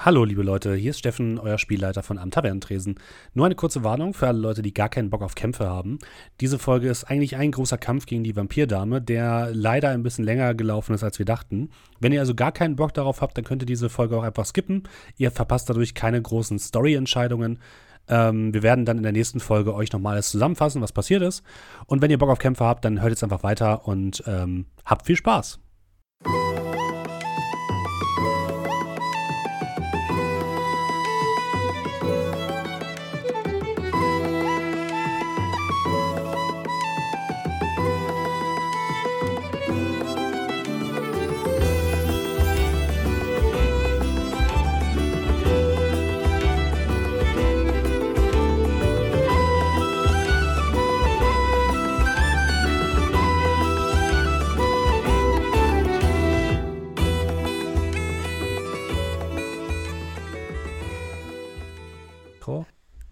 Hallo, liebe Leute, hier ist Steffen, euer Spielleiter von Am Tavernentresen. Nur eine kurze Warnung für alle Leute, die gar keinen Bock auf Kämpfe haben. Diese Folge ist eigentlich ein großer Kampf gegen die Vampirdame, der leider ein bisschen länger gelaufen ist, als wir dachten. Wenn ihr also gar keinen Bock darauf habt, dann könnt ihr diese Folge auch einfach skippen. Ihr verpasst dadurch keine großen Story-Entscheidungen. Ähm, wir werden dann in der nächsten Folge euch nochmal alles zusammenfassen, was passiert ist. Und wenn ihr Bock auf Kämpfe habt, dann hört jetzt einfach weiter und ähm, habt viel Spaß.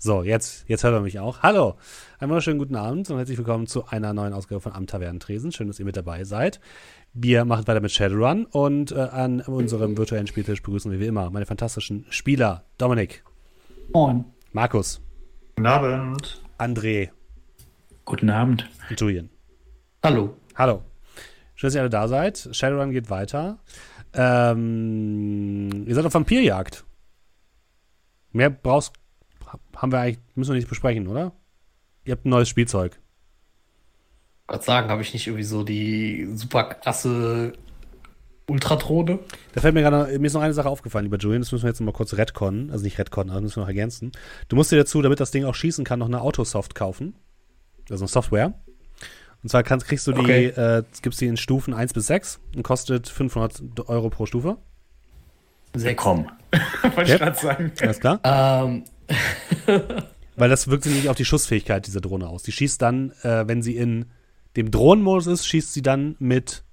So, jetzt, jetzt hört er mich auch. Hallo, einen wunderschönen guten Abend und herzlich willkommen zu einer neuen Ausgabe von Am Tavernentresen. Schön, dass ihr mit dabei seid. Wir machen weiter mit Shadowrun und äh, an unserem virtuellen Spieltisch begrüßen wir wie immer meine fantastischen Spieler. Dominik. Moin. Markus. Guten Abend. André. Guten Abend. Und Julian. Hallo. Hallo. Schön, dass ihr alle da seid. Shadowrun geht weiter. Ähm, ihr seid auf Vampirjagd. Mehr brauchst haben wir eigentlich, müssen wir nicht besprechen, oder? Ihr habt ein neues Spielzeug. Ich wollte sagen, habe ich nicht irgendwie so die super krasse Ultradrohne? Da fällt mir gerade, mir ist noch eine Sache aufgefallen, lieber Julian, das müssen wir jetzt noch mal kurz retconnen, also nicht retconnen, aber müssen wir noch ergänzen. Du musst dir dazu, damit das Ding auch schießen kann, noch eine Autosoft kaufen. Also eine Software. Und zwar kannst, kriegst du die, okay. äh, gibst die in Stufen 1 bis 6 und kostet 500 Euro pro Stufe. Sehr komm. Wollte ich gerade sagen. Alles klar? Ähm, Weil das wirkt sich nicht auf die Schussfähigkeit dieser Drohne aus. Die schießt dann, äh, wenn sie in dem Drohnenmodus ist, schießt sie dann mit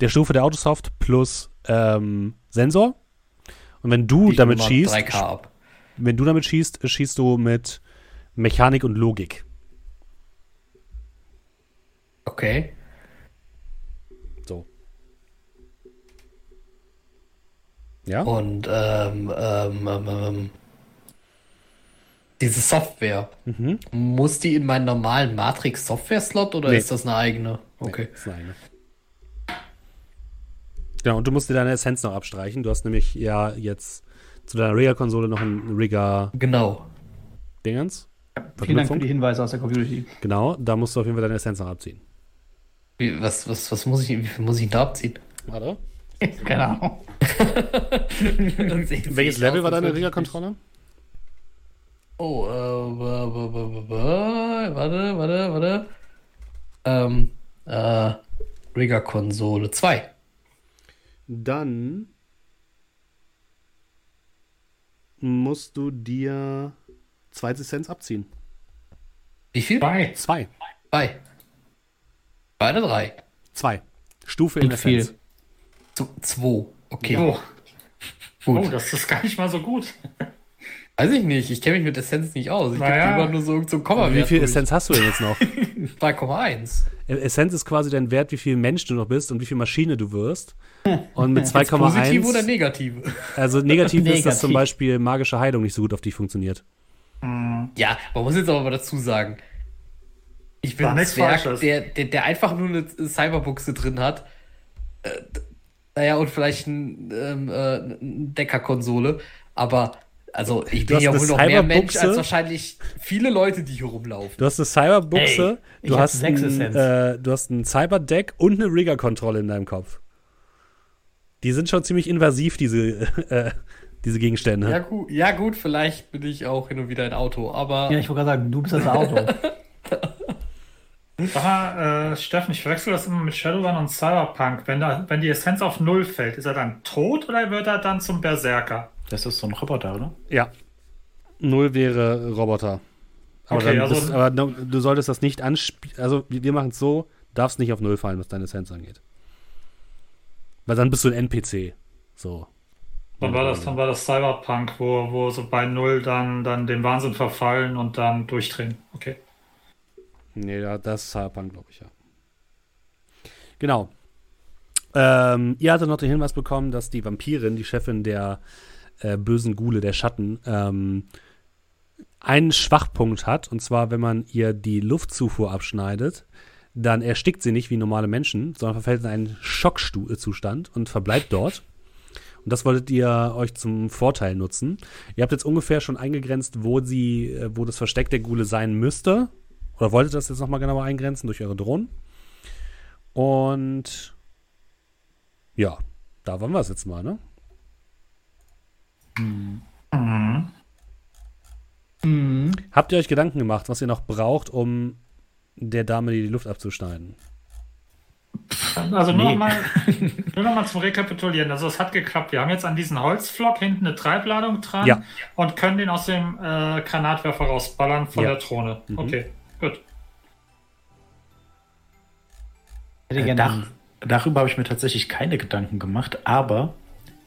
der Stufe der Autosoft plus ähm, Sensor. Und wenn du ich damit schießt, wenn du damit schießt, schießt du mit Mechanik und Logik. Okay. So. Ja. Und ähm, ähm, ähm, ähm diese Software, mhm. muss die in meinen normalen Matrix-Software-Slot oder nee. ist das eine eigene? Okay. Nee, ist eine eigene. Genau, und du musst dir deine Essenz noch abstreichen. Du hast nämlich ja jetzt zu deiner Rigger-Konsole noch einen Rigger. Genau. Dingens. Vielen Dank für die Hinweise aus der Community. Genau, da musst du auf jeden Fall deine Essenz noch abziehen. Wie, was, was, was muss ich, wie viel muss ich da abziehen? Warte. Keine Ahnung. Welches Level war deine Rigger-Kontrolle? Oh, äh, warte, warte, warte. Ähm, äh, Rigger-Konsole 2. Dann musst du dir zwei Lizenz abziehen. Wie viel? Zwei. Zwei. Zwei. Oder drei? Zwei. Stufe in Essenz. Zwei. Okay. Oh. Gut. Oh, das ist gar nicht mal so gut. Weiß ich nicht, ich kenne mich mit Essenz nicht aus. Ich naja. gebe immer nur so, so Komma. Wie viel durch. Essenz hast du denn jetzt noch? 3,1. Essenz ist quasi dein Wert, wie viel Mensch du noch bist und wie viel Maschine du wirst. Und mit 2,1. Positive oder negative? Also negativ, negativ, ist, dass zum Beispiel magische Heilung nicht so gut auf dich funktioniert. Ja, man muss jetzt aber mal dazu sagen, ich bin ein Zwerg, der, der, der, einfach nur eine Cyberbuchse drin hat. Äh, naja, und vielleicht ein, ähm, äh, eine Deckerkonsole. Aber also ich bin ja wohl noch mehr Mensch als wahrscheinlich viele Leute, die hier rumlaufen. Du hast eine Cyberbuchse, hey, du, hast ein, äh, du hast ein Cyberdeck und eine Rigger-Kontrolle in deinem Kopf. Die sind schon ziemlich invasiv, diese, äh, diese Gegenstände. Ja gut, ja gut, vielleicht bin ich auch hin und wieder ein Auto, aber... Ja, ich wollte gerade sagen, du bist das Auto. Aha, äh, Steffen, ich verwechsel das immer mit Shadowrun und Cyberpunk. Wenn, da, wenn die Essenz auf Null fällt, ist er dann tot oder wird er dann zum Berserker? Das ist so ein Roboter, oder? Ja. Null wäre Roboter. Aber, okay, also bist, aber du solltest das nicht anspielen. Also, wir machen es so, darfst nicht auf Null fallen, was deine Essenz angeht. Weil dann bist du ein NPC. So. Dann war das, dann war das Cyberpunk, wo, wo so bei Null dann, dann den Wahnsinn verfallen und dann durchdrehen. Okay. Nee, das ist Cyberpunk, glaube ich, ja. Genau. Ähm, ihr hattet noch den Hinweis bekommen, dass die Vampirin, die Chefin der äh, bösen Gule, der Schatten, ähm, einen Schwachpunkt hat. Und zwar, wenn man ihr die Luftzufuhr abschneidet, dann erstickt sie nicht wie normale Menschen, sondern verfällt in einen Schockzustand und verbleibt dort. Und das wolltet ihr euch zum Vorteil nutzen. Ihr habt jetzt ungefähr schon eingegrenzt, wo sie, äh, wo das Versteck der Gule sein müsste. Oder wolltet das jetzt nochmal genauer eingrenzen durch eure Drohnen. Und ja, da waren wir es jetzt mal, ne? Mhm. Mhm. Habt ihr euch Gedanken gemacht, was ihr noch braucht, um der Dame die Luft abzuschneiden? Also nur nee. nochmal noch zum Rekapitulieren. Also es hat geklappt. Wir haben jetzt an diesen Holzflock hinten eine Treibladung dran ja. und können den aus dem äh, Granatwerfer rausballern von ja. der Drohne. Mhm. Okay, gut. Äh, dar darüber habe ich mir tatsächlich keine Gedanken gemacht, aber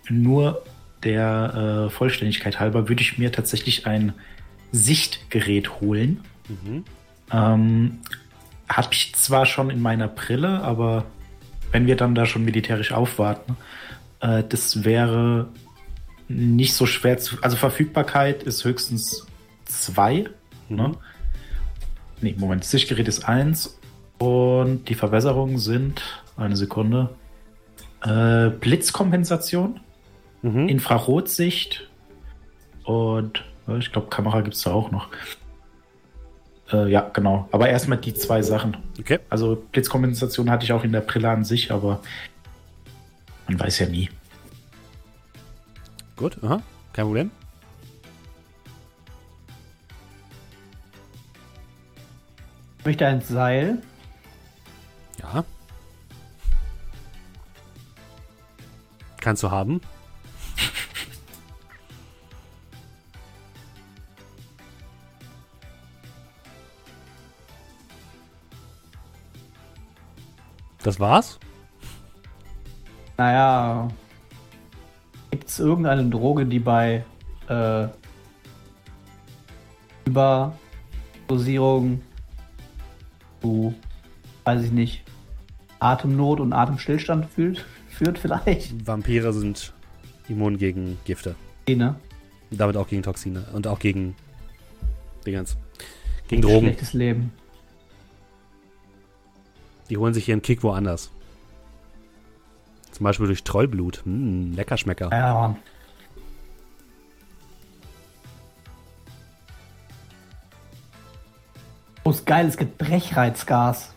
nur der äh, Vollständigkeit halber würde ich mir tatsächlich ein Sichtgerät holen. Mhm. Ähm, habe ich zwar schon in meiner Brille, aber wenn wir dann da schon militärisch aufwarten, äh, das wäre nicht so schwer zu. Also Verfügbarkeit ist höchstens zwei. Mhm. Ne? Nee, Moment, das Sichtgerät ist eins und die Verbesserungen sind, eine Sekunde, äh, Blitzkompensation, mhm. Infrarotsicht und ich glaube, Kamera gibt es da auch noch. Äh, ja, genau. Aber erstmal die zwei Sachen. Okay. Also Blitzkompensation hatte ich auch in der Brille an sich, aber man weiß ja nie. Gut, aha, kein Problem. Ich möchte ein Seil. Ja. Kannst du haben. Das war's? Naja. Gibt es irgendeine Droge, die bei äh, Überdosierung zu, weiß ich nicht, Atemnot und Atemstillstand fühlt, führt vielleicht? Vampire sind immun gegen Gifte. Ne? Damit auch gegen Toxine und auch gegen Dingens. Gegen Drogen. Schlechtes Leben. Die holen sich ihren Kick woanders. Zum Beispiel durch Trollblut. Hm, lecker Schmecker. Ja, Mann. Oh, ist geil, es gibt Brechreizgas.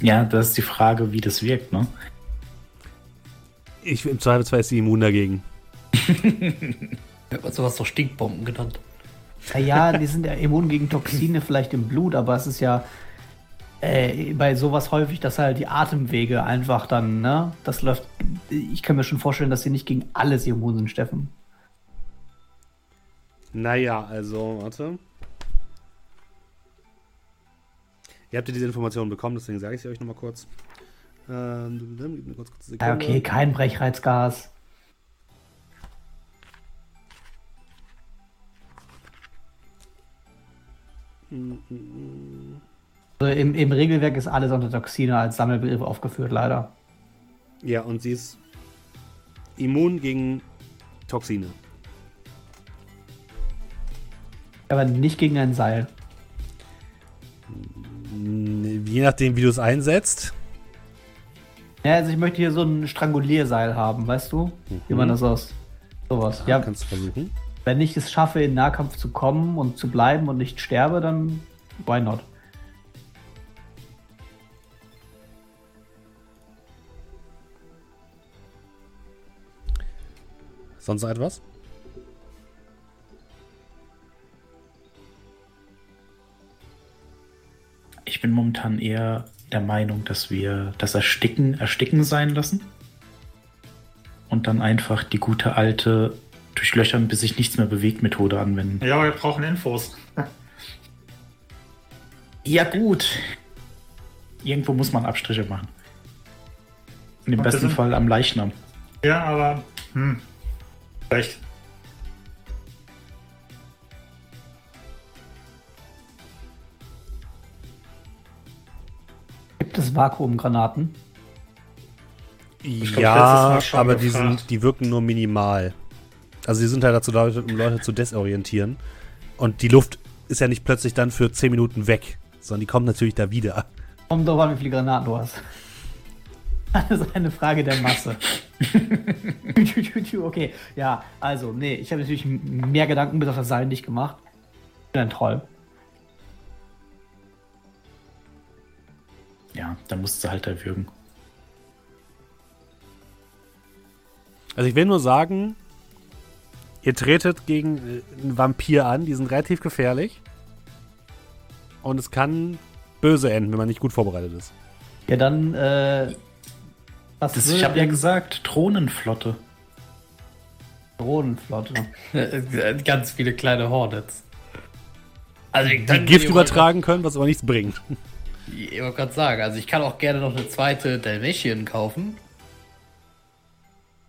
Ja, das ist die Frage, wie das wirkt, ne? Ich, Im Zweifelsfall ist sie immun dagegen. ja, sowas doch Stinkbomben genannt. Ja, ja, die sind ja immun gegen Toxine vielleicht im Blut, aber es ist ja äh, bei sowas häufig, dass halt die Atemwege einfach dann, ne, das läuft. Ich kann mir schon vorstellen, dass sie nicht gegen alles immun sind, Steffen. Naja, also, warte. Ihr habt ja diese Informationen bekommen, deswegen sage ich sie euch nochmal kurz. Ähm, kurz, kurz ja, okay, kein Brechreizgas. Mm, mm. Also im, im Regelwerk ist alles unter Toxine als Sammelbegriff aufgeführt, leider. Ja, und sie ist immun gegen Toxine. Aber nicht gegen ein Seil. Je nachdem, wie du es einsetzt. Ja, also ich möchte hier so ein Strangulierseil haben, weißt du? Mhm. Wie man das aus sowas. Ja, ja, kannst du versuchen. Wenn ich es schaffe, in Nahkampf zu kommen und zu bleiben und nicht sterbe, dann why not? Sonst noch etwas? Ich bin momentan eher der Meinung, dass wir das Ersticken Ersticken sein lassen und dann einfach die gute alte Durchlöchern, bis sich nichts mehr bewegt Methode anwenden. Ja, wir brauchen Infos. ja, gut. Irgendwo muss man Abstriche machen. In dem besten Fall am Leichnam. Ja, aber hm, Recht. Gibt es Vakuumgranaten? ja, aber die, sind, die wirken nur minimal. Also sie sind halt dazu da, um Leute zu desorientieren. Und die Luft ist ja nicht plötzlich dann für 10 Minuten weg, sondern die kommt natürlich da wieder. Kommt doch an, wie viele Granaten du hast. Das ist eine Frage der Masse. okay, ja, also, nee, ich habe natürlich mehr Gedanken bis auf das Seil nicht gemacht. Ich bin ein Troll. Ja, da musst du halt erwürgen. Also ich will nur sagen, ihr tretet gegen äh, einen Vampir an, die sind relativ gefährlich. Und es kann böse enden, wenn man nicht gut vorbereitet ist. Ja, dann, äh, was das, ich habe ja gesagt, Drohnenflotte. Drohnenflotte. Ganz viele kleine Hornets. Also die Gift übertragen können, was aber nichts bringt. Ich wollte gerade sagen, also ich kann auch gerne noch eine zweite Dalmatian kaufen.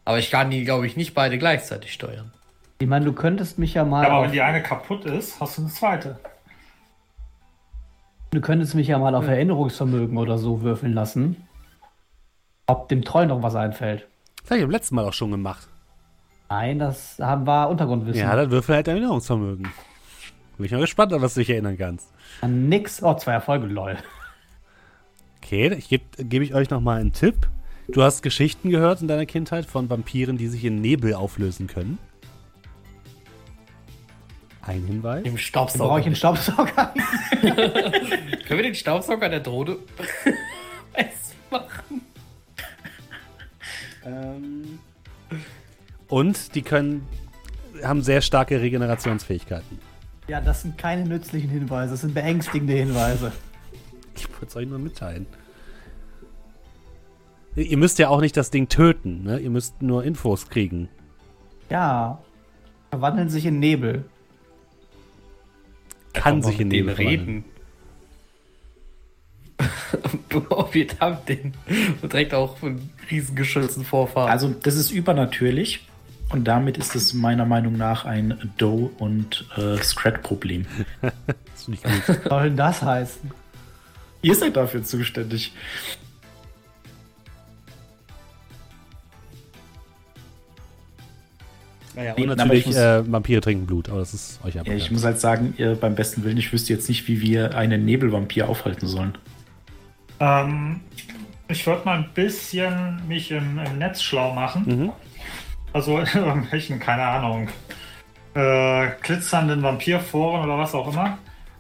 Aber ich kann die, glaube ich, nicht beide gleichzeitig steuern. Ich meine, du könntest mich ja mal. Ja, aber wenn die eine kaputt ist, hast du eine zweite. Du könntest mich ja mal auf Erinnerungsvermögen oder so würfeln lassen. Ob dem Troll noch was einfällt. Das habe ich beim letzten Mal auch schon gemacht. Nein, das war Untergrundwissen. Ja, dann würfel halt Erinnerungsvermögen. Bin ich mal gespannt, an was du dich erinnern kannst. An nix. Oh, zwei Erfolge, lol. Okay, ich gebe geb ich euch nochmal einen Tipp. Du hast Geschichten gehört in deiner Kindheit von Vampiren, die sich in Nebel auflösen können. Ein Hinweis. Im Staubsauger. Brauche ich einen Staubsauger? Können wir den Staubsauger der Drohne machen? Ähm. Und die können haben sehr starke Regenerationsfähigkeiten. Ja, das sind keine nützlichen Hinweise, das sind beängstigende Hinweise. Ich wollte es euch nur mitteilen. Ihr müsst ja auch nicht das Ding töten, ne? Ihr müsst nur Infos kriegen. Ja. Verwandeln sich in Nebel. Kann sich in Nebel reden. wir haben den direkt auch von Riesengeschützen vorfahren. Also, das ist übernatürlich. Und damit ist es meiner Meinung nach ein Doe- und äh, Scrat-Problem. Was soll denn das heißen? Ihr seid dafür zuständig. Naja, und natürlich muss, äh, Vampire trinken Blut, aber das ist euch einfach. Ja, ich muss halt sagen, ihr, beim besten Willen, ich wüsste jetzt nicht, wie wir einen Nebelvampir aufhalten sollen. Ähm, ich würde mal ein bisschen mich im, im Netz schlau machen. Mhm. Also in irgendwelchen, keine Ahnung, äh, glitzernden Vampirforen oder was auch immer.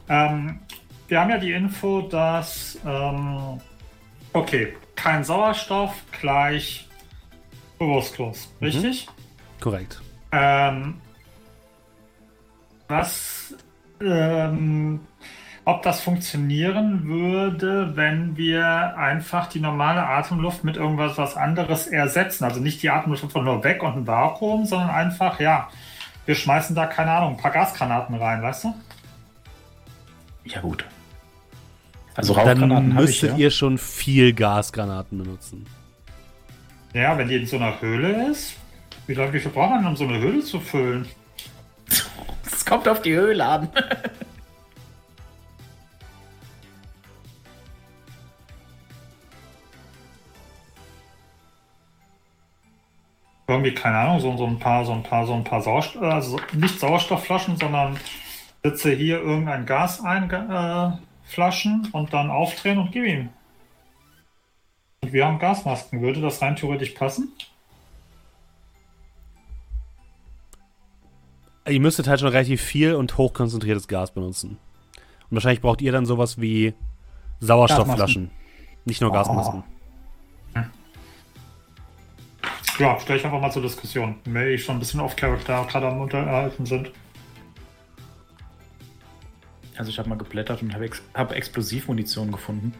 Ähm, wir haben ja die Info, dass, ähm, okay, kein Sauerstoff gleich bewusstlos, mhm. richtig? Korrekt. Ähm, was, ähm, ob das funktionieren würde, wenn wir einfach die normale Atemluft mit irgendwas was anderes ersetzen. Also nicht die Atemluft einfach nur weg und ein Vakuum, sondern einfach, ja, wir schmeißen da, keine Ahnung, ein paar Gasgranaten rein, weißt du? Ja, gut. Also Dann müsstet ich, ja. ihr schon viel Gasgranaten benutzen. Ja, wenn die in so einer Höhle ist. Wie lange wie viel braucht man, um so eine Höhle zu füllen? Es kommt auf die Höhle an. Irgendwie, keine Ahnung, so, so ein paar, so ein paar, so ein paar Sauerstoff, also nicht Sauerstoffflaschen, sondern setze hier irgendein Gas ein, äh, Flaschen und dann aufdrehen und gib ihm. Und wir haben Gasmasken. Würde das rein theoretisch passen? Ihr müsstet halt schon relativ viel und hochkonzentriertes Gas benutzen. Und wahrscheinlich braucht ihr dann sowas wie Sauerstoffflaschen. Nicht nur Gasmasken. Oh. Ja, stelle ich einfach mal zur Diskussion. Wenn ich schon ein bisschen off-Character gerade am Unterhalten sind. Also ich habe mal geblättert und habe Ex hab Explosivmunition gefunden.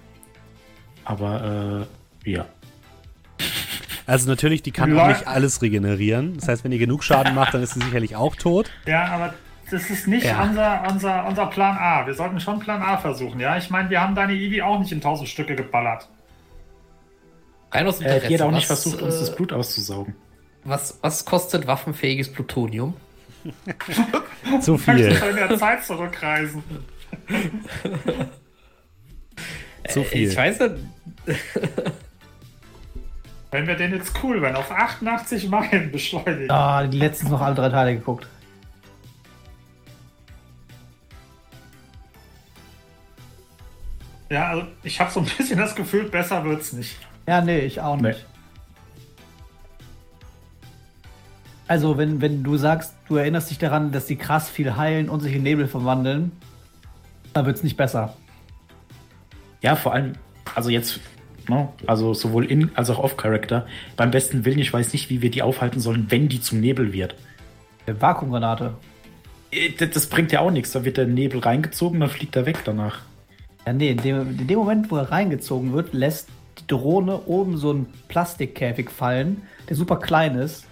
Aber äh, ja. Also natürlich, die kann auch nicht alles regenerieren. Das heißt, wenn ihr genug Schaden macht, dann ist sie sicherlich auch tot. Ja, aber das ist nicht ja. unser, unser, unser Plan A. Wir sollten schon Plan A versuchen, ja? Ich meine, wir haben deine Eevee auch nicht in tausend Stücke geballert. Rein aus dem äh, Die hat auch nicht was, versucht, uns das äh, Blut auszusaugen. Was, was kostet waffenfähiges Plutonium? Zu viel. Ich in der Zeit zurückreisen. Zu viel. Ich weiß nicht. Wenn wir den jetzt cool werden, auf 88 Meilen beschleunigen. Ah, die letztens noch alle drei Teile geguckt. Ja, also ich habe so ein bisschen das Gefühl, besser wird's nicht. Ja, nee, ich auch nicht. Nee. Also, wenn, wenn du sagst, du erinnerst dich daran, dass die krass viel heilen und sich in Nebel verwandeln, dann wird's nicht besser. Ja, vor allem, also jetzt, ne, also sowohl in als auch off-Character, beim besten Willen, ich weiß nicht, wie wir die aufhalten sollen, wenn die zum Nebel wird. Eine Vakuumgranate. Äh, das, bringt ja auch nichts, da wird der Nebel reingezogen, dann fliegt er weg danach. Ja, nee, in dem, in dem Moment, wo er reingezogen wird, lässt Drohne oben so einen Plastikkäfig fallen, der super klein ist.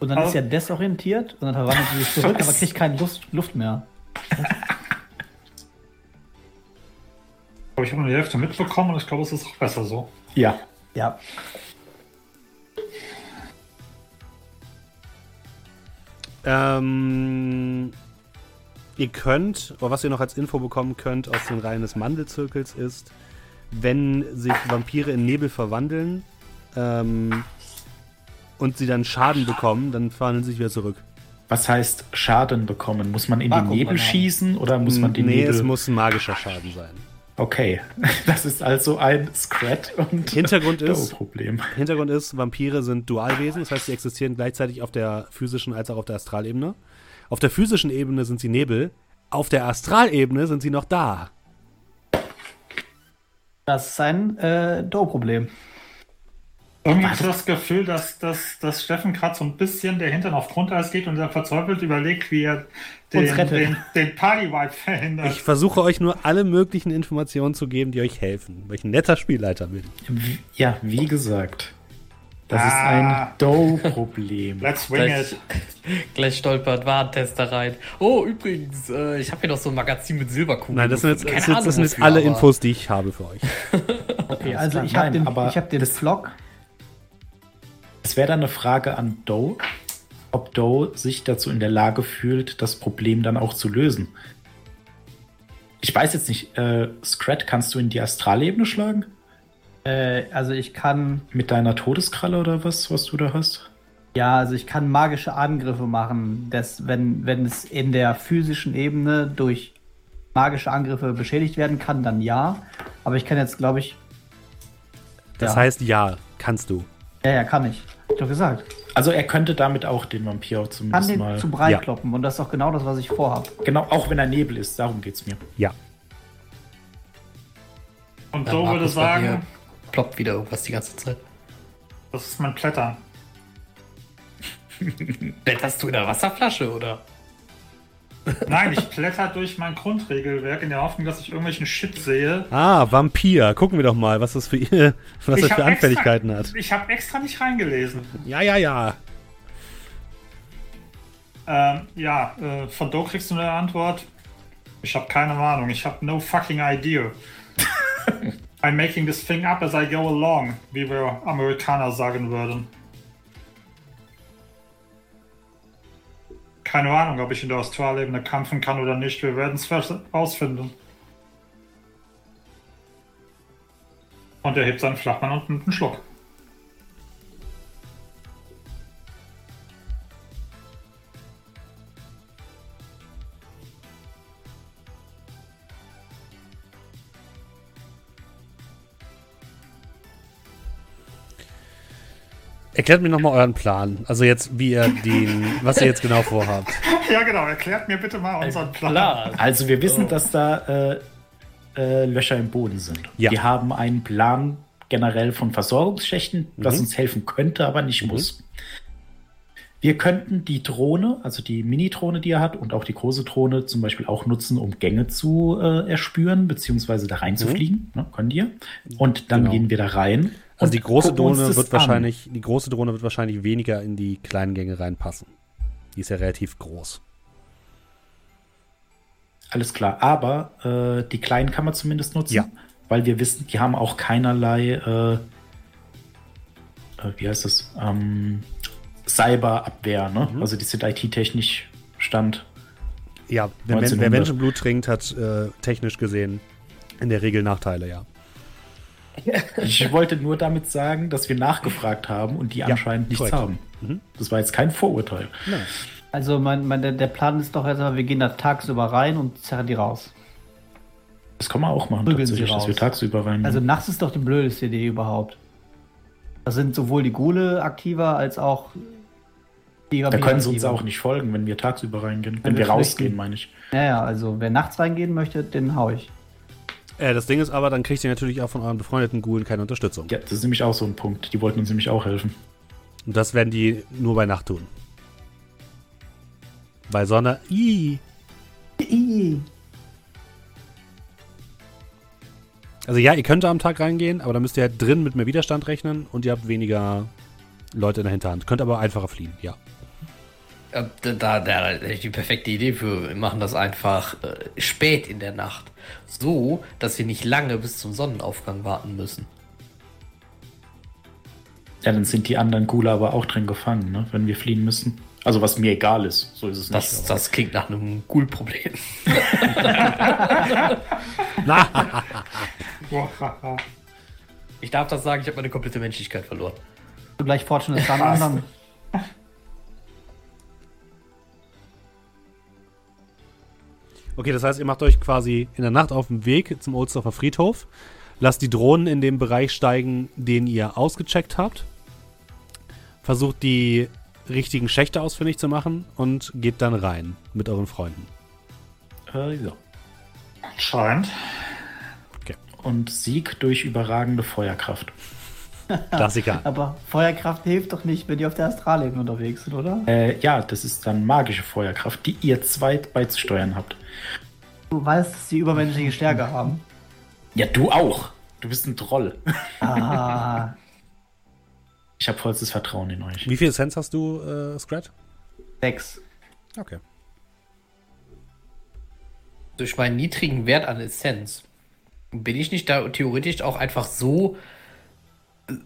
Und dann Aber ist er desorientiert und dann verwandelt sie sich zurück, aber kriegt keine Luft, Luft mehr. Aber ich habe nur die Hälfte mitbekommen und ich glaube, es ist auch besser so. Ja. Ja. Ähm, ihr könnt, oder was ihr noch als Info bekommen könnt aus den Reihen des Mandelzirkels ist, wenn sich Vampire in Nebel verwandeln ähm, und sie dann Schaden bekommen, dann verwandeln sie sich wieder zurück. Was heißt Schaden bekommen? Muss man in den Nebel schießen oder muss man den nee, Nebel... Nee, es muss ein magischer Schaden sein. Okay, das ist also ein Scrat und Hintergrund ist, Problem. Hintergrund ist, Vampire sind Dualwesen, das heißt, sie existieren gleichzeitig auf der physischen als auch auf der Astralebene. Auf der physischen Ebene sind sie Nebel, auf der Astralebene sind sie noch da. Das ist ein äh, Do-Problem. Irgendwie habe ich das Gefühl, dass, dass, dass Steffen gerade so ein bisschen der Hintern auf Grundeis geht und er verzweifelt überlegt, wie er den, den, den Party-Vibe verhindert. Ich versuche euch nur alle möglichen Informationen zu geben, die euch helfen, weil ich ein netter Spielleiter bin. Ja, wie gesagt. Das ah. ist ein ah. Do-Problem. Let's wing gleich, it. Gleich stolpert Warentester rein. Oh, übrigens, äh, ich habe hier noch so ein Magazin mit Silberkugeln. Nein, das sind jetzt, das, das sind jetzt alle aber. Infos, die ich habe für euch. okay, also ich habe den, aber ich hab den Vlog. Es wäre dann eine Frage an Doe, ob Doe sich dazu in der Lage fühlt, das Problem dann auch zu lösen. Ich weiß jetzt nicht, äh, Scrat, kannst du in die Astralebene schlagen? Äh, also ich kann. Mit deiner Todeskralle oder was, was du da hast? Ja, also ich kann magische Angriffe machen, dass, wenn, wenn es in der physischen Ebene durch magische Angriffe beschädigt werden kann, dann ja. Aber ich kann jetzt, glaube ich. Das ja. heißt ja, kannst du. Ja, ja, kann ich. Hab ich doch gesagt. Also er könnte damit auch den Vampir zumindest kann den mal... zu Brei ja. kloppen und das ist auch genau das, was ich vorhabe. Genau, auch wenn er Nebel ist, darum geht's mir. Ja. Und so würde sagen, ploppt wieder irgendwas die ganze Zeit. Das ist mein Plätter. Blätterst du in der Wasserflasche, oder? Nein, ich plätter durch mein Grundregelwerk in der Hoffnung, dass ich irgendwelchen Shit sehe. Ah, Vampir. Gucken wir doch mal, was das für, was das für Anfälligkeiten extra, hat. Ich habe extra nicht reingelesen. Ja, ja, ja. Ähm, ja, äh, von Do kriegst du eine Antwort. Ich habe keine Ahnung. Ich habe no fucking idea. I'm making this thing up as I go along, wie wir Amerikaner sagen würden. Keine Ahnung, ob ich in der Australebene kämpfen kann oder nicht. Wir werden es rausfinden. Und er hebt seinen Flachmann und nimmt einen Schluck. Erklärt mir nochmal euren Plan. Also jetzt, wie ihr den, was ihr jetzt genau vorhabt. Ja, genau. Erklärt mir bitte mal unseren Plan. Also wir wissen, dass da äh, äh, Löcher im Boden sind. Ja. Wir haben einen Plan generell von Versorgungsschächten, mhm. was uns helfen könnte, aber nicht mhm. muss. Wir könnten die Drohne, also die Mini-Drohne, die er hat, und auch die große Drohne zum Beispiel auch nutzen, um Gänge zu äh, erspüren, beziehungsweise da reinzufliegen. Mhm. Ne, können die. Und dann genau. gehen wir da rein. Also die große Drohne wird wahrscheinlich, an. die große Drohne wird wahrscheinlich weniger in die kleinen Gänge reinpassen. Die ist ja relativ groß. Alles klar, aber äh, die kleinen kann man zumindest nutzen, ja. weil wir wissen, die haben auch keinerlei, äh, äh, wie heißt das, ähm, Cyberabwehr, ne? Mhm. Also die sind IT-technisch Stand. Ja, wer, wer Menschenblut trinkt, hat äh, technisch gesehen in der Regel Nachteile, ja. Ich wollte nur damit sagen, dass wir nachgefragt haben und die ja, anscheinend nichts korrekt. haben. Mhm. Das war jetzt kein Vorurteil. Nein. Also mein, mein, der, der Plan ist doch erstmal, wir gehen da tagsüber rein und zerren die raus. Das kann man auch machen, Prügeln tatsächlich, dass wir tagsüber rein. Also nachts ist doch die blödeste Idee überhaupt. Da sind sowohl die Gule aktiver als auch die Da können sie uns auch nicht folgen, wenn wir tagsüber reingehen. Wenn, wenn wir, wir rausgehen, meine ich. Naja, also wer nachts reingehen möchte, den hau ich. Äh, das Ding ist aber, dann kriegt ihr natürlich auch von euren befreundeten Gulen keine Unterstützung. Ja, das ist nämlich auch so ein Punkt. Die wollten uns nämlich auch helfen. Und das werden die nur bei Nacht tun. Bei Sonne. Ii. Ii. Also ja, ihr könnt am Tag reingehen, aber dann müsst ihr halt drin mit mehr Widerstand rechnen und ihr habt weniger Leute in der Hinterhand. Könnt aber einfacher fliehen, ja. Da, da, da hätte ich die perfekte Idee für. Wir machen das einfach äh, spät in der Nacht. So, dass wir nicht lange bis zum Sonnenaufgang warten müssen. Ja, dann sind die anderen Gula aber auch drin gefangen, ne? wenn wir fliehen müssen. Also was mir egal ist, so ist es das, nicht. Das klingt nach einem Ghoul-Problem. ich darf das sagen, ich habe meine komplette Menschlichkeit verloren. Du gleich Fortune ist dann Okay, das heißt, ihr macht euch quasi in der Nacht auf den Weg zum Ohlsdorfer Friedhof, lasst die Drohnen in dem Bereich steigen, den ihr ausgecheckt habt, versucht die richtigen Schächte ausfindig zu machen und geht dann rein mit euren Freunden. Äh, ja. Anscheinend. Okay. Und Sieg durch überragende Feuerkraft. Klassiker. Aber Feuerkraft hilft doch nicht, wenn die auf der Astralebene unterwegs sind, oder? Äh, ja, das ist dann magische Feuerkraft, die ihr zwei beizusteuern habt. Du weißt, dass sie übermenschliche Stärke haben. Ja, du auch. Du bist ein Troll. Ah. Ich habe vollstes Vertrauen in euch. Wie viel Cents hast du, äh, Scrat? Sechs. Okay. Durch meinen niedrigen Wert an Essenz bin ich nicht da theoretisch auch einfach so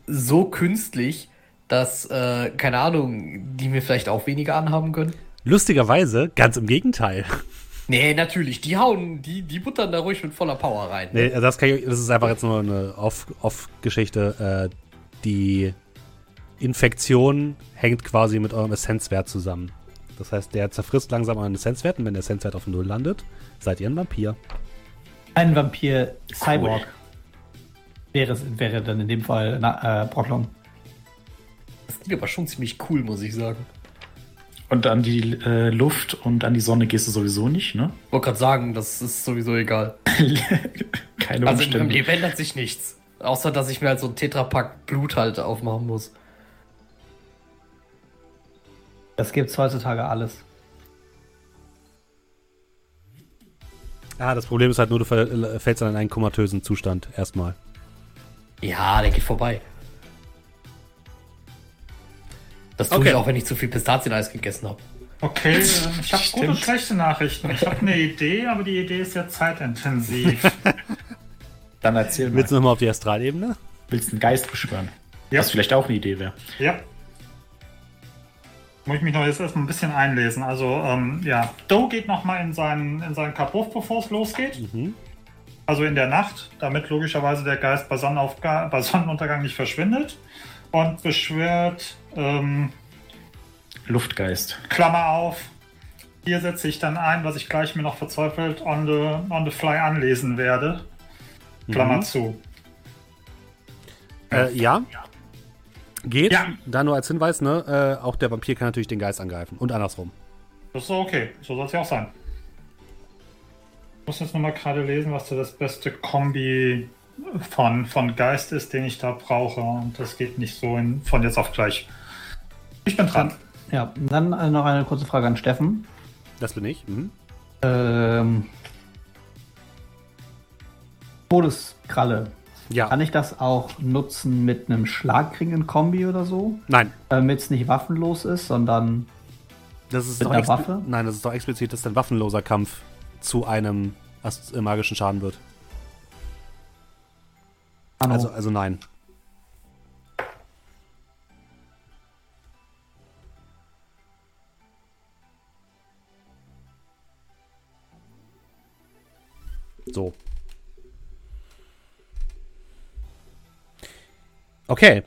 so künstlich, dass, äh, keine Ahnung, die mir vielleicht auch weniger anhaben können? Lustigerweise, ganz im Gegenteil. Nee, natürlich. Die hauen, die, die buttern da ruhig mit voller Power rein. Nee, das, ich, das ist einfach jetzt nur eine Off-Geschichte. Off äh, die Infektion hängt quasi mit eurem Essenzwert zusammen. Das heißt, der zerfrisst langsam euren Essenzwert und wenn der Essenzwert auf Null landet, seid ihr ein Vampir. Ein Vampir-Cyborg. Cool. Wäre, wäre dann in dem Fall na, äh, Brocklon. Das klingt aber schon ziemlich cool, muss ich sagen. Und an die äh, Luft und an die Sonne gehst du sowieso nicht, ne? Ich wollte gerade sagen, das ist sowieso egal. Keine also Umstände. im Leben ändert sich nichts. Außer, dass ich mir halt so ein Tetrapack Blut halt aufmachen muss. Das gibt's heutzutage alles. Ah, das Problem ist halt nur, du fällst dann in einen komatösen Zustand erstmal. Ja, der geht vorbei. Das tue okay. ich auch, wenn ich zu viel Pistazieneis gegessen habe. Okay, ähm, ich habe gute und schlechte Nachrichten. Ich habe eine Idee, aber die Idee ist ja zeitintensiv. Dann erzähl mal. Willst du nochmal auf die Astralebene? Willst du einen Geist beschwören? Ja. Was vielleicht auch eine Idee wäre. Ja. Muss ich mich noch jetzt erstmal ein bisschen einlesen. Also, ähm, ja, Doe geht nochmal in seinen, in seinen Kabuff, bevor es losgeht. Mhm. Also in der Nacht, damit logischerweise der Geist bei, bei Sonnenuntergang nicht verschwindet. Und beschwört ähm, Luftgeist. Klammer auf. Hier setze ich dann ein, was ich gleich mir noch verzweifelt on the, on the fly anlesen werde. Klammer mhm. zu. Äh, ja. Geht. Ja. Da nur als Hinweis, ne? Äh, auch der Vampir kann natürlich den Geist angreifen. Und andersrum. Das ist okay. So soll es ja auch sein. Ich muss jetzt nochmal gerade lesen, was da das beste Kombi von, von Geist ist, den ich da brauche. Und das geht nicht so in, von jetzt auf gleich. Ich bin dran. Ja, dann äh, noch eine kurze Frage an Steffen. Das bin ich. Mhm. Ähm, Todeskralle. Ja. Kann ich das auch nutzen mit einem Schlagringen-Kombi oder so? Nein. Damit es nicht waffenlos ist, sondern das ist mit einer Waffe? Nein, das ist doch explizit, dass ein waffenloser Kampf zu einem äh, magischen Schaden wird. Also, also nein. So. Okay,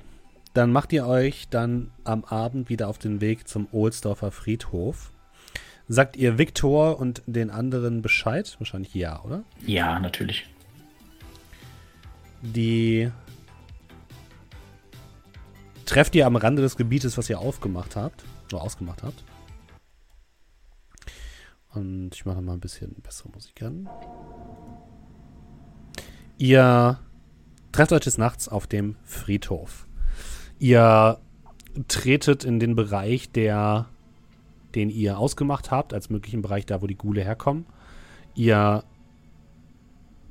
dann macht ihr euch dann am Abend wieder auf den Weg zum Ohlsdorfer Friedhof. Sagt ihr Viktor und den anderen Bescheid? Wahrscheinlich ja, oder? Ja, natürlich. Die trefft ihr am Rande des Gebietes, was ihr aufgemacht habt, oder ausgemacht habt. Und ich mache mal ein bisschen bessere Musik an. Ihr trefft euch des Nachts auf dem Friedhof. Ihr tretet in den Bereich, der, den ihr ausgemacht habt, als möglichen Bereich, da wo die Gule herkommen. Ihr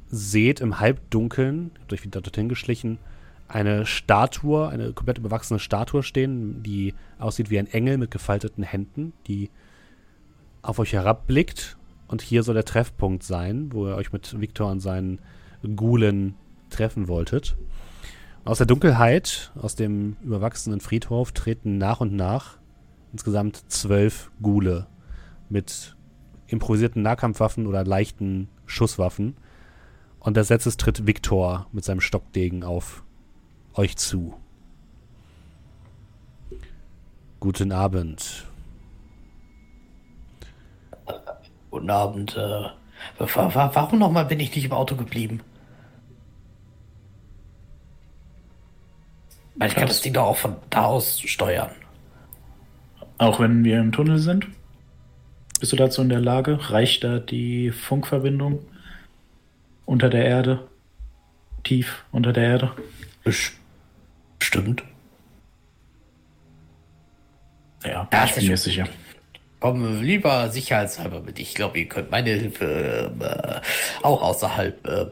seht im Halbdunkeln, habt euch wieder dorthin geschlichen, eine Statue, eine komplett überwachsene Statue stehen, die aussieht wie ein Engel mit gefalteten Händen, die auf euch herabblickt. Und hier soll der Treffpunkt sein, wo ihr euch mit Viktor und seinen Gulen treffen wolltet. Aus der Dunkelheit, aus dem überwachsenen Friedhof, treten nach und nach insgesamt zwölf Gule mit improvisierten Nahkampfwaffen oder leichten Schusswaffen. Und als letztes tritt Viktor mit seinem Stockdegen auf euch zu. Guten Abend. Guten Abend. Äh, warum nochmal bin ich nicht im Auto geblieben? Weil ich kann das Ding doch auch von da aus steuern. Auch wenn wir im Tunnel sind? Bist du dazu in der Lage? Reicht da die Funkverbindung unter der Erde? Tief unter der Erde? Bestimmt. Ja, ja ich bin mir sicher. Komm lieber sicherheitshalber mit. Ich glaube, ihr könnt meine Hilfe äh, auch außerhalb äh,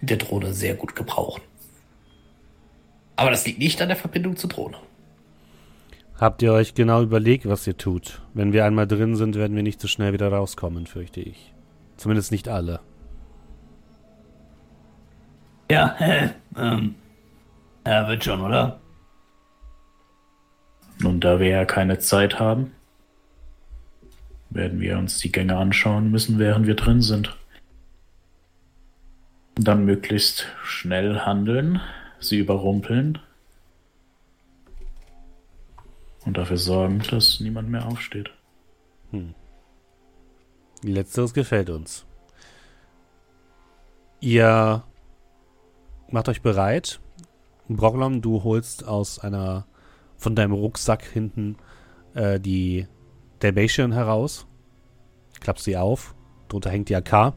der Drohne sehr gut gebrauchen. Aber das liegt nicht an der Verbindung zur Drohne. Habt ihr euch genau überlegt, was ihr tut? Wenn wir einmal drin sind, werden wir nicht so schnell wieder rauskommen, fürchte ich. Zumindest nicht alle. Ja, äh, ähm, ja, wird schon, oder? Nun, da wir ja keine Zeit haben, werden wir uns die Gänge anschauen müssen, während wir drin sind. Dann möglichst schnell handeln, sie überrumpeln und dafür sorgen, dass niemand mehr aufsteht. Hm. Letzteres gefällt uns. Ihr macht euch bereit. Broglom, du holst aus einer von deinem Rucksack hinten äh, die Dalmatian heraus, klappst sie auf, drunter hängt die AK.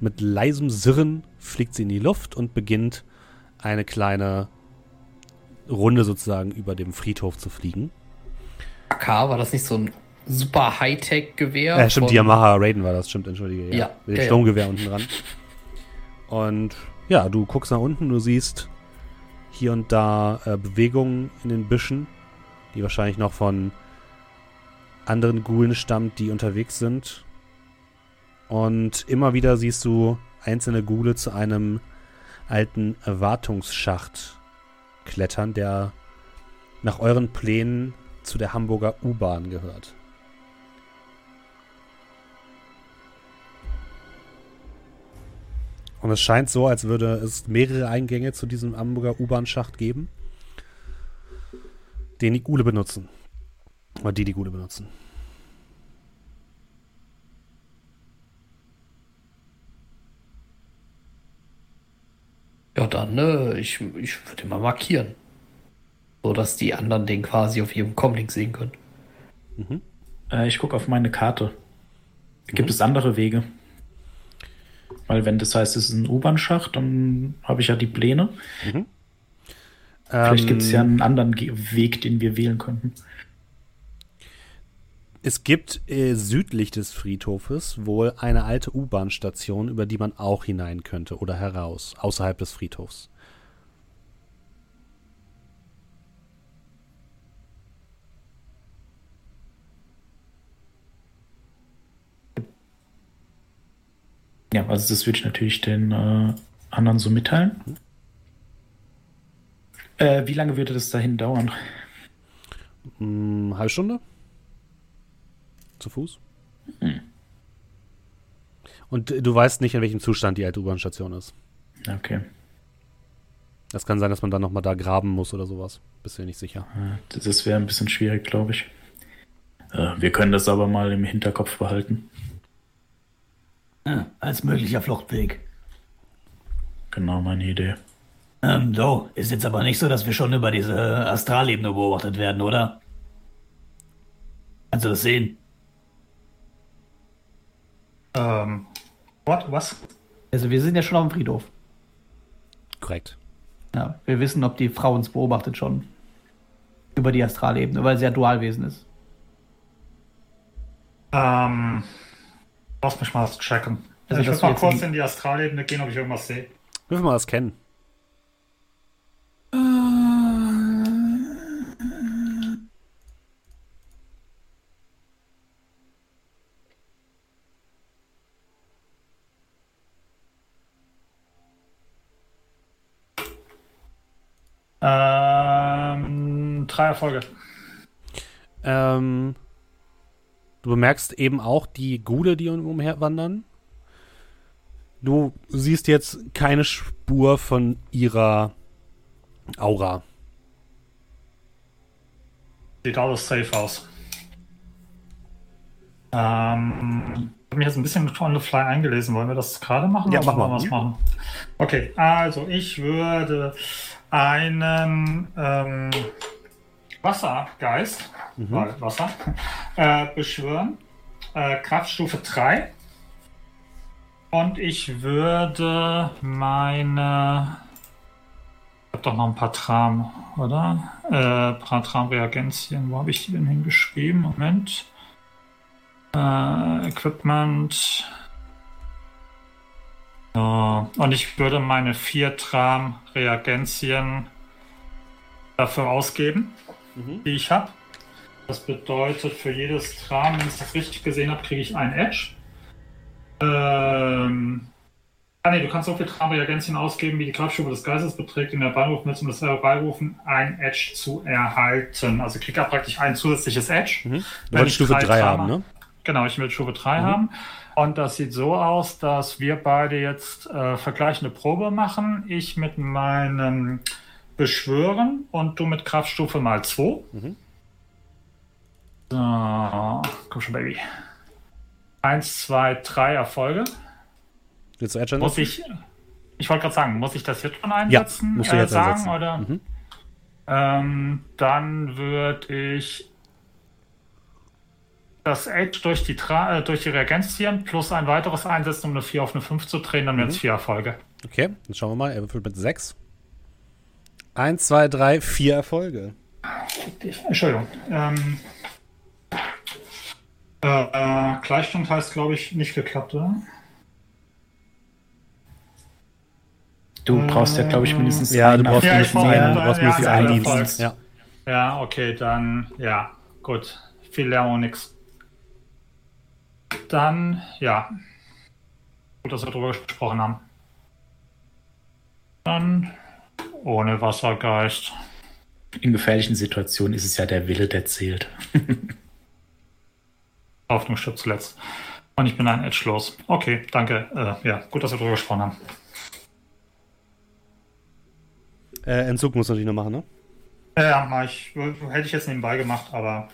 Mit leisem Sirren fliegt sie in die Luft und beginnt eine kleine Runde sozusagen über dem Friedhof zu fliegen. AK, war das nicht so ein super Hightech-Gewehr? Ja, stimmt, die Yamaha Raiden war das, stimmt, entschuldige. Ja, ja mit dem ja, Sturmgewehr ja. unten dran. Und ja, du guckst nach unten, du siehst hier und da äh, Bewegungen in den Büschen, die wahrscheinlich noch von anderen Gulen stammt, die unterwegs sind. Und immer wieder siehst du einzelne Gule zu einem alten Wartungsschacht klettern, der nach euren Plänen zu der Hamburger U-Bahn gehört. Und es scheint so, als würde es mehrere Eingänge zu diesem Hamburger U-Bahn-Schacht geben, den die Gule benutzen. Oder die die Gule benutzen. Ja, dann, ne, ich, ich würde mal markieren. So dass die anderen den quasi auf ihrem Comlink sehen können. Mhm. Äh, ich gucke auf meine Karte. Gibt mhm. es andere Wege? Weil wenn das heißt, es ist ein U-Bahn-Schacht, dann habe ich ja die Pläne. Mhm. Vielleicht ähm, gibt es ja einen anderen Weg, den wir wählen könnten. Es gibt äh, südlich des Friedhofes wohl eine alte U-Bahn-Station, über die man auch hinein könnte oder heraus, außerhalb des Friedhofs. Ja, also das würde ich natürlich den äh, anderen so mitteilen. Mhm. Äh, wie lange würde das dahin dauern? Hm, halbe Stunde? Zu Fuß. Hm. Und du weißt nicht, in welchem Zustand die alte U-Bahn-Station ist. Okay. Das kann sein, dass man dann nochmal da graben muss oder sowas. Bist du nicht sicher. Das wäre ein bisschen schwierig, glaube ich. Äh, wir können das aber mal im Hinterkopf behalten. Als möglicher Fluchtweg. Genau meine Idee. Ähm, so, ist jetzt aber nicht so, dass wir schon über diese Astralebene beobachtet werden, oder? Kannst du das sehen? Ähm, what, was? Also wir sind ja schon auf dem Friedhof. Korrekt. Ja, wir wissen, ob die Frau uns beobachtet schon. Über die Astralebene, weil sie ja Dualwesen ist. Ähm, lass mich mal das checken. Also, ich will mal kurz in die Astralebene gehen, ob ich irgendwas sehe. Müssen wir das kennen. Ähm, drei Erfolge. Ähm, du bemerkst eben auch die Gule, die umherwandern. Du siehst jetzt keine Spur von ihrer Aura. Sieht alles safe aus. Ähm, ich habe mich jetzt ein bisschen on the fly eingelesen. Wollen wir das gerade machen? Ja, machen wir. Was machen? Okay, also ich würde einen ähm, Wassergeist, mhm. Wasser, äh, beschwören. Äh, Kraftstufe 3. Und ich würde meine. Ich habe doch noch ein paar Tram, oder? Äh, ein paar Tram-Reagenzien. Wo habe ich die denn hingeschrieben? Moment. Äh, Equipment. Ja, und ich würde meine vier Tram-Reagenzien dafür ausgeben, mhm. die ich habe. Das bedeutet, für jedes Tram, wenn ich das richtig gesehen habe, kriege ich ein Edge. Ähm, ah nee, du kannst so viel Tram-Reagenzien ausgeben, wie die Kraftstufe des Geistes beträgt, in der Ballruf um das Herbeirufen ein Edge zu erhalten. Also kriege ich praktisch ein zusätzliches Edge. Mhm. Du wolltest Stufe 3 haben, ne? Genau, ich will Stufe 3 mhm. haben. Und das sieht so aus, dass wir beide jetzt äh, vergleichende Probe machen. Ich mit meinem Beschwören und du mit Kraftstufe mal 2. Mhm. So, komm schon, Baby. Eins, zwei, drei Erfolge. Willst du Muss ich, ich wollte gerade sagen, muss ich das jetzt schon einsetzen? Ja, musst du jetzt äh, sagen, einsetzen. Oder? Mhm. Ähm, dann würde ich das Edge durch die, Tra äh, durch die Reagenzien plus ein weiteres einsetzen, um eine 4 auf eine 5 zu drehen, dann mhm. wären es 4 Erfolge. Okay, dann schauen wir mal. Er würfelt mit 6. 1, 2, 3, 4 Erfolge. Entschuldigung. Ähm, äh, äh, Gleichstand heißt, glaube ich, nicht geklappt, oder? Du brauchst ja, glaube ich, mindestens Ja, du brauchst ja, mindestens einen, du brauchst mindestens einen Dienst. Ja. ja, okay, dann, ja, gut. Viel lernen und nix. Dann, ja. Gut, dass wir darüber gesprochen haben. Dann ohne Wassergeist. In gefährlichen Situationen ist es ja der Wille, der zählt. Hoffnung stirbt zuletzt. Und ich bin ein Edge los. Okay, danke. Äh, ja, gut, dass wir darüber gesprochen haben. Äh, Entzug muss natürlich noch machen, ne? Ja, ich, hätte ich jetzt nebenbei gemacht, aber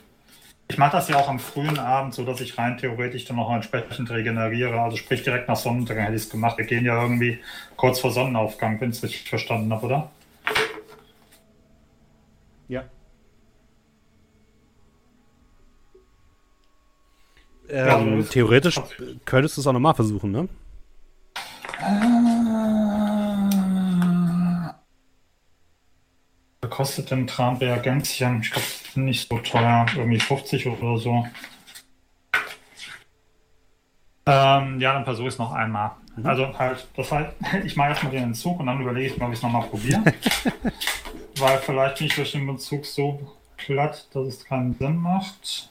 ich mache das ja auch am frühen Abend, so dass ich rein theoretisch dann noch entsprechend regeneriere. Also sprich direkt nach Sonnenuntergang hätte ich es gemacht. Wir gehen ja irgendwie kurz vor Sonnenaufgang, wenn ich es richtig verstanden habe, oder? Ja. Ähm, ja, theoretisch könntest du es auch nochmal versuchen, ne? Was kostet denn Tranreagenzien? Ich glaube, nicht so teuer, irgendwie 50 oder so. Ähm, ja, dann versuche ich es noch einmal. Mhm. Also halt, das halt, ich mache erstmal den Entzug und dann überlege ich mir, ob ich es nochmal probiere. Weil vielleicht bin ich durch den Entzug so platt, dass es keinen Sinn macht.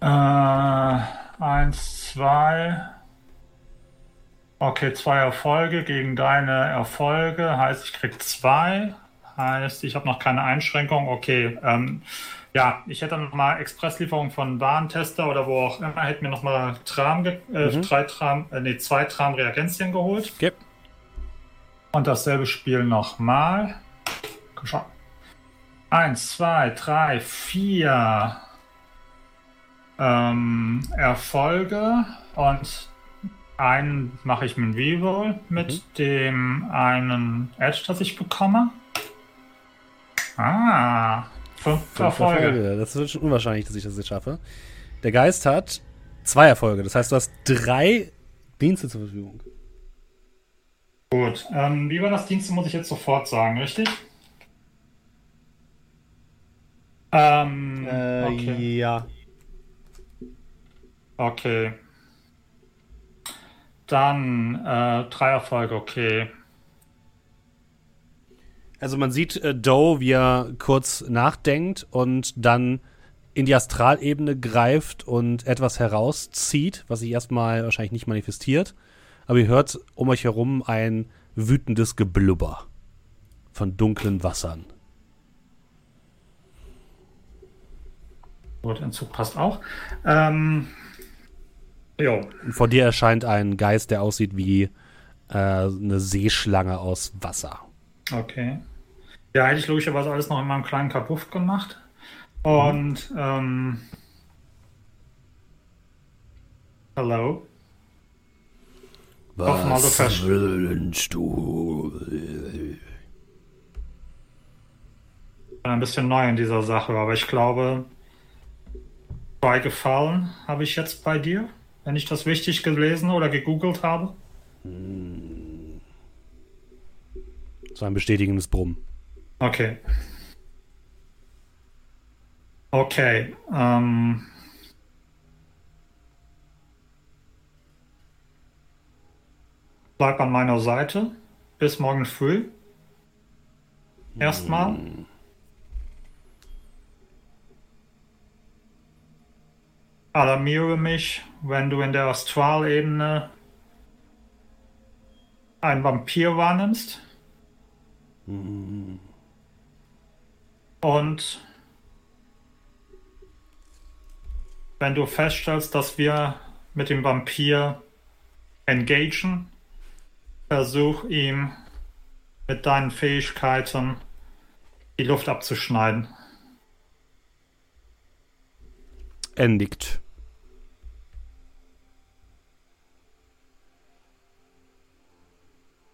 Äh, eins, zwei. Okay, zwei Erfolge gegen deine Erfolge. Heißt, ich krieg zwei. heißt, ich habe noch keine Einschränkung. Okay. Ähm, ja, ich hätte noch mal Expresslieferung von Warentester oder wo auch immer, hätte mir noch mal Tram, äh, mhm. drei Tram, äh, nee, zwei Tram Reagenzien geholt. Okay. Und dasselbe Spiel nochmal. Komm Eins, zwei, drei, vier ähm, Erfolge und einen mache ich mit Reroll mit mhm. dem einen Edge, das ich bekomme. Ah, fünf, fünf Erfolge. Erfolge. Das wird schon unwahrscheinlich, dass ich das jetzt schaffe. Der Geist hat zwei Erfolge. Das heißt, du hast drei Dienste zur Verfügung. Gut. Ähm, wie war das Dienste, muss ich jetzt sofort sagen, richtig? Ähm, äh, okay. Ja. Okay. Dann äh, drei Erfolge, okay. Also man sieht äh, Doe, wie er kurz nachdenkt und dann in die Astralebene greift und etwas herauszieht, was sich erstmal wahrscheinlich nicht manifestiert. Aber ihr hört um euch herum ein wütendes Geblubber von dunklen Wassern. Gut, Entzug passt auch. Ähm, jo. Vor dir erscheint ein Geist, der aussieht wie äh, eine Seeschlange aus Wasser. Okay. Ja, hätte ich logischerweise alles noch in meinem kleinen Kapuff gemacht. Und, mhm. ähm, Hallo. Was willst du? Ich bin ein bisschen neu in dieser Sache, aber ich glaube, Zwei Gefallen habe ich jetzt bei dir, wenn ich das richtig gelesen oder gegoogelt habe. So ein bestätigendes Brummen. Okay. Okay. Ähm. Bleib an meiner Seite bis morgen früh. Erstmal. Hm. Alarmiere mich, wenn du in der Astralebene einen Vampir wahrnimmst. Mhm. Und wenn du feststellst, dass wir mit dem Vampir engagen, versuch ihm mit deinen Fähigkeiten die Luft abzuschneiden. Endigt.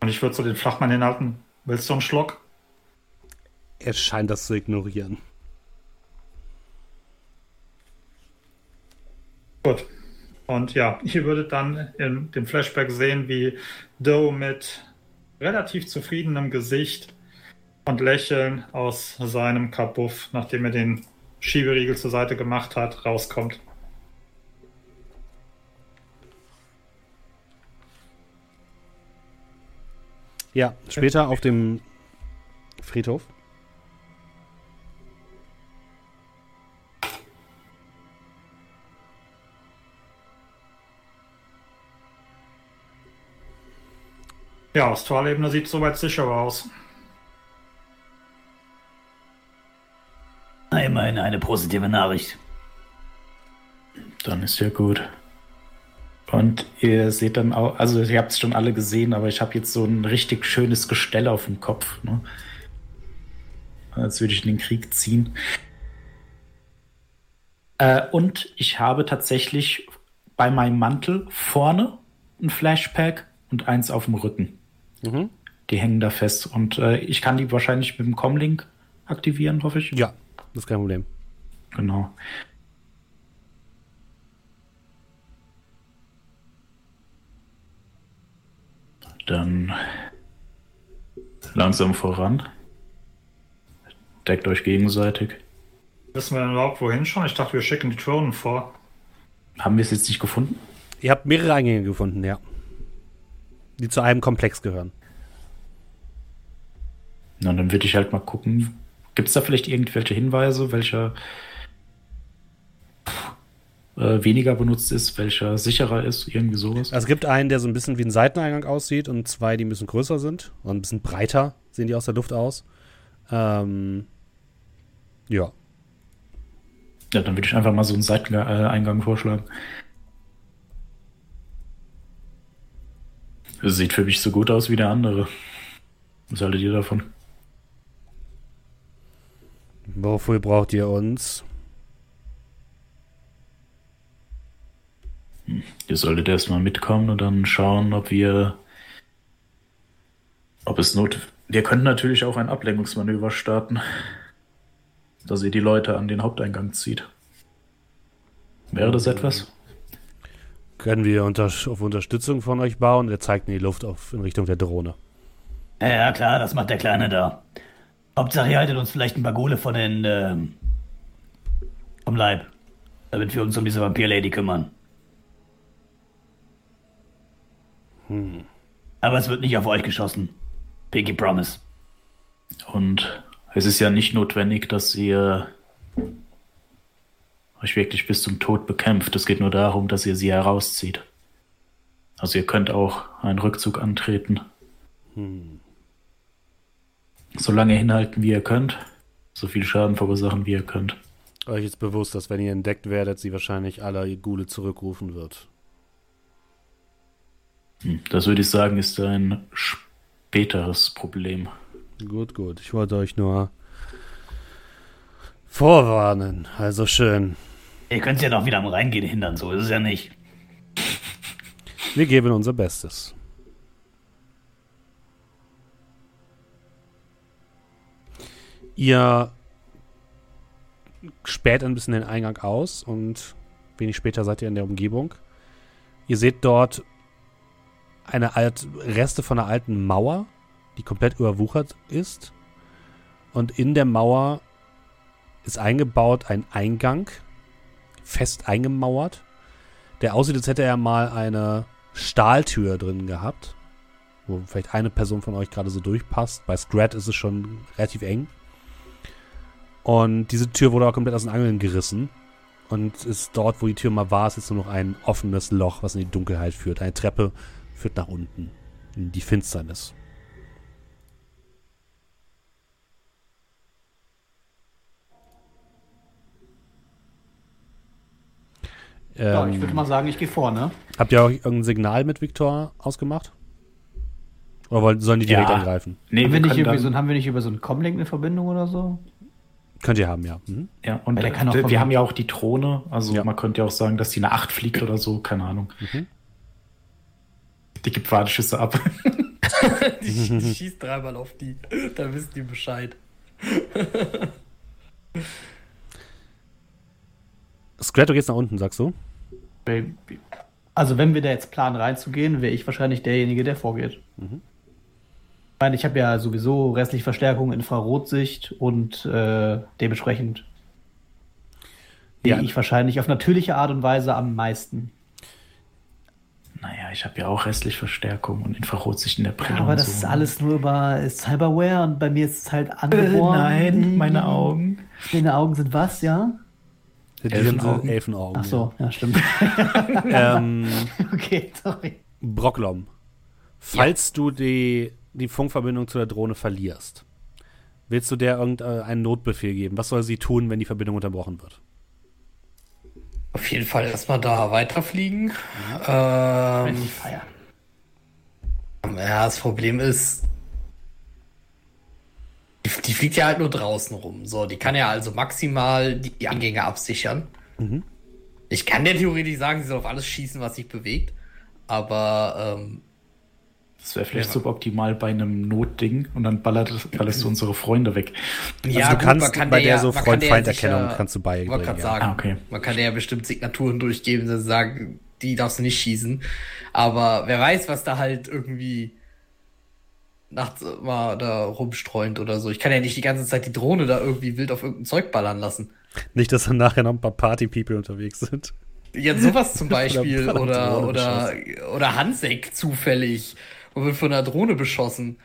Und ich würde so den Flachmann hinhalten. Willst du einen Schluck? Er scheint das zu ignorieren. Gut. Und ja, ihr würdet dann in dem Flashback sehen, wie Doe mit relativ zufriedenem Gesicht und Lächeln aus seinem Kabuff, nachdem er den Schieberiegel zur Seite gemacht hat, rauskommt. Ja, später auf dem Friedhof. Ja, aus Torlebene sieht soweit sicher aus. Immerhin eine positive Nachricht. Dann ist ja gut. Und ihr seht dann auch, also ihr habt es schon alle gesehen, aber ich habe jetzt so ein richtig schönes Gestell auf dem Kopf. Ne? Als würde ich in den Krieg ziehen. Äh, und ich habe tatsächlich bei meinem Mantel vorne ein Flashpack und eins auf dem Rücken. Mhm. Die hängen da fest. Und äh, ich kann die wahrscheinlich mit dem Comlink aktivieren, hoffe ich. Ja, das ist kein Problem. Genau. Dann langsam voran. Deckt euch gegenseitig. Wissen wir denn überhaupt wohin schon? Ich dachte, wir schicken die Türen vor. Haben wir es jetzt nicht gefunden? Ihr habt mehrere Eingänge gefunden, ja. Die zu einem Komplex gehören. Na, dann würde ich halt mal gucken. Gibt es da vielleicht irgendwelche Hinweise, welcher äh, weniger benutzt ist, welcher sicherer ist, irgendwie sowas. Also es gibt einen, der so ein bisschen wie ein Seiteneingang aussieht und zwei, die ein bisschen größer sind und ein bisschen breiter sehen die aus der Luft aus. Ähm, ja. Ja, dann würde ich einfach mal so einen Seiteneingang vorschlagen. Das sieht für mich so gut aus wie der andere. Was haltet ihr davon? Wofür braucht ihr uns? Ihr solltet erstmal mitkommen und dann schauen, ob wir. Ob es not. Wir können natürlich auch ein Ablenkungsmanöver starten, dass ihr die Leute an den Haupteingang zieht. Wäre das etwas? Können wir unter auf Unterstützung von euch bauen? Er zeigt in die Luft auf, in Richtung der Drohne. Ja, klar, das macht der Kleine da. Hauptsache, ihr haltet uns vielleicht ein paar Gole von den, äh, vom Leib. Damit wir uns um diese Vampir-Lady kümmern. Hm. Aber es wird nicht auf euch geschossen. Pinky Promise. Und es ist ja nicht notwendig, dass ihr euch wirklich bis zum Tod bekämpft. Es geht nur darum, dass ihr sie herauszieht. Also ihr könnt auch einen Rückzug antreten. Hm. So lange hinhalten, wie ihr könnt. So viel Schaden verursachen, wie ihr könnt. Euch ist bewusst, dass wenn ihr entdeckt werdet, sie wahrscheinlich aller Gule zurückrufen wird. Hm, das würde ich sagen, ist ein späteres Problem. Gut, gut. Ich wollte euch nur vorwarnen. Also schön. Ihr könnt ja noch wieder am Reingehen hindern, so ist es ja nicht. Wir geben unser Bestes. Ihr späht ein bisschen den Eingang aus und wenig später seid ihr in der Umgebung. Ihr seht dort eine Alt Reste von einer alten Mauer, die komplett überwuchert ist. Und in der Mauer ist eingebaut ein Eingang, fest eingemauert, der aussieht, als hätte er mal eine Stahltür drin gehabt, wo vielleicht eine Person von euch gerade so durchpasst. Bei Scrat ist es schon relativ eng. Und diese Tür wurde auch komplett aus den Angeln gerissen. Und ist dort, wo die Tür mal war, ist jetzt nur noch ein offenes Loch, was in die Dunkelheit führt. Eine Treppe führt nach unten in die Finsternis. ja, ich würde ähm, mal sagen, ich gehe vorne. Habt ihr auch irgendein Signal mit Viktor ausgemacht? Oder sollen die direkt ja. angreifen? Nee, haben wir, nicht irgendwie so, haben wir nicht über so einen Comlink eine Verbindung oder so? Könnt ihr haben, ja. Mhm. Ja, und äh, wir haben ja auch die Drohne. Also ja. man könnte ja auch sagen, dass die eine 8 fliegt oder so, keine Ahnung. Mhm. Die gibt Warnschüsse ab. die, die schießt dreimal auf die. Da wissen die Bescheid. Scrat, du gehst nach unten, sagst du? Also, wenn wir da jetzt planen reinzugehen, wäre ich wahrscheinlich derjenige, der vorgeht. Mhm. Ich meine, ich habe ja sowieso restlich Verstärkung, Infrarotsicht und äh, dementsprechend ja. ich wahrscheinlich auf natürliche Art und Weise am meisten. Naja, ich habe ja auch restlich Verstärkung und Infrarotsicht in der Brille. Ja, aber das so. ist ne? alles nur über Cyberware und bei mir ist es halt angeboren. Äh, nein, meine Augen. Deine Augen sind was, ja? Die Elfenaugen. Elfenaugen. Ach so, ja, ja stimmt. ähm, okay, sorry. Brocklom, falls ja. du die, die Funkverbindung zu der Drohne verlierst, willst du der irgendeinen Notbefehl geben? Was soll sie tun, wenn die Verbindung unterbrochen wird? Auf jeden Fall erstmal da weiterfliegen. Mhm. Ähm, feiern. Ja, das Problem ist, die, die, fliegt ja halt nur draußen rum. So, die kann ja also maximal die Eingänge absichern. Mhm. Ich kann dir theoretisch sagen, sie soll auf alles schießen, was sich bewegt. Aber ähm, das wäre vielleicht ja. suboptimal bei einem Notding und dann ballert, ballerst du unsere Freunde weg. Ja, also du gut, kannst kann bei der, der so Freund-Feinderkennung ja, kannst du beigeben. Ja. Sagen, ah, okay. Man kann ja bestimmt Signaturen durchgeben, und sagen, die darfst du nicht schießen. Aber wer weiß, was da halt irgendwie nachts mal da rumstreunt oder so. Ich kann ja nicht die ganze Zeit die Drohne da irgendwie wild auf irgendein Zeug ballern lassen. Nicht, dass dann nachher noch ein paar Party-People unterwegs sind. Ja, sowas zum Beispiel. oder, oder, oder, oder Hansek zufällig und wird von einer Drohne beschossen.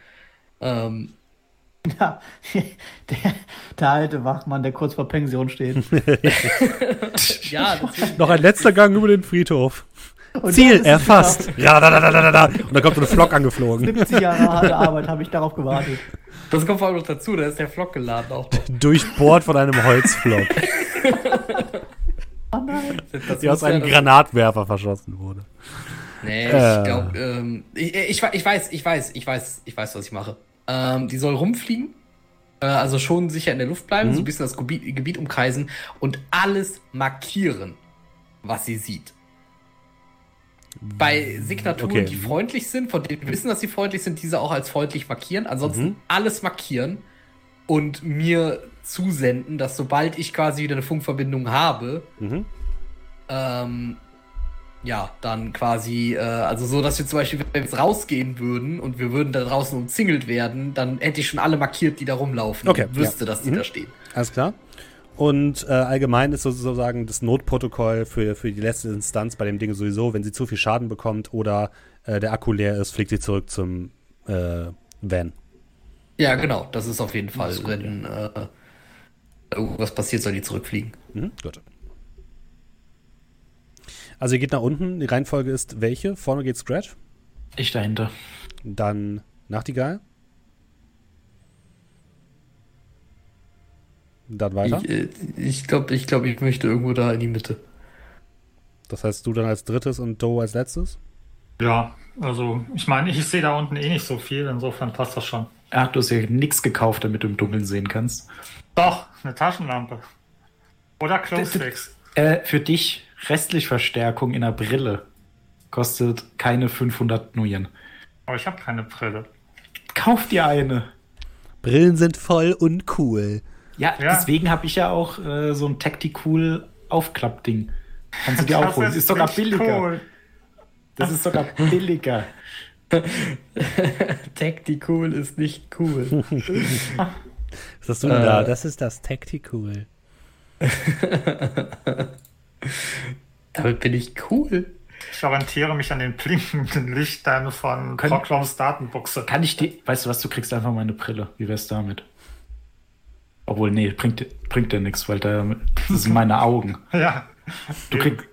Ähm. Ja, der, der alte Wachmann, der kurz vor Pension steht. ja, Noch ein letzter Gang über den Friedhof. Und Ziel erfasst. Ja, da, da, da, da, Und dann kommt so eine Flock angeflogen. 70 Jahre harte Arbeit habe ich darauf gewartet. Das kommt vor allem noch dazu, da ist der Flock geladen auch. Durchbohrt von einem Holzflock. oh nein. Die aus einem Granatwerfer verschossen wurde. Nee, äh. ich glaube, ähm, ich, ich, ich, weiß, ich weiß, ich weiß, ich weiß, was ich mache. Ähm, die soll rumfliegen, äh, also schon sicher in der Luft bleiben, mhm. so ein bisschen das Gebiet, Gebiet umkreisen und alles markieren, was sie sieht. Bei Signaturen, okay. die freundlich sind, von denen wir wissen, dass sie freundlich sind, diese auch als freundlich markieren. Ansonsten mhm. alles markieren und mir zusenden, dass sobald ich quasi wieder eine Funkverbindung habe, mhm. ähm, ja, dann quasi, äh, also so, dass wir zum Beispiel, wenn wir jetzt rausgehen würden und wir würden da draußen umzingelt werden, dann hätte ich schon alle markiert, die da rumlaufen. Okay. Und wüsste, ja. dass die mhm. da stehen. Alles klar. Und äh, allgemein ist sozusagen das Notprotokoll für, für die letzte Instanz bei dem Ding sowieso, wenn sie zu viel Schaden bekommt oder äh, der Akku leer ist, fliegt sie zurück zum äh, Van. Ja, genau. Das ist auf jeden Fall, gut, wenn ja. Äh, irgendwas passiert, soll die zurückfliegen. Mhm, gut. Also ihr geht nach unten. Die Reihenfolge ist welche? Vorne geht Scratch. Ich dahinter. Dann Nachtigall. Dann weiter. Ich, äh, ich glaube, ich, glaub, ich möchte irgendwo da in die Mitte. Das heißt, du dann als drittes und Doe als letztes? Ja, also ich meine, ich sehe da unten eh nicht so viel, insofern passt das schon. Ach, du hast ja nichts gekauft, damit du im Dunkeln sehen kannst. Doch, eine Taschenlampe. Oder Closefix. Äh, für dich restlich Verstärkung in der Brille kostet keine 500 Nuyen. Aber ich habe keine Brille. Kauf dir eine. Brillen sind voll uncool. Ja, ja. deswegen habe ich ja auch äh, so ein Tacticool Aufklappding. Kannst du dir auch holen. Ist, ist sogar billiger. Cool. Das ist sogar billiger. Tacticool ist nicht cool. Was hast du denn äh, da? Das ist das Tacticool. Damit bin ich cool. Ich orientiere mich an den blinkenden Lichtern von Procloms Datenbuchse. Kann ich dir, weißt du was, du kriegst einfach meine Brille. Wie wär's damit? Obwohl, nee, bringt, bringt dir nichts, weil da, das sind meine Augen. ja. Du kriegst.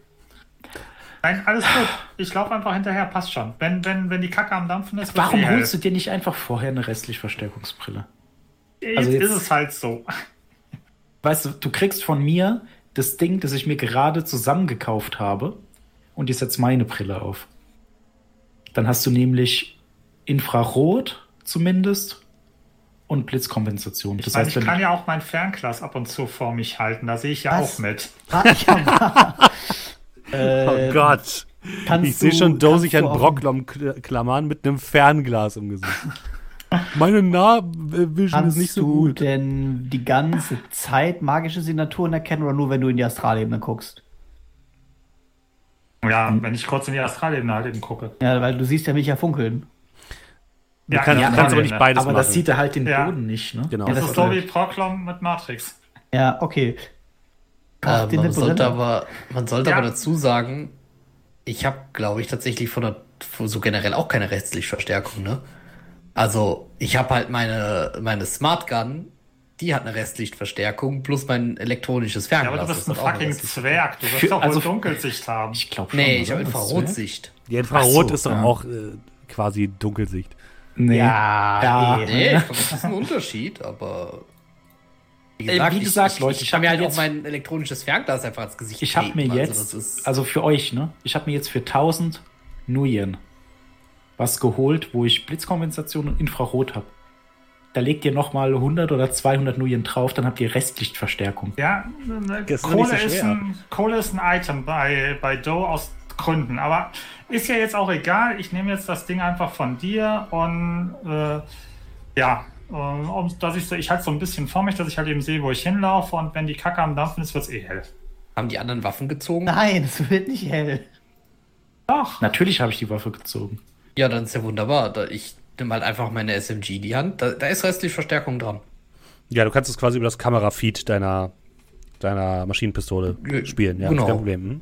Nein, alles gut. Ich laufe einfach hinterher, passt schon. Wenn, wenn, wenn die Kacke am Dampfen ist. Warum eh holst du dir nicht einfach vorher eine restliche Verstärkungsbrille? Jetzt, also jetzt ist es halt so. Weißt du, du kriegst von mir das Ding, das ich mir gerade zusammengekauft habe, und ich setze meine Brille auf. Dann hast du nämlich Infrarot zumindest und Blitzkompensation. Das ich, heißt, ich kann ja auch mein Fernglas ab und zu vor mich halten, da sehe ich ja Was? auch mit. oh Gott. ich sehe schon dosig ein Brocklom klammern mit einem Fernglas im Gesicht. Meine Nahvision ist nicht so gut. Kannst du denn die ganze Zeit magische Signaturen erkennen oder nur, wenn du in die Astralebene guckst? Ja, wenn ich kurz in die Astralebene halt eben gucke. Ja, weil du siehst ja mich ja funkeln. Du ja, kannst, ja, kannst aber nicht beides aber machen. das sieht er halt den ja. Boden nicht, ne? Genau. Das, das ist so wie Proclom mit Matrix. Ja, okay. Äh, man, sollte aber, man sollte ja. aber dazu sagen, ich habe, glaube ich, tatsächlich von der, so generell auch keine Restlichtverstärkung, ne? Also, ich habe halt meine, meine Smart Gun, die hat eine Restlichtverstärkung, plus mein elektronisches Fernglas. Ja, aber du bist ein fucking Zwerg, du wirst doch also, wohl Dunkelsicht haben. Ich glaube schon. Nee, ich habe Infrarotsicht. Die Infrarot so, ist doch ja. auch äh, quasi Dunkelsicht. Nee. Ja, ja. Nee, ich das ist ein Unterschied, aber. Wie gesagt, wie gesagt ich, Leute, ich, ich habe mir halt auch mein elektronisches Fernglas einfach ins Gesicht Ich habe mir also jetzt, also, also, für euch, ne? Ich habe mir jetzt für 1000 Nuyen was geholt, wo ich Blitzkompensation und Infrarot habe. Da legt ihr nochmal 100 oder 200 Nuyen drauf, dann habt ihr Restlichtverstärkung. Ja, Kohle, so ist ein, Kohle ist ein Item bei, bei Doe aus Gründen, aber ist ja jetzt auch egal. Ich nehme jetzt das Ding einfach von dir und äh, ja, um, dass ich so, ich halte so ein bisschen vor mich, dass ich halt eben sehe, wo ich hinlaufe und wenn die Kacke am Dampfen ist, wird es eh hell. Haben die anderen Waffen gezogen? Nein, es wird nicht hell. Doch. Natürlich habe ich die Waffe gezogen. Ja, dann ist ja wunderbar. Ich nehme halt einfach meine SMG in die Hand. Da, da ist restlich Verstärkung dran. Ja, du kannst es quasi über das Kamerafeed deiner, deiner Maschinenpistole spielen. Ja, genau. kein Problem. Hm?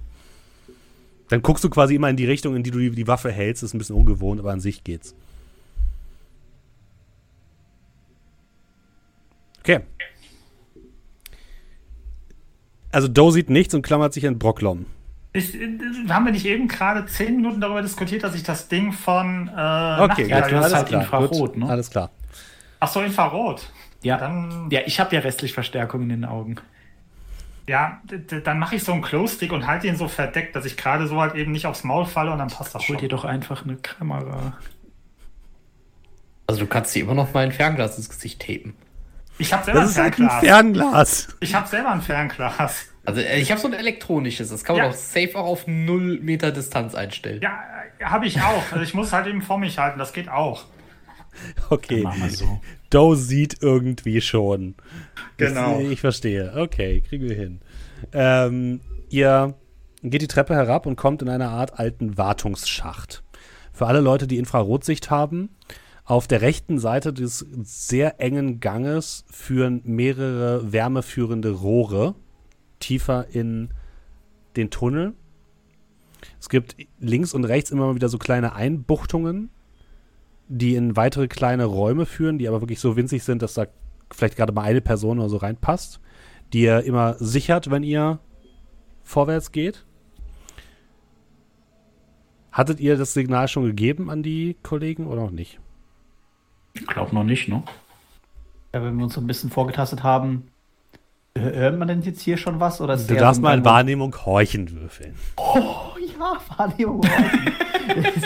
Dann guckst du quasi immer in die Richtung, in die du die, die Waffe hältst. Das ist ein bisschen ungewohnt, aber an sich geht's. Okay. Also Doe sieht nichts und klammert sich an Brocklom. Ich, haben wir nicht eben gerade zehn Minuten darüber diskutiert, dass ich das Ding von äh, Okay, ja, du hast halt klar. Infrarot, ne? Alles klar. Ach so, Infrarot. Ja, dann, ja ich habe ja restlich Verstärkung in den Augen. Ja, dann mache ich so einen Close-Stick und halte ihn so verdeckt, dass ich gerade so halt eben nicht aufs Maul falle und dann passt das Hol schon. Hol dir doch einfach eine Kamera. Also du kannst dir immer noch mal ein Fernglas ins Gesicht tapen. Ich habe selber das ein Fernglas. Halt ein Fernglas. Ich habe selber ein Fernglas. Also äh, ich habe so ein elektronisches, das kann man ja. doch safe auch auf 0 Meter Distanz einstellen. Ja, äh, habe ich auch. Also ich muss halt eben vor mich halten, das geht auch. Okay. So. Doe sieht irgendwie schon. Genau. Ich, ich, verstehe. Okay, kriegen wir hin. Ähm, ihr geht die Treppe herab und kommt in eine Art alten Wartungsschacht. Für alle Leute, die Infrarotsicht haben, auf der rechten Seite des sehr engen Ganges führen mehrere wärmeführende Rohre tiefer in den Tunnel. Es gibt links und rechts immer mal wieder so kleine Einbuchtungen, die in weitere kleine Räume führen, die aber wirklich so winzig sind, dass da vielleicht gerade mal eine Person oder so reinpasst, die ihr immer sichert, wenn ihr vorwärts geht. Hattet ihr das Signal schon gegeben an die Kollegen oder noch nicht? Ich glaube noch nicht, ne? Ja, wenn wir uns so ein bisschen vorgetastet haben, hört man denn jetzt hier schon was? Oder du darfst mal in Wahrnehmung horchen würfeln. Oh ja, Wahrnehmung horchen.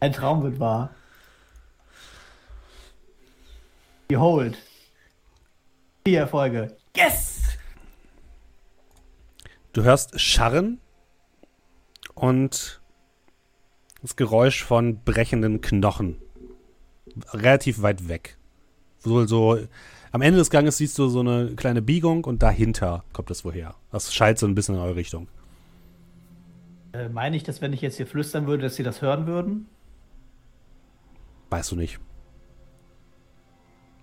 ein Traum wird wahr. Behold. Vier Erfolge. Yes! Du hörst Scharren und das Geräusch von brechenden Knochen. Relativ weit weg. So, so, am Ende des Ganges siehst du so eine kleine Biegung und dahinter kommt das woher. Das schallt so ein bisschen in eure Richtung. Äh, meine ich, dass wenn ich jetzt hier flüstern würde, dass sie das hören würden? Weißt du nicht.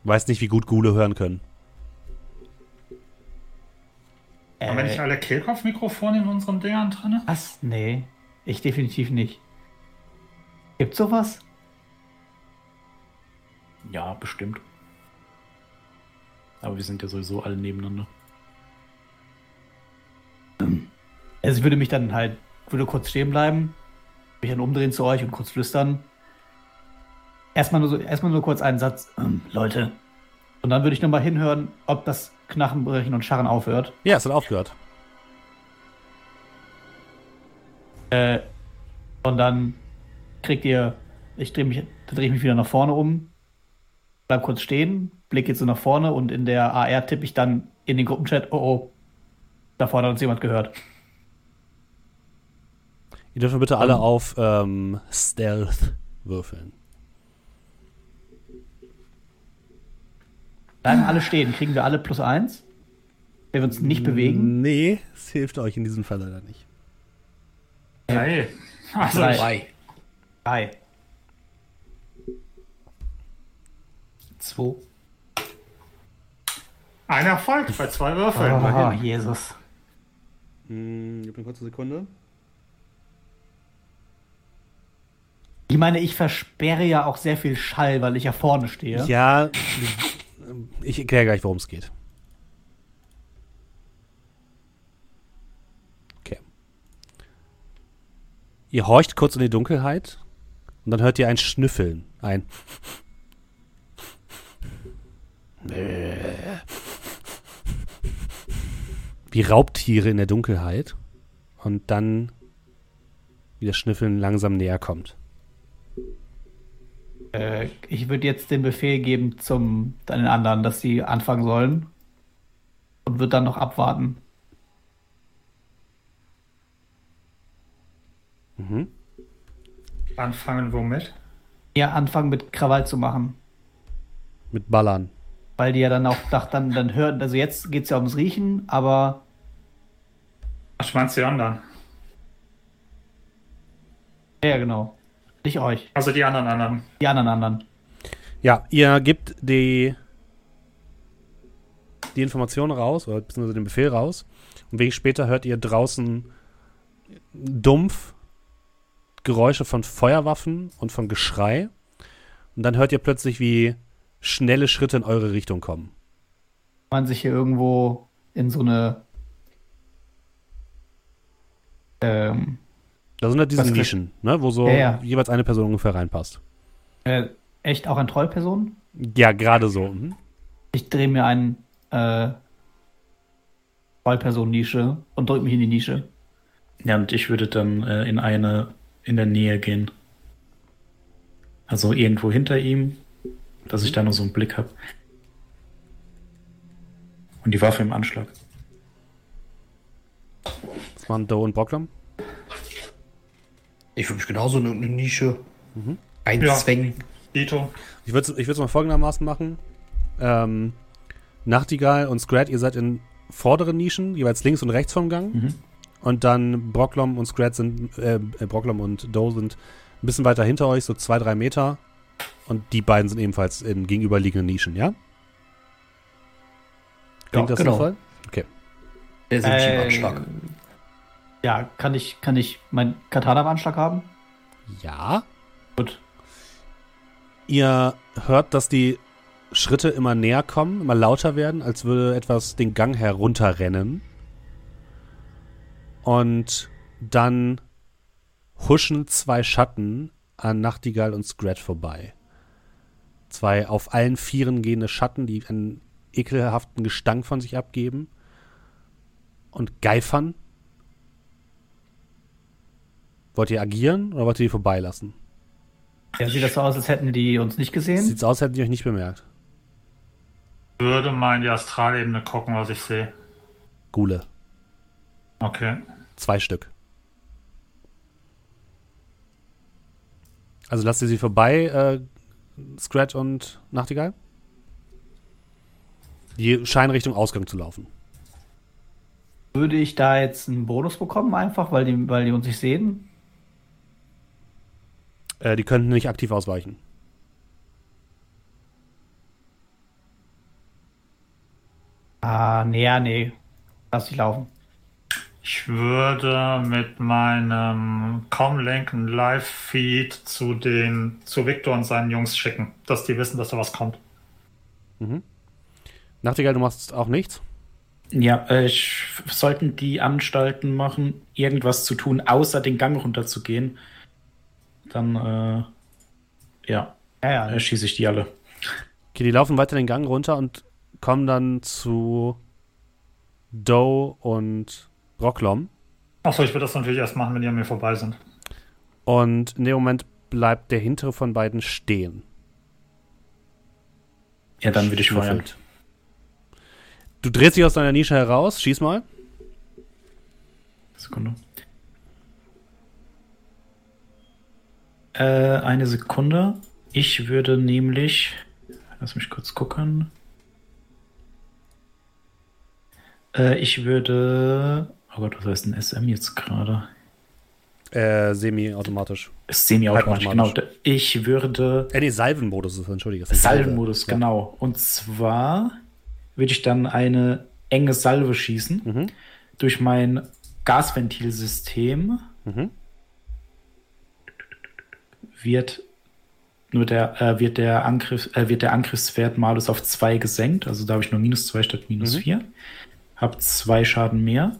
Weiß nicht, wie gut Gule hören können. Haben wir nicht alle Kehlkopfmikrofone in unseren Dingern drin? Was? Nee, ich definitiv nicht. Gibt's sowas? Ja, bestimmt. Aber wir sind ja sowieso alle nebeneinander. Also ich würde mich dann halt, würde kurz stehen bleiben, mich dann umdrehen zu euch und kurz flüstern. Erstmal nur, so, erstmal nur kurz einen Satz. Ähm, Leute. Und dann würde ich nochmal hinhören, ob das Knachenbrechen und Scharren aufhört. Ja, es hat aufgehört. Äh, und dann kriegt ihr, ich drehe mich, dreh ich mich wieder nach vorne um, bleib kurz stehen, blick jetzt so nach vorne und in der AR tippe ich dann in den Gruppenchat, oh oh, da vorne hat uns jemand gehört. Ihr dürft bitte alle um, auf ähm, Stealth würfeln. Bleiben alle stehen. Kriegen wir alle plus eins? Wenn wir uns nicht bewegen? Nee, es hilft euch in diesem Fall leider nicht. Drei. Also drei. Drei. Zwei. Ein Erfolg bei zwei Würfeln. Oh, Jesus. Hm, gib eine kurze Sekunde. Ich meine, ich versperre ja auch sehr viel Schall, weil ich ja vorne stehe. Ja, ich erkläre gleich, worum es geht. Okay. Ihr horcht kurz in die Dunkelheit und dann hört ihr ein Schnüffeln. Ein. Wie Raubtiere in der Dunkelheit. Und dann, wie das Schnüffeln langsam näher kommt. Äh, ich würde jetzt den Befehl geben zum den anderen, dass sie anfangen sollen. Und würde dann noch abwarten. Mhm. Anfangen womit? Ja, anfangen mit Krawall zu machen. Mit Ballern. Weil die ja dann auch dachten, dann, dann hören, also jetzt geht es ja ums Riechen, aber. Was meinst du die anderen? Ja, genau. Nicht euch. Also die anderen anderen. Die anderen anderen. Ja, ihr gebt die, die Information raus, oder beziehungsweise den Befehl raus. Und wenig später hört ihr draußen dumpf Geräusche von Feuerwaffen und von Geschrei. Und dann hört ihr plötzlich, wie schnelle Schritte in eure Richtung kommen. Man sich hier irgendwo in so eine Ähm, da sind halt diese Nischen, ne, wo so ja, ja. jeweils eine Person ungefähr reinpasst. Äh, echt auch an Trollpersonen? Ja, gerade so. Mhm. Ich drehe mir einen äh, Trollperson-Nische und drücke mich in die Nische. Ja, und ich würde dann äh, in eine in der Nähe gehen. Also irgendwo hinter ihm, dass ich da nur so einen Blick habe. Und die Waffe im Anschlag. Was waren Doe und Brocklam? Ich würde mich genauso in eine Nische mhm. einzwängen. Ja. Ich würde es ich mal folgendermaßen machen. Ähm, Nachtigall und Scrat, ihr seid in vorderen Nischen, jeweils links und rechts vom Gang. Mhm. Und dann Brocklom und Scrat sind, äh, äh, Brocklom und Doe sind ein bisschen weiter hinter euch, so zwei, drei Meter. Und die beiden sind ebenfalls in gegenüberliegenden Nischen, ja? Klingt ja, das genau. sinnvoll? Okay. Der sind äh, Anschlag. Ja, kann ich, kann ich mein Katana im Anschlag haben? Ja. Gut. Ihr hört, dass die Schritte immer näher kommen, immer lauter werden, als würde etwas den Gang herunterrennen. Und dann huschen zwei Schatten an Nachtigall und Scrat vorbei. Zwei auf allen Vieren gehende Schatten, die einen ekelhaften Gestank von sich abgeben und geifern. Wollt ihr agieren oder wollt ihr die vorbeilassen? Ja, sieht das so aus, als hätten die uns nicht gesehen? Sieht so aus, als hätten die euch nicht bemerkt. Ich würde mal in die Astralebene gucken, was ich sehe. Gule. Okay. Zwei Stück. Also lasst ihr sie vorbei, äh, Scratch und Nachtigall? Die scheinen Richtung Ausgang zu laufen. Würde ich da jetzt einen Bonus bekommen, einfach, weil die, weil die uns nicht sehen? Äh, die könnten nicht aktiv ausweichen. Ah, nee, nee. Lass dich laufen. Ich würde mit meinem Comlink einen Live-Feed zu den, zu Victor und seinen Jungs schicken, dass die wissen, dass da was kommt. Mhm. Nachtigall, du machst auch nichts? Ja, äh, ich, sollten die Anstalten machen, irgendwas zu tun, außer den Gang runterzugehen, dann, äh, ja, ja, ja. erschieße ich die alle. Okay, die laufen weiter den Gang runter und kommen dann zu Doe und Brocklom. Achso, ich würde das natürlich erst machen, wenn die an mir vorbei sind. Und in dem Moment bleibt der hintere von beiden stehen. Ja, dann würde ich feuern. Du drehst dich aus deiner Nische heraus, schieß mal. Sekunde. Äh, eine Sekunde. Ich würde nämlich. Lass mich kurz gucken. Äh, ich würde. Oh Gott, was heißt ein SM jetzt gerade? Äh, semi-automatisch. Semi-automatisch, genau. Ich würde. Äh, nee, Salvenmodus ist, entschuldige. Salvenmodus, ja. genau. Und zwar würde ich dann eine enge Salve schießen mhm. durch mein Gasventilsystem. Mhm. Wird nur der, äh, wird, der Angriff, äh, wird der Angriffswert malus auf 2 gesenkt. Also da habe ich nur minus 2 statt minus 4. Mhm. Hab 2 Schaden mehr.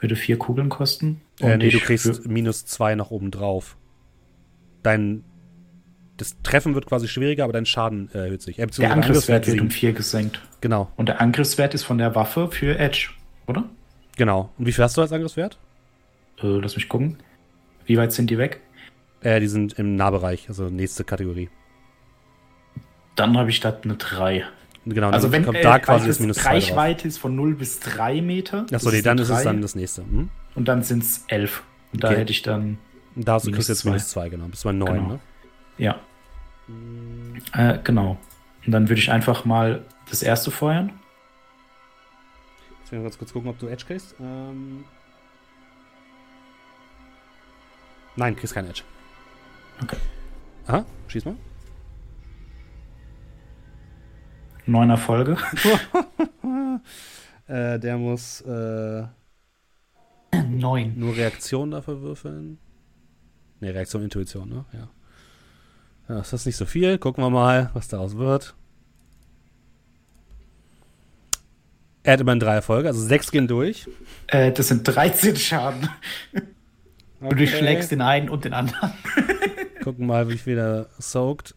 Würde 4 Kugeln kosten. Äh, nee, du kriegst minus 2 nach oben drauf. Dein das Treffen wird quasi schwieriger, aber dein Schaden erhöht sich. Äh, der Angriffswert wird um 4 gesenkt. Genau. Und der Angriffswert ist von der Waffe für Edge, oder? Genau. Und wie viel hast du als Angriffswert? Äh, lass mich gucken. Wie weit sind die weg? Äh, die sind im Nahbereich, also nächste Kategorie. Dann habe ich statt eine 3. Genau, also wenn kommt äh, da quasi das minus Reichweite ist von 0 bis 3 Meter. Achso, nee, dann ist es dann das nächste. Hm? Und dann sind es 11. Und okay. da hätte ich dann. Da hast du kriegst jetzt minus 2, genau. Bis bei 9, genau. ne? Ja. Äh, genau. Und dann würde ich einfach mal das erste feuern. Jetzt werden wir ganz kurz gucken, ob du Edge kriegst. Ähm Nein, kriegst kein Edge. Okay. Aha, schieß mal. Neuner Folge. äh, der muss äh, neun. Nur Reaktion dafür würfeln. Ne, Reaktion, Intuition, ne? Ja. Ja, ist das nicht so viel? Gucken wir mal, was daraus wird. Er hat immer einen Erfolge, also sechs gehen durch. Äh, das sind 13 Schaden. Okay. Du durchschlägst den einen und den anderen. Gucken mal, wie viel er soakt.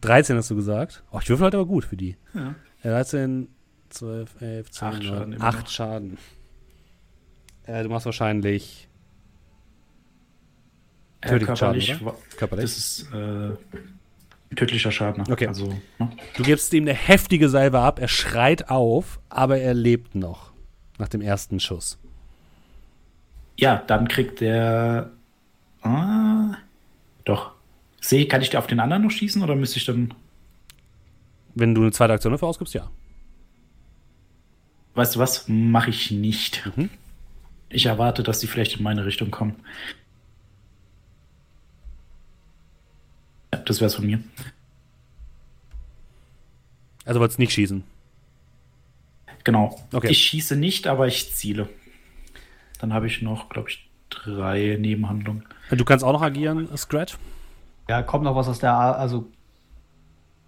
13 hast du gesagt. Oh, ich würfel heute aber gut für die. Ja. 13, 12, 11, 10, 8 Schaden. 8 Schaden. Äh, du machst wahrscheinlich äh, tödlichen Schaden? Körperlich? Das ist äh, tödlicher Schaden. Okay. Also, ne? Du gibst ihm eine heftige Salve ab, er schreit auf, aber er lebt noch. Nach dem ersten Schuss. Ja, dann kriegt der. Ah, doch. Sehe, kann ich auf den anderen noch schießen oder müsste ich dann. Wenn du eine zweite Aktion dafür ausgibst, ja. Weißt du was? Mache ich nicht. Mhm. Ich erwarte, dass die vielleicht in meine Richtung kommen. Ja, das wär's von mir. Also wolltest nicht schießen? Genau. Okay. Ich schieße nicht, aber ich ziele. Dann habe ich noch, glaube ich, drei Nebenhandlungen. Du kannst auch noch agieren, Scratch? Ja, kommt noch was aus der, also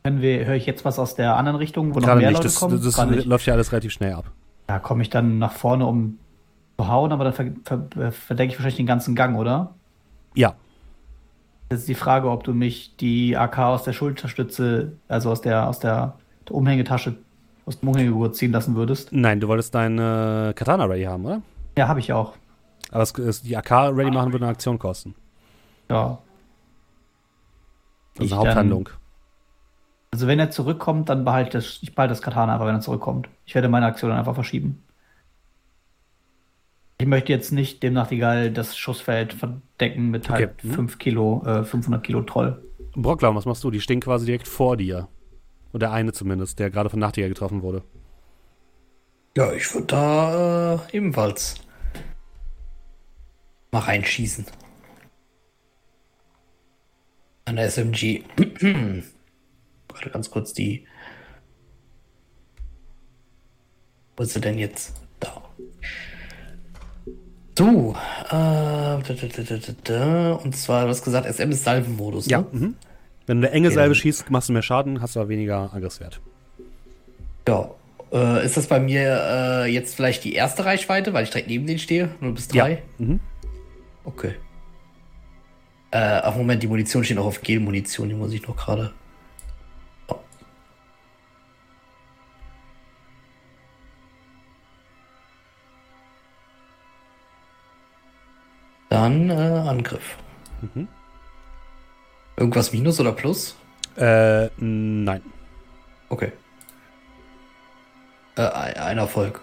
wir, höre ich jetzt was aus der anderen Richtung, wo Gerade noch mehr nicht. Leute das, kommen? Das, das läuft ja alles relativ schnell ab. Ja, komme ich dann nach vorne, um zu hauen, aber dann ver ver verdenke ich wahrscheinlich den ganzen Gang, oder? Ja. Das ist die Frage, ob du mich die AK aus der Schulterstütze, also aus der, aus der, der Umhängetasche, aus dem Umhängegurt ziehen lassen würdest. Nein, du wolltest deine Katana ready haben, oder? Ja, habe ich auch. Aber es, es, die AK ready machen würde eine Aktion kosten. Ja. Das ist eine Haupthandlung. Dann, also wenn er zurückkommt, dann behalte das, ich behalte das Katana einfach, wenn er zurückkommt. Ich werde meine Aktion dann einfach verschieben. Ich möchte jetzt nicht dem Nachtigall das Schussfeld verdecken mit halt okay. 5 hm. Kilo, äh, 500 Kilo Troll. Brocklau, was machst du? Die stehen quasi direkt vor dir. Oder der eine zumindest, der gerade von Nachtigall getroffen wurde. Ja, ich würde da äh, ebenfalls mal reinschießen. An der SMG. Warte ganz kurz die. Wo ist sie denn jetzt? Da. So, äh, da, da, da, und zwar, du hast gesagt, SM ist Salvenmodus. Ja. Ne? Mhm. Wenn du eine enge Salve schießt, machst du mehr Schaden, hast aber weniger Angriffswert. Ja. Äh, ist das bei mir äh, jetzt vielleicht die erste Reichweite, weil ich direkt neben denen stehe? 0 bis 3? Ja. Mhm. Okay. Äh, ach Moment, die Munition steht noch auf Gel-Munition, die muss ich noch gerade. Dann äh, Angriff. Mhm. Irgendwas Minus oder Plus? Äh, nein. Okay. Äh, ein Erfolg.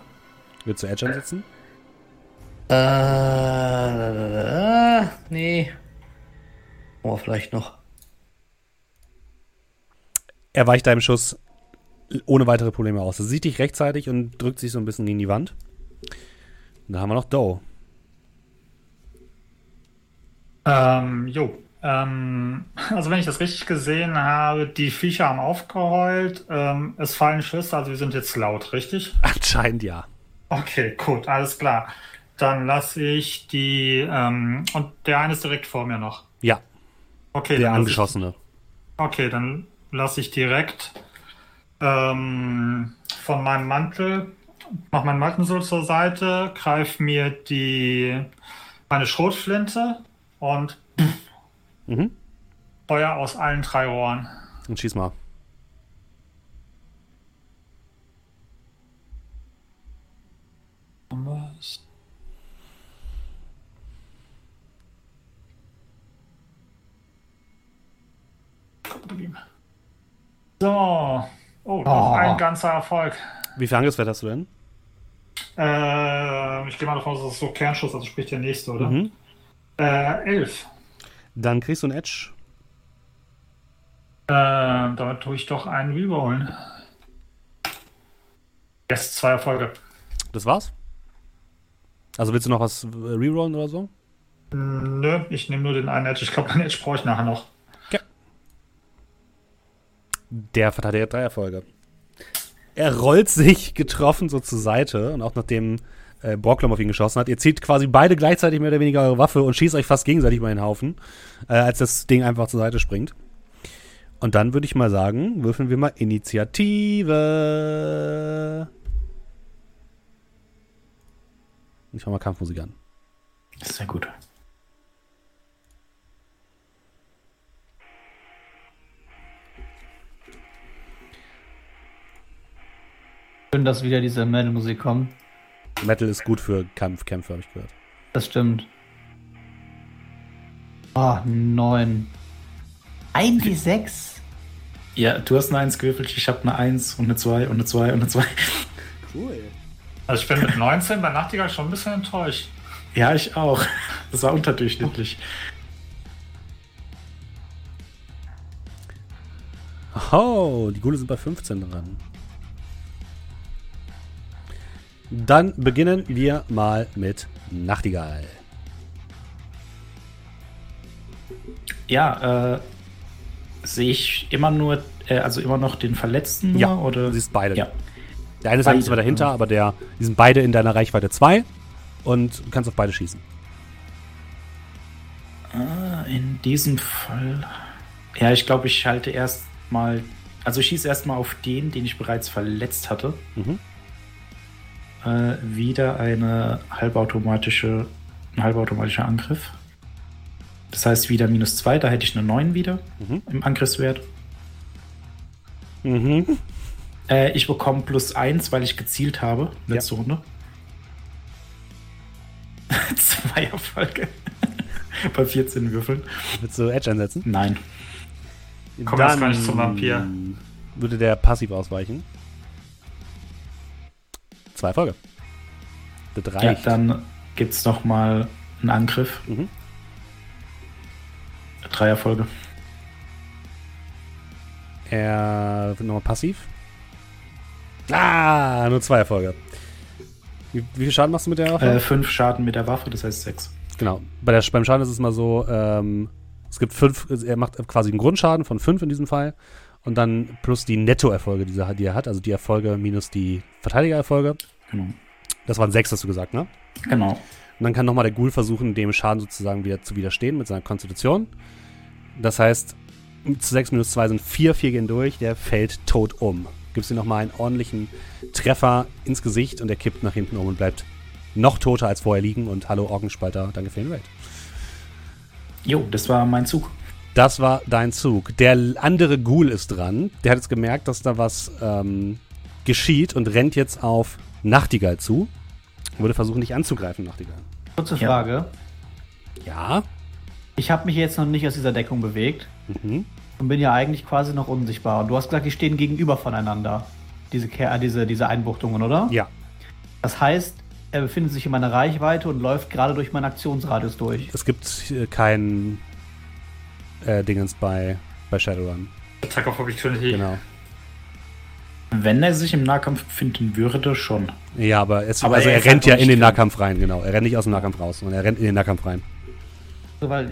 Willst du Edge ansetzen? Äh, nee. Oh, vielleicht noch. Er weicht deinem Schuss ohne weitere Probleme aus. Er sieht dich rechtzeitig und drückt sich so ein bisschen gegen die Wand. Und dann haben wir noch Doe. Ähm, jo. Ähm, also wenn ich das richtig gesehen habe, die Viecher haben aufgeheult. Ähm, es fallen Schüsse, also wir sind jetzt laut, richtig? Anscheinend ja. Okay, gut, alles klar. Dann lasse ich die, ähm, und der eine ist direkt vor mir noch. Ja. Okay. Der angeschossene. Ich, okay, dann lasse ich direkt ähm, von meinem Mantel, mach meinen Mantel so zur Seite, greife mir die, meine Schrotflinte und mhm. Feuer aus allen drei Rohren. Und schieß mal. Was? So. Oh, oh. ein ganzer Erfolg. Wie viel Angriffswert hast du denn? Äh, ich gehe mal davon aus, das ist so Kernschuss, also sprich der nächste, oder? Mhm. Äh, elf. Dann kriegst du ein Edge. Äh, damit tue ich doch einen Rerollen. Yes, zwei Erfolge. Das war's? Also willst du noch was rerollen oder so? Nö, ich nehme nur den einen Edge. Ich glaube, einen Edge brauche ich nachher noch. Der hat ja drei Erfolge. Er rollt sich getroffen so zur Seite und auch nachdem äh, Borglum auf ihn geschossen hat, ihr zieht quasi beide gleichzeitig mehr oder weniger eure Waffe und schießt euch fast gegenseitig mal in den Haufen, äh, als das Ding einfach zur Seite springt. Und dann würde ich mal sagen, würfeln wir mal Initiative. Ich mach mal Kampfmusik an. Das ist ja gut. Schön, dass wieder diese Metal-Musik kommt. Metal ist gut für Kampfkämpfe, habe ich gehört. Das stimmt. Ah, oh, 9. 1 wie 6? Ja, du hast eine 1 gewürfelt, ich habe eine 1 und eine 2 und eine 2 und eine 2. Cool. Also ich bin mit 19 bei Nachtigall schon ein bisschen enttäuscht. Ja, ich auch. Das war unterdurchschnittlich. Oh, die Gule sind bei 15 dran. Dann beginnen wir mal mit Nachtigall. Ja, äh, sehe ich immer nur, äh, also immer noch den Verletzten ja, oder? Du siehst beide. Ja. Der eine ist ein bisschen dahinter, aber der, die sind beide in deiner Reichweite 2 und du kannst auf beide schießen. Ah, in diesem Fall. Ja, ich glaube, ich halte erst mal. Also ich schieße erstmal auf den, den ich bereits verletzt hatte. Mhm äh, wieder eine halbautomatische, ein halbautomatischer Angriff. Das heißt wieder minus 2, da hätte ich eine 9 wieder mhm. im Angriffswert. Mhm. Äh, ich bekomme plus 1, weil ich gezielt habe, letzte ja. Runde. Zwei Erfolge. Bei 14 Würfeln. Willst du Edge einsetzen? Nein. Komm jetzt gar nicht zum Vampir. Würde der passiv ausweichen? Zwei Erfolge. Das reicht. Ja, dann gibt es nochmal einen Angriff. Mhm. Drei Erfolge. Er wird nochmal passiv. Ah, nur zwei Erfolge. Wie, wie, viel Schaden machst du mit der Waffe? Äh, fünf Schaden mit der Waffe, das heißt sechs. Genau. Bei der, beim Schaden ist es mal so, ähm, es gibt fünf, er macht quasi einen Grundschaden von fünf in diesem Fall. Und dann plus die Nettoerfolge, die, die er hat, also die Erfolge minus die Verteidigererfolge. Genau. Das waren sechs, hast du gesagt, ne? Genau. Und dann kann nochmal der Ghoul versuchen, dem Schaden sozusagen wieder zu widerstehen mit seiner Konstitution. Das heißt, zu 6 minus 2 sind 4, 4 gehen durch, der fällt tot um. Gibst ihm nochmal einen ordentlichen Treffer ins Gesicht und er kippt nach hinten um und bleibt noch toter als vorher liegen. Und hallo Orgenspalter, danke für den Raid. Jo, das war mein Zug. Das war dein Zug. Der andere Ghoul ist dran. Der hat jetzt gemerkt, dass da was ähm, geschieht und rennt jetzt auf Nachtigall zu. Würde versuchen, dich anzugreifen, Nachtigall. Kurze Frage. Ja. Ich habe mich jetzt noch nicht aus dieser Deckung bewegt mhm. und bin ja eigentlich quasi noch unsichtbar. Und du hast gesagt, die stehen gegenüber voneinander. Diese, äh, diese, diese Einbuchtungen, oder? Ja. Das heißt, er befindet sich in meiner Reichweite und läuft gerade durch meinen Aktionsradius durch. Es gibt äh, keinen äh, Dingens bei, bei Shadowrun. Attack of Opportunity. Genau. Wenn er sich im Nahkampf befinden würde, schon. Ja, aber, es, aber also er, er rennt ja in den Nahkampf rein, genau. Er rennt nicht aus dem Nahkampf raus, sondern er rennt in den Nahkampf rein. So, weil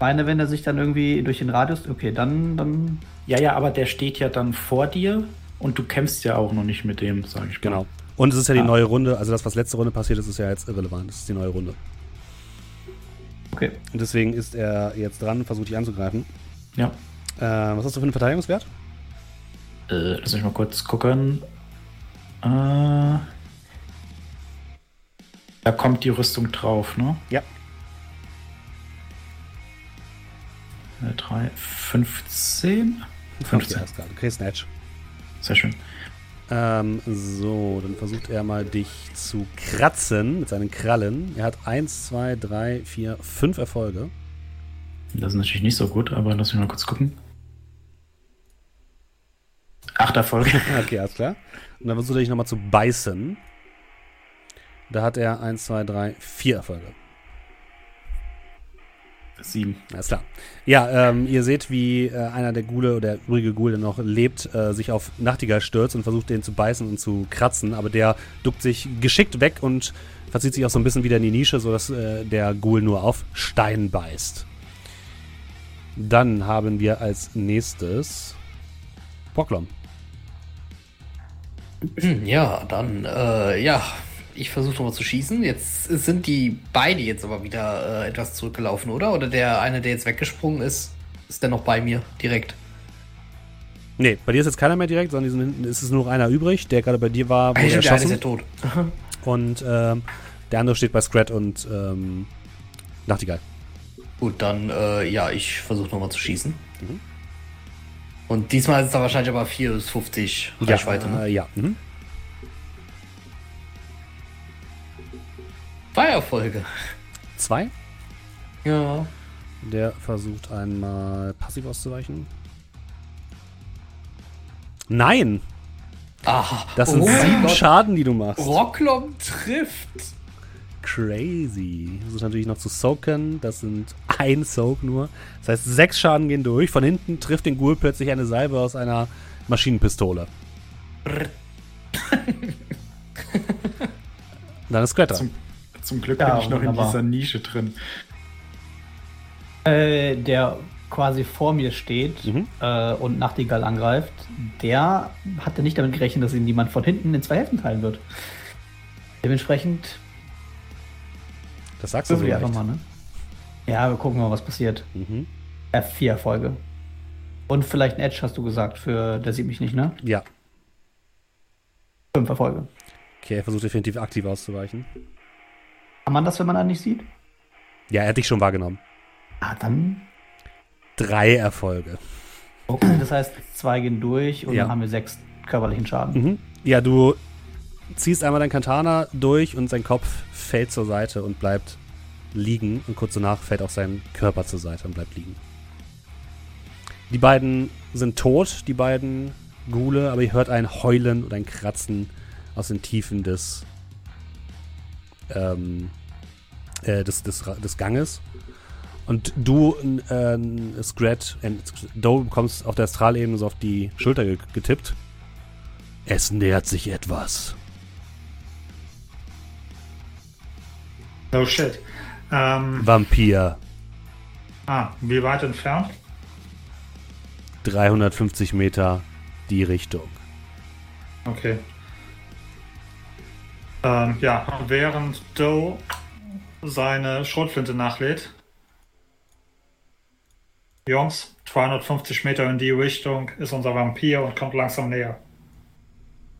meine, wenn er sich dann irgendwie durch den Radius, okay, dann, dann. Ja, ja, aber der steht ja dann vor dir und du kämpfst ja auch noch nicht mit dem, sag ich mal. Genau. Und es ist ja die ah. neue Runde, also das, was letzte Runde passiert ist, ist ja jetzt irrelevant. Das ist die neue Runde. Okay. Und deswegen ist er jetzt dran und versucht dich anzugreifen. Ja. Äh, was hast du für einen Verteidigungswert? Äh, lass mich mal kurz gucken. Äh, da kommt die Rüstung drauf, ne? Ja. 3, 15. 15. Okay, einen Edge. Sehr schön. Ähm, so, dann versucht er mal dich zu kratzen mit seinen Krallen. Er hat 1, 2, 3, 4, 5 Erfolge. Das ist natürlich nicht so gut, aber lass mich mal kurz gucken. Acht Erfolge. Okay, alles klar. Und dann versucht er dich nochmal zu beißen. Da hat er 1, 2, 3, 4 Erfolge. Sieben. Alles klar. Ja, ähm, ihr seht, wie äh, einer der Gule oder der übrige Gule, der noch lebt, äh, sich auf Nachtigall stürzt und versucht, den zu beißen und zu kratzen. Aber der duckt sich geschickt weg und verzieht sich auch so ein bisschen wieder in die Nische, sodass äh, der Ghoul nur auf Stein beißt. Dann haben wir als nächstes Boklom. Ja, dann, äh, ja, ich versuche nochmal zu schießen. Jetzt sind die beide jetzt aber wieder äh, etwas zurückgelaufen, oder? Oder der eine, der jetzt weggesprungen ist, ist der noch bei mir direkt? Nee, bei dir ist jetzt keiner mehr direkt, sondern ist es nur noch einer übrig, der gerade bei dir war. Wo ah, der, der ist ja tot. Und ähm, Der andere steht bei Scrat und ähm, Nachtigall. Gut, dann, äh, ja, ich versuche nochmal zu schießen. Mhm. Und diesmal ist es da wahrscheinlich aber 4 bis 50 Reichweite, ja, ne? Äh, ja. Mhm. Zwei Erfolge. Zwei? Ja. Der versucht einmal passiv auszuweichen. Nein! Ah, das sind oh sieben Schaden, die du machst. Rocklom trifft. Crazy. Versucht natürlich noch zu soaken. Das sind ein Soak nur. Das heißt, sechs Schaden gehen durch. Von hinten trifft den Ghoul plötzlich eine Salbe aus einer Maschinenpistole. Dann ist Squatter. Zum, zum Glück ja, bin ich noch wunderbar. in dieser Nische drin. Äh, der quasi vor mir steht mhm. äh, und Nachtigall angreift, der hatte nicht damit gerechnet, dass ihn niemand von hinten in zwei Hälften teilen wird. Dementsprechend. Das sagst du so einfach mal, ne? Ja, wir gucken mal, was passiert. Mhm. F4 Erfolge. Und vielleicht ein Edge, hast du gesagt, für der sieht mich nicht, ne? Ja. Fünf Erfolge. Okay, er versucht definitiv aktiv auszuweichen. Kann man das, wenn man da nicht sieht? Ja, er hat dich schon wahrgenommen. Ah, dann drei Erfolge. Okay, das heißt, zwei gehen durch und ja. dann haben wir sechs körperlichen Schaden. Mhm. Ja, du ziehst einmal dein Katana durch und sein Kopf fällt zur Seite und bleibt liegen. Und kurz danach fällt auch sein Körper zur Seite und bleibt liegen. Die beiden sind tot, die beiden Gule, aber ihr hört ein Heulen und ein Kratzen aus den Tiefen des, ähm, äh, des, des, des Ganges. Und du, äh, Scrat, äh, Doe bekommst auf der Astralebene so auf die Schulter getippt. Es nähert sich etwas. Oh shit. Ähm, Vampir. Ah, wie weit entfernt? 350 Meter die Richtung. Okay. Ähm, ja, während Doe seine Schrotflinte nachlädt, Jungs, 250 Meter in die Richtung ist unser Vampir und kommt langsam näher.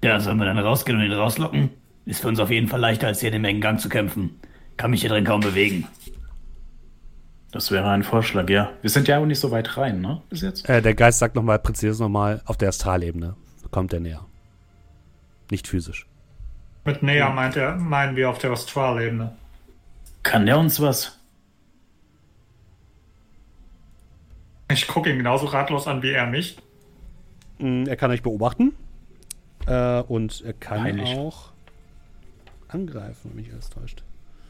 Ja, sollen wir dann rausgehen und ihn rauslocken? Ist für uns auf jeden Fall leichter, als hier in dem engen Gang zu kämpfen. Kann mich hier drin kaum bewegen. Das wäre ein Vorschlag, ja. Wir sind ja auch nicht so weit rein, ne? Bis jetzt. Äh, der Geist sagt nochmal, präzise nochmal, auf der Astralebene kommt er näher. Nicht physisch. Mit näher meint er, meinen wir auf der Astralebene. Kann der uns was? Ich gucke ihn genauso ratlos an wie er mich. Mm, er kann euch beobachten. Äh, und er kann Heilig. auch angreifen, wenn mich alles täuscht.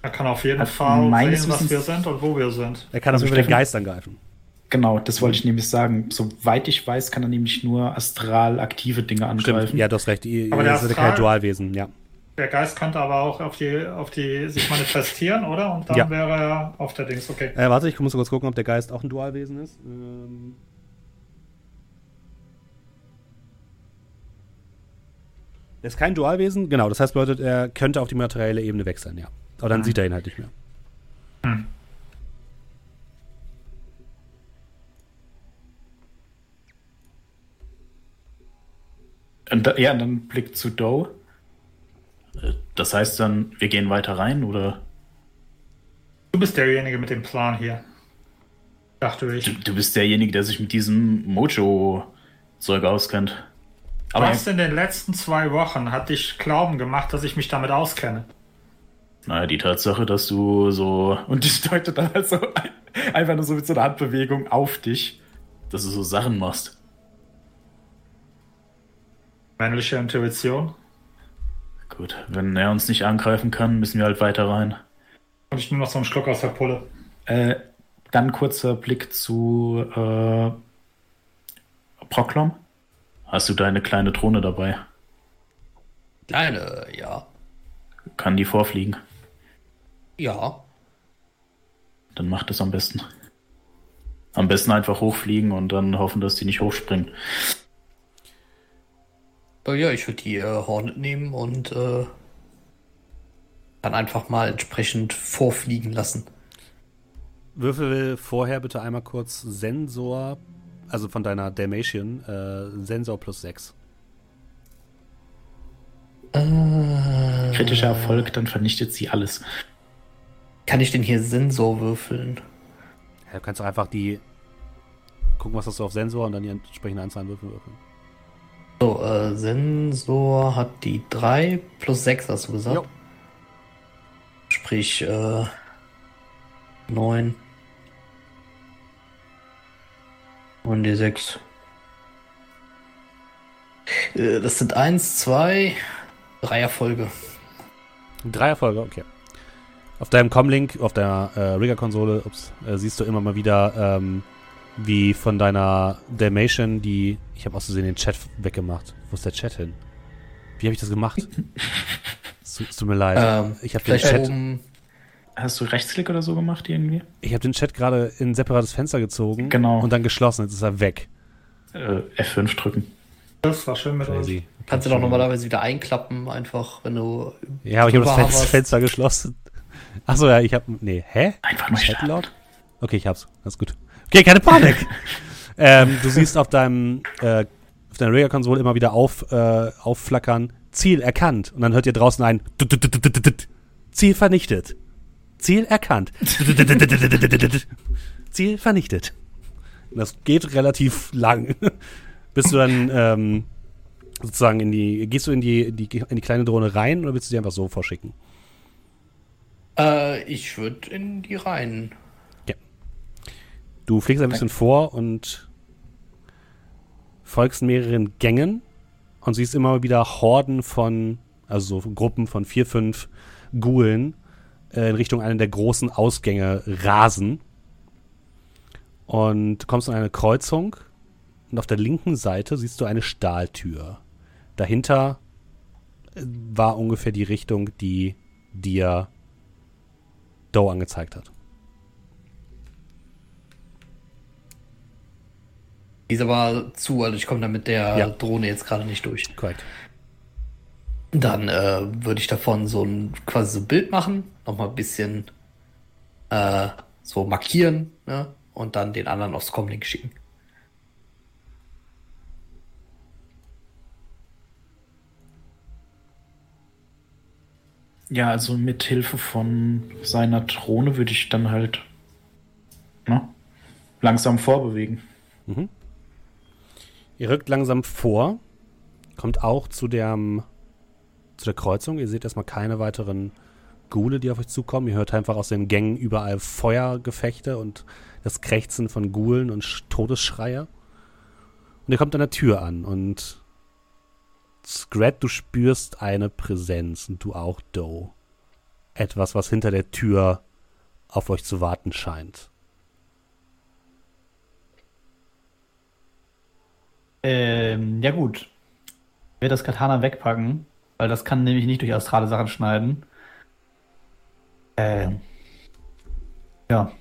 Er kann auf jeden Fall sehen, was wir sind und wo wir sind. Er kann also auf jeden den Geist angreifen. Genau, das wollte ich nämlich sagen. Soweit ich weiß, kann er nämlich nur astral aktive Dinge angreifen. Stimmt, ja, du hast recht. Ihr, ihr seid kein Dualwesen, ja. Der Geist könnte aber auch auf die, auf die sich manifestieren, oder? Und dann ja. wäre er auf der Dings, okay. Äh, warte, ich muss kurz gucken, ob der Geist auch ein Dualwesen ist. Ähm Er ist kein Dualwesen, genau. Das heißt, bedeutet, er könnte auf die materielle Ebene wechseln, ja. Aber dann hm. sieht er ihn halt nicht mehr. Hm. Und da, ja, dann Blick zu Doe. Das heißt dann, wir gehen weiter rein, oder? Du bist derjenige mit dem Plan hier. Dachte ich. Du, du bist derjenige, der sich mit diesem Mojo-Zeug auskennt. Aber Was in den letzten zwei Wochen hat dich glauben gemacht, dass ich mich damit auskenne? Naja, die Tatsache, dass du so. Und ich deute dann halt so einfach nur so mit so einer Handbewegung auf dich, dass du so Sachen machst. Männliche Intuition? Gut, wenn er uns nicht angreifen kann, müssen wir halt weiter rein. Und ich nehme noch so einen Schluck aus der Pulle. Äh, dann kurzer Blick zu äh, Proklom. Hast du deine kleine Drohne dabei? Kleine, ja. Kann die vorfliegen? Ja. Dann macht es am besten. Am besten einfach hochfliegen und dann hoffen, dass die nicht hochspringen. Oh ja, ich würde die äh, Hornet nehmen und äh, dann einfach mal entsprechend vorfliegen lassen. Würfel vorher bitte einmal kurz Sensor, also von deiner Dalmatian, äh, Sensor plus 6. Äh, kritischer Erfolg, dann vernichtet sie alles. Kann ich denn hier Sensor würfeln? Ja, du kannst doch einfach die gucken, was hast du auf Sensor und dann die entsprechende Anzahl an Würfeln würfeln. So, äh, Sensor hat die 3 plus 6, hast du gesagt? Jo. Sprich, äh, 9. Und die 6. Äh, das sind 1, 2, 3 Erfolge. Drei Erfolge, okay. Auf deinem Comlink, auf der äh, Rigger-Konsole, äh, siehst du immer mal wieder, ähm, wie von deiner Dalmatian, die. Ich habe aus Versehen den Chat weggemacht. Wo ist der Chat hin? Wie habe ich das gemacht? es, es tut mir leid. Ähm, ich habe den Chat. Oben Hast du Rechtsklick oder so gemacht irgendwie? Ich habe den Chat gerade in ein separates Fenster gezogen. Genau. Und dann geschlossen. Jetzt ist er weg. Äh, F5 drücken. Das war schön mit Crazy. euch. Kannst du doch normalerweise wieder einklappen, einfach, wenn du. Ja, aber ich habe das Fenster, Fenster geschlossen. Achso, ja, ich habe. Nee, hä? Einfach nur Chat laut. Okay, ich hab's. Das ist gut. Okay, keine Panik. ähm, du siehst auf deinem äh, auf deiner Rega-Konsole immer wieder auf, äh, aufflackern, Ziel erkannt. Und dann hört ihr draußen ein Ziel vernichtet. Ziel erkannt. Ziel vernichtet. Das geht relativ lang. Bist du dann ähm, sozusagen in die, gehst du in die, die, in die kleine Drohne rein oder willst du die einfach so vorschicken? Äh, ich würde in die rein. Ja. Du fliegst ein bisschen vor und folgst mehreren Gängen und siehst immer wieder Horden von, also so Gruppen von vier, fünf Gulen in Richtung einer der großen Ausgänge rasen. Und kommst an eine Kreuzung und auf der linken Seite siehst du eine Stahltür. Dahinter äh, war ungefähr die Richtung, die dir Doe angezeigt hat. Die ist aber zu, also ich komme da mit der ja. Drohne jetzt gerade nicht durch. Korrekt. Dann äh, würde ich davon so ein quasi so ein Bild machen, nochmal ein bisschen äh, so markieren ne? und dann den anderen aufs Comlink schicken. Ja, also mit Hilfe von seiner Drohne würde ich dann halt ne, langsam vorbewegen. Mhm. Ihr rückt langsam vor, kommt auch zu der, zu der Kreuzung. Ihr seht erstmal keine weiteren Gule, die auf euch zukommen. Ihr hört einfach aus den Gängen überall Feuergefechte und das Krächzen von Gulen und Todesschreie. Und ihr kommt an der Tür an und Scrat, du spürst eine Präsenz und du auch, Doe. Etwas, was hinter der Tür auf euch zu warten scheint. Ähm, ja gut. Ich werde das Katana wegpacken, weil das kann nämlich nicht durch astrale Sachen schneiden. Ähm. Ja.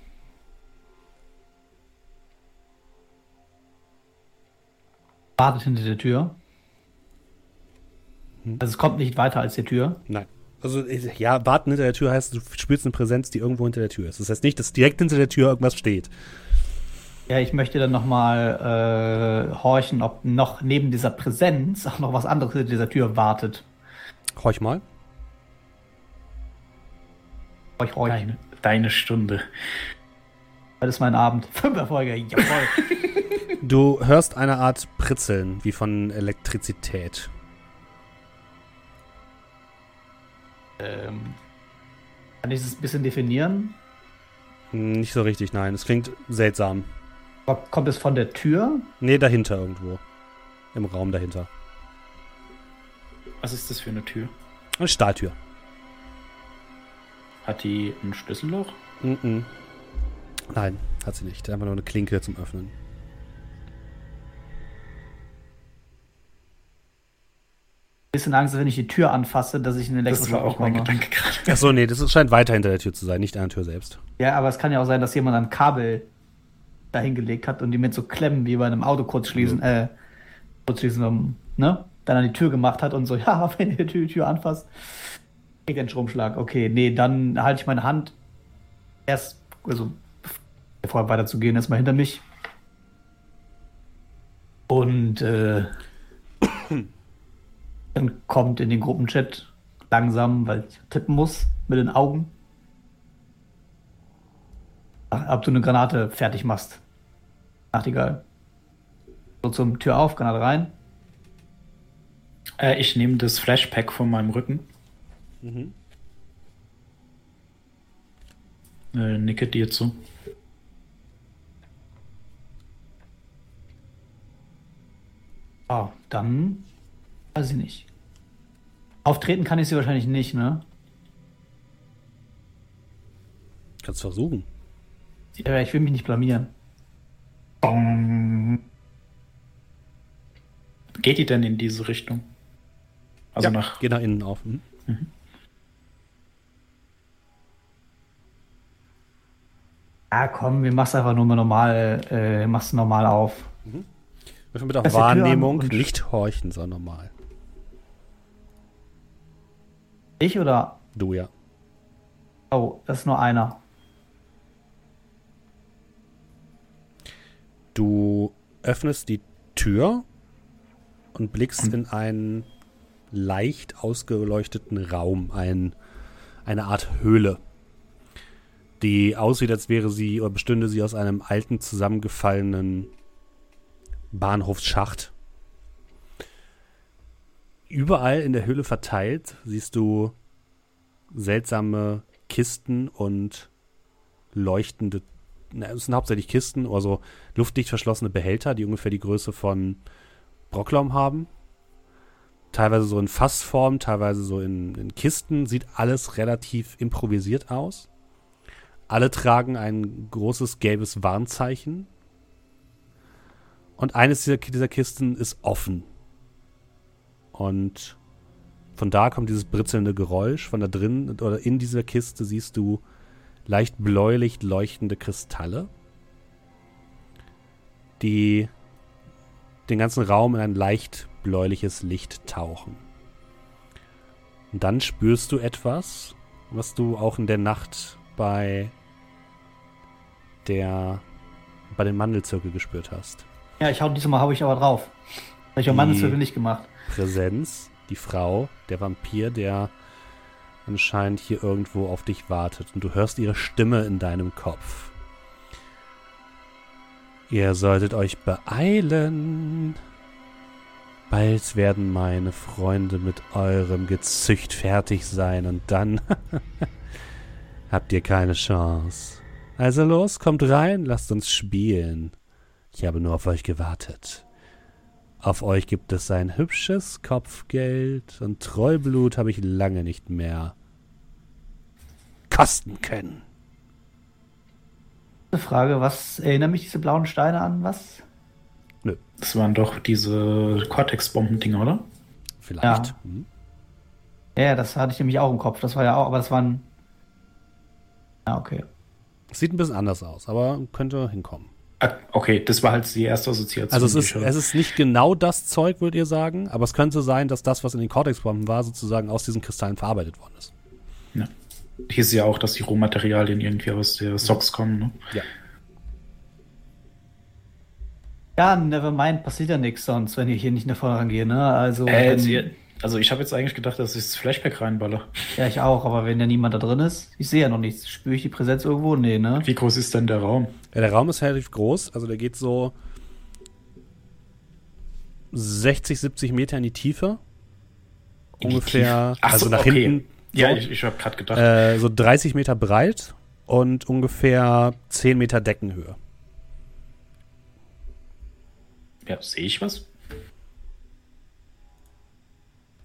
Wartet hinter der Tür. Hm. Also es kommt nicht weiter als die Tür. Nein. Also ja, warten hinter der Tür heißt, du spürst eine Präsenz, die irgendwo hinter der Tür ist. Das heißt nicht, dass direkt hinter der Tür irgendwas steht. Ja, ich möchte dann nochmal äh, horchen, ob noch neben dieser Präsenz auch noch was anderes hinter dieser Tür wartet. Horch mal. Horch, horch. Deine, deine Stunde. Das ist mein Abend. Fünf Erfolge, jawohl. du hörst eine Art Pritzeln, wie von Elektrizität. Ähm, kann ich das ein bisschen definieren? Nicht so richtig, nein. Es klingt seltsam. Kommt es von der Tür? Nee, dahinter irgendwo. Im Raum dahinter. Was ist das für eine Tür? Eine Stahltür. Hat die ein Schlüsselloch? Mm -mm. Nein, hat sie nicht. Einfach nur eine Klinke zum Öffnen. bisschen Angst, wenn ich die Tür anfasse, dass ich einen elektrischen Das war auch mein Gedanke gerade. Achso, nee, das scheint weiter hinter der Tür zu sein, nicht an der Tür selbst. Ja, aber es kann ja auch sein, dass jemand ein Kabel dahingelegt hat und die mit so Klemmen wie bei einem Auto kurz schließen, mhm. äh, kurz schließen, um, ne? Dann an die Tür gemacht hat und so, ja, wenn ihr die Tür anfasst, kriegt einen Stromschlag. Okay, nee, dann halte ich meine Hand erst, also bevor weiterzugehen, erstmal hinter mich. Und äh, dann kommt in den Gruppenchat langsam, weil ich tippen muss mit den Augen. Ach, ob du eine Granate fertig machst. Nachtigall. So zum Tür auf, Granate rein. Äh, ich nehme das Flashpack von meinem Rücken. Mhm. Äh, nicke dir zu. Ah, dann weiß ich nicht. Auftreten kann ich sie wahrscheinlich nicht, ne? Kannst versuchen. Ja, ich will mich nicht blamieren. Geht die denn in diese Richtung? Also ja, nach. Geht nach innen auf. Mhm. Mhm. Ja, komm, wir machen einfach nur mal normal, äh, machst normal auf. Mhm. Mit auf Wahrnehmung, nicht horchen, sondern normal. Ich oder? Du, ja. Oh, das ist nur einer. Du öffnest die Tür und blickst in einen leicht ausgeleuchteten Raum, ein, eine Art Höhle, die aussieht, als wäre sie oder bestünde sie aus einem alten, zusammengefallenen Bahnhofsschacht. Überall in der Höhle verteilt siehst du seltsame Kisten und leuchtende, na, es sind hauptsächlich Kisten, also luftdicht verschlossene Behälter, die ungefähr die Größe von Brocklaum haben. Teilweise so in Fassform, teilweise so in, in Kisten. Sieht alles relativ improvisiert aus. Alle tragen ein großes gelbes Warnzeichen. Und eines dieser, dieser Kisten ist offen. Und von da kommt dieses britzelnde Geräusch. Von da drin oder in dieser Kiste siehst du leicht bläulich leuchtende Kristalle, die den ganzen Raum in ein leicht bläuliches Licht tauchen. Und dann spürst du etwas, was du auch in der Nacht bei der bei dem Mandelzirkel gespürt hast. Ja, ich hau diesmal habe ich aber drauf. Habe ich auch Mandelzirkel nicht gemacht. Präsenz, die Frau, der Vampir, der anscheinend hier irgendwo auf dich wartet und du hörst ihre Stimme in deinem Kopf. Ihr solltet euch beeilen. Bald werden meine Freunde mit eurem Gezücht fertig sein und dann habt ihr keine Chance. Also los, kommt rein, lasst uns spielen. Ich habe nur auf euch gewartet. Auf euch gibt es ein hübsches Kopfgeld und Treublut habe ich lange nicht mehr kosten können. Frage, was erinnern mich diese blauen Steine an? Was? Nö. Das waren doch diese Cortex-Bomben-Dinger, oder? Vielleicht. Ja. Hm. ja, das hatte ich nämlich auch im Kopf. Das war ja auch, aber das waren. Ja, okay. Sieht ein bisschen anders aus, aber könnte hinkommen. Ah, okay, das war halt die erste Assoziation. Also es ist, es ist nicht genau das Zeug, würdet ihr sagen, aber es könnte sein, dass das, was in den Cortex-Bomben war, sozusagen aus diesen Kristallen verarbeitet worden ist. Ja. Hier ist ja auch, dass die Rohmaterialien irgendwie aus der Socks kommen, ne? Ja. Ja, nevermind, passiert ja nichts sonst, wenn ich hier nicht nach vorne gehe, ne? Also, äh, wenn, also ich habe jetzt eigentlich gedacht, dass ich das Flashback reinballe. Ja, ich auch, aber wenn ja niemand da drin ist, ich sehe ja noch nichts. Spüre ich die Präsenz irgendwo? Nee, ne? Wie groß ist denn der Raum? Ja, der Raum ist relativ groß, also der geht so 60, 70 Meter in die Tiefe. In ungefähr, die Ach also so, nach okay. hinten. So, ja, ich, ich habe gerade gedacht. Äh, so 30 Meter breit und ungefähr 10 Meter Deckenhöhe. Ja, sehe ich was?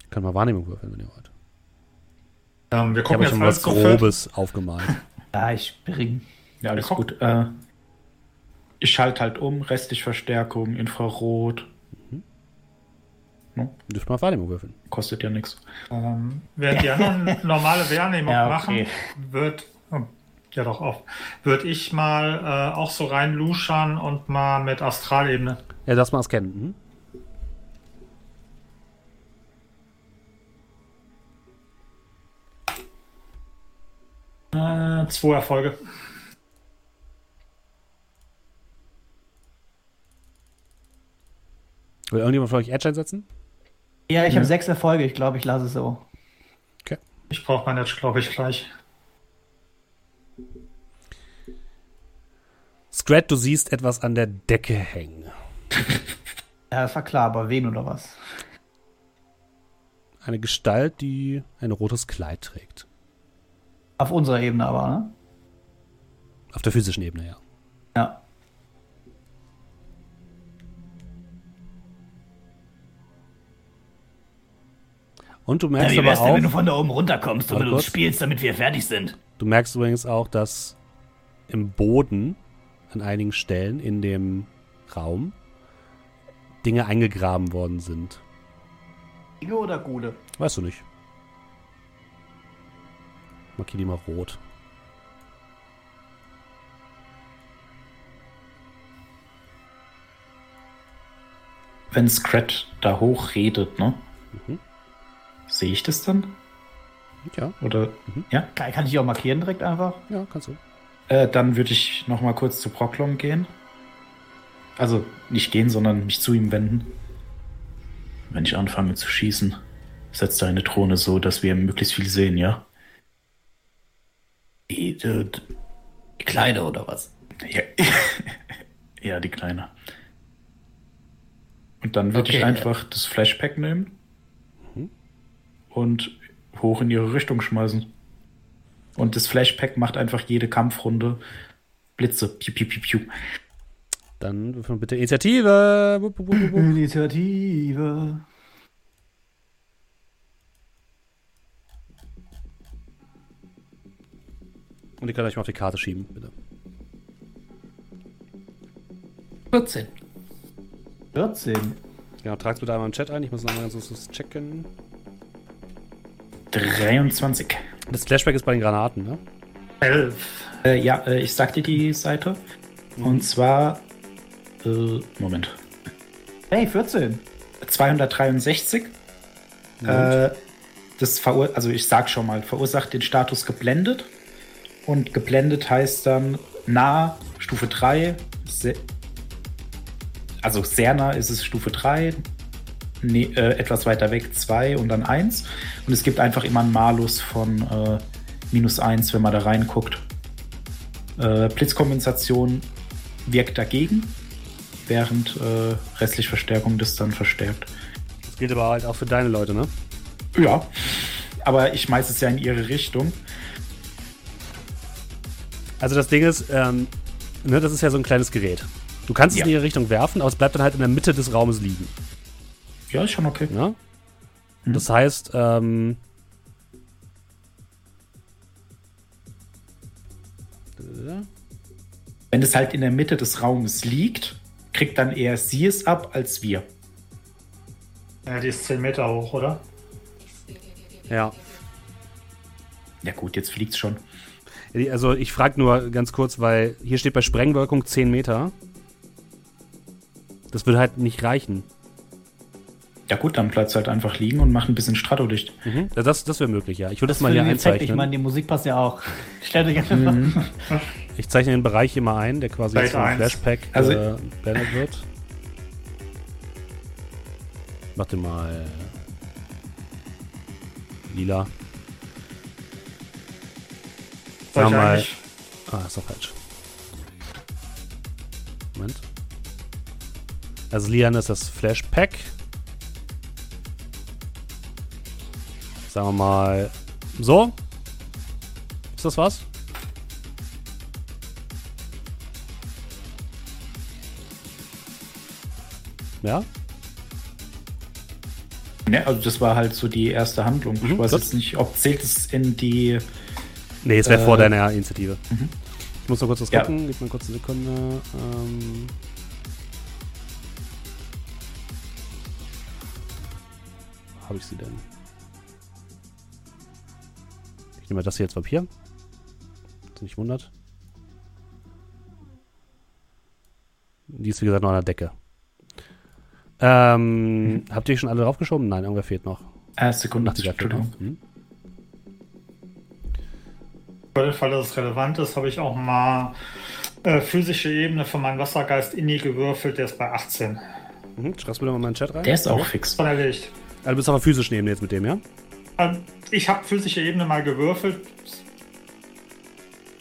Kann mal Wahrnehmung würfeln, wenn ihr wollt. Ähm, wir gucken ich habe jetzt schon was Grobes aufgemalt. ja, ich bring. Ja, alles gut. Äh, ich schalte halt um, restlich Verstärkung, Infrarot. Mhm. No? Du mal Wahrnehmung würfeln. Kostet ja nichts. Ähm, während die anderen normale Wahrnehmung ja, okay. machen, wird. Oh, ja, doch auf. Würde ich mal äh, auch so rein luschern und mal mit Astralebene. Ja, das mal scannen. Mhm. Äh, zwei Erfolge. Will irgendjemand von euch Edge einsetzen? Ja, ich ja. habe sechs Erfolge. Ich glaube, ich lasse es so. Okay. Ich brauche mein Netz, glaube ich, gleich. Scrat, du siehst etwas an der Decke hängen. Ja, das war klar, aber wen oder was? Eine Gestalt, die ein rotes Kleid trägt. Auf unserer Ebene aber, ne? Auf der physischen Ebene, ja. Ja. Und du merkst ja, wie aber auch, denn, wenn du von da oben runterkommst und du spielst, damit wir fertig sind. Du merkst übrigens auch, dass im Boden an einigen Stellen in dem Raum Dinge eingegraben worden sind. Dinge oder Gude? Weißt du nicht. Markier die mal rot. Wenn Scrat da hoch redet, ne? Mhm. Sehe ich das dann? Ja. Oder, mhm. ja? Kann, ich auch markieren direkt einfach? Ja, kannst du. Äh, dann würde ich noch mal kurz zu Proklom gehen. Also nicht gehen, sondern mich zu ihm wenden. Wenn ich anfange zu schießen, setzt deine Drohne so, dass wir möglichst viel sehen, ja? Die, die, die Kleine oder was? Ja, ja die Kleine. Und dann würde okay, ich einfach ja. das Flashpack nehmen mhm. und hoch in ihre Richtung schmeißen. Und das Flashpack macht einfach jede Kampfrunde Blitze. Piu, piu, piu, piu. Dann bitte Initiative. Initiative. Und die kann euch mal auf die Karte schieben, bitte. 14. 14. Ja, tragt bitte einmal im Chat ein. Ich muss nochmal ganz kurz checken. 23. Das Flashback ist bei den Granaten, ne? 11. Äh, ja, äh, ich sag dir die Seite. Mhm. Und zwar. Äh, Moment. Hey, 14. 263. Äh, das verur also ich sag schon mal, verursacht den Status geblendet. Und geblendet heißt dann nah, Stufe 3. also sehr nah ist es Stufe 3, nee, äh, etwas weiter weg 2 und dann 1. Und es gibt einfach immer einen Malus von äh, minus 1, wenn man da reinguckt. Äh, Blitzkompensation wirkt dagegen, während äh, restliche Verstärkung das dann verstärkt. Das gilt aber halt auch für deine Leute, ne? Ja, aber ich schmeiße es ja in ihre Richtung. Also das Ding ist, ähm, ne, das ist ja so ein kleines Gerät. Du kannst es ja. in ihre Richtung werfen, aber es bleibt dann halt in der Mitte des Raumes liegen. Ja, ist schon okay. Ja? Mhm. Das heißt, ähm, wenn es halt in der Mitte des Raumes liegt, kriegt dann eher sie es ab als wir. Ja, die ist 10 Meter hoch, oder? Ja. Ja gut, jetzt fliegt es schon. Also ich frage nur ganz kurz, weil hier steht bei Sprengwirkung 10 Meter. Das würde halt nicht reichen. Ja gut, dann bleibt es halt einfach liegen und macht ein bisschen Stratolicht. Mhm. Das, das wäre möglich, ja. Ich würde das, das mal hier einzeichnen. Ich meine, die Musik passt ja auch. Stellt euch einfach mhm. Ich zeichne den Bereich hier mal ein, der quasi jetzt vom Flashpack also, äh, beendet wird. Warte mal. Lila. Sag mal. Ah, ist doch falsch. Moment. Also Lian ist das Flashpack. Sagen wir mal so. Ist das was? Ja? Ne, also das war halt so die erste Handlung. Mhm, ich weiß gut. jetzt nicht, ob zählt es in die. Nee, es wäre äh, vor deiner Initiative. Mhm. Ich muss noch kurz was ja. gucken. Gib mir kurz eine Sekunde. Ähm Habe ich sie denn? Ich nehme das hier als Papier. Das nicht wundert. Die ist wie gesagt noch an der Decke. Ähm, mhm. Habt ihr schon alle draufgeschoben? Nein, irgendwer fehlt noch. Äh, Sekunde, Entschuldigung. Hm? Für den Fall, dass es relevant ist, habe ich auch mal äh, physische Ebene von meinem Wassergeist in die gewürfelt. Der ist bei 18. Mhm, schreibst du da mal in den Chat rein? Der ist auch fix. Von erledigt. Also du bist auf der physischen Ebene jetzt mit dem, ja? Ähm, ich habe physische Ebene mal gewürfelt.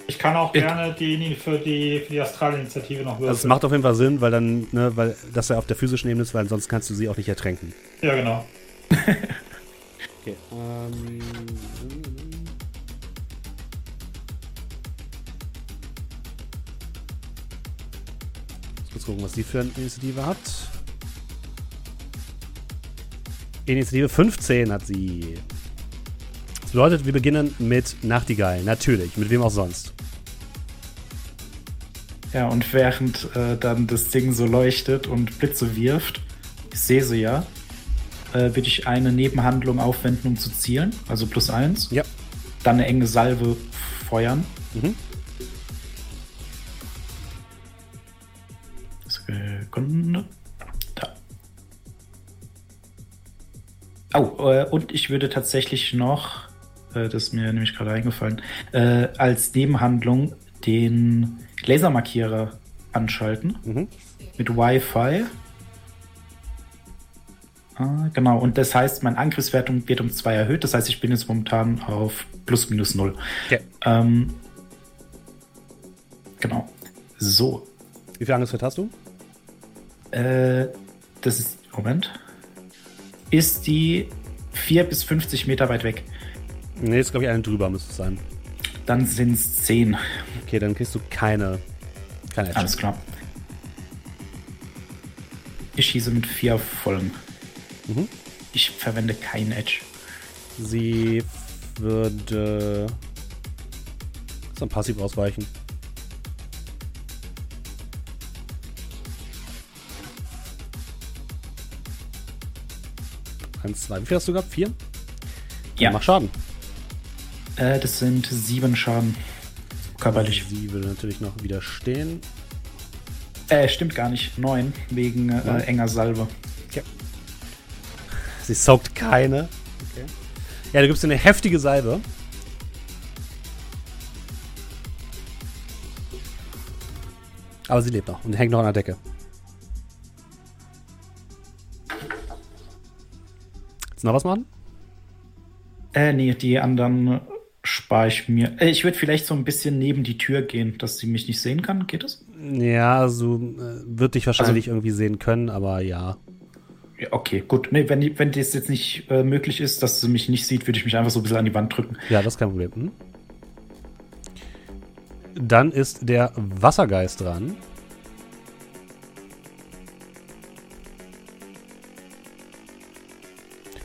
Ich kann auch gerne die für die, für die Astralinitiative noch würfeln. Also es macht auf jeden Fall Sinn, weil dann, ne, weil das ja auf der physischen Ebene ist, weil sonst kannst du sie auch nicht ertränken. Ja, genau. okay. Ähm, Jetzt gucken, was sie für eine Initiative hat. Initiative 15 hat sie. Das bedeutet, wir beginnen mit Nachtigall. Natürlich. Mit wem auch sonst. Ja, und während äh, dann das Ding so leuchtet und Blitze wirft, ich sehe sie ja, äh, würde ich eine Nebenhandlung aufwenden, um zu zielen. Also plus eins. Ja. Dann eine enge Salve feuern. Mhm. Sekunde. Da. Oh, äh, und ich würde tatsächlich noch, äh, das ist mir nämlich gerade eingefallen, äh, als Nebenhandlung den Lasermarkierer anschalten. Mhm. Mit Wi-Fi. Ah, genau, und das heißt, meine Angriffswertung wird um 2 erhöht. Das heißt, ich bin jetzt momentan auf plus minus 0. Okay. Ähm, genau. So. Wie viel Angriffswert hast du? Äh, das ist, Moment, ist die 4 bis 50 Meter weit weg. Nee, ist glaube ich einen drüber, müsste es sein. Dann sind es 10. Okay, dann kriegst du keine, keine Edge. Alles klar. Ich schieße mit vier vollen. Mhm. Ich verwende keinen Edge. Sie würde so ein Passiv ausweichen. Eins, zwei. Wie viel hast du gehabt? Vier? Ja. Mach Schaden. Äh, das sind sieben Schaden. Körperlich. Sie will natürlich noch widerstehen. Äh, stimmt gar nicht. Neun, wegen äh, enger Salve. Okay. Sie saugt keine. Okay. Ja, du gibst dir eine heftige Salbe. Aber sie lebt noch und hängt noch an der Decke. Willst du noch was machen? Äh, nee, die anderen spare ich mir. Äh, ich würde vielleicht so ein bisschen neben die Tür gehen, dass sie mich nicht sehen kann. Geht das? Ja, so äh, wird dich wahrscheinlich also, irgendwie sehen können, aber ja. ja okay, gut. Nee, wenn, wenn das jetzt nicht äh, möglich ist, dass sie mich nicht sieht, würde ich mich einfach so ein bisschen an die Wand drücken. Ja, das ist kein Problem. Hm? Dann ist der Wassergeist dran.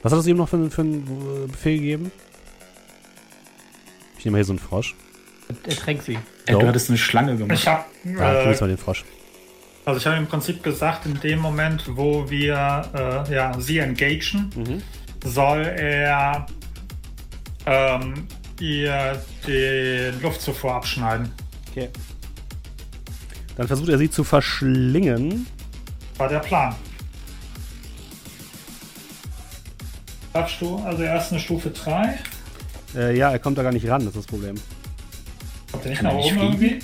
Was hat es ihm noch für, für einen Befehl gegeben? Ich nehme mal hier so einen Frosch. Er tränkt sie. Ey, du hattest eine Schlange gemacht. Ich hab, ja, äh, mal den Frosch. Also ich habe im Prinzip gesagt, in dem Moment, wo wir äh, ja, sie engagen, mhm. soll er ähm, ihr die Luftzufuhr abschneiden. Okay. Dann versucht er sie zu verschlingen. War der Plan. Darfst du, also erst eine Stufe 3. Äh, ja, er kommt da gar nicht ran, das ist das Problem. Kommt er nicht nach oben irgendwie?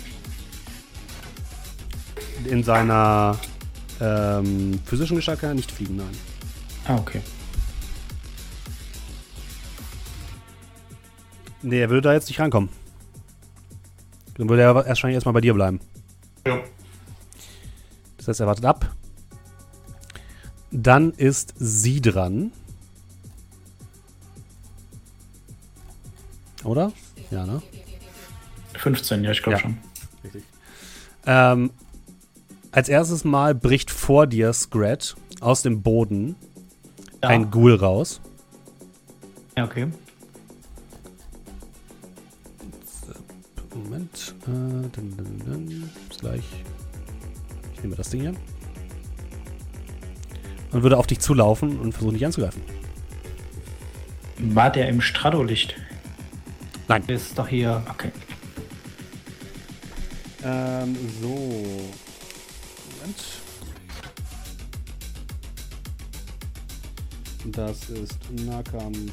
In seiner ähm, physischen Gestalt kann er nicht fliegen, nein. Ah, okay. Nee, er würde da jetzt nicht rankommen. Dann würde er wahrscheinlich erstmal bei dir bleiben. Ja. Das heißt, er wartet ab. Dann ist sie dran. Oder? Ja, ne? 15, ja, ich glaube ja. schon. Richtig. Ähm, als erstes Mal bricht vor dir, Scrat, aus dem Boden ja. ein Ghoul raus. Ja, okay. Moment. Äh, dann, dann, dann. Bis gleich. Ich nehme das Ding hier. Und würde auf dich zulaufen und versuchen, dich anzugreifen. War der im Stradolicht? Nein. Ist doch hier. Okay. Ähm, so. Moment. Das ist Nahkampf.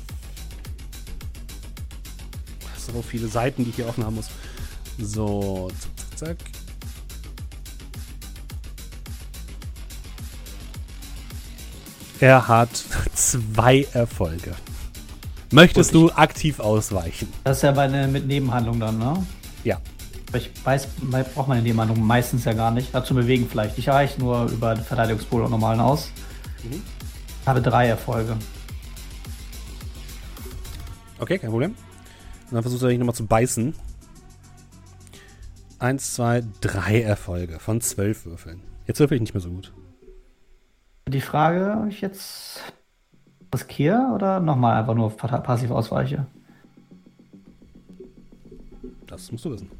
So viele Seiten, die ich hier offen haben muss. So, zack, zack, zack. Er hat zwei Erfolge. Möchtest du aktiv ausweichen? Das ist ja bei mit Nebenhandlung dann, ne? Ja. Ich weiß, man braucht meine Nebenhandlung meistens ja gar nicht. Dazu bewegen vielleicht. Ich reiche nur über den Verteidigungspool und normalen aus. Mhm. Habe drei Erfolge. Okay, kein Problem. Und dann versucht er dich nochmal zu beißen. Eins, zwei, drei Erfolge von zwölf Würfeln. Jetzt würfel ich nicht mehr so gut. Die Frage, ob ich jetzt riskiere oder nochmal einfach nur passiv ausweiche? Das musst du wissen.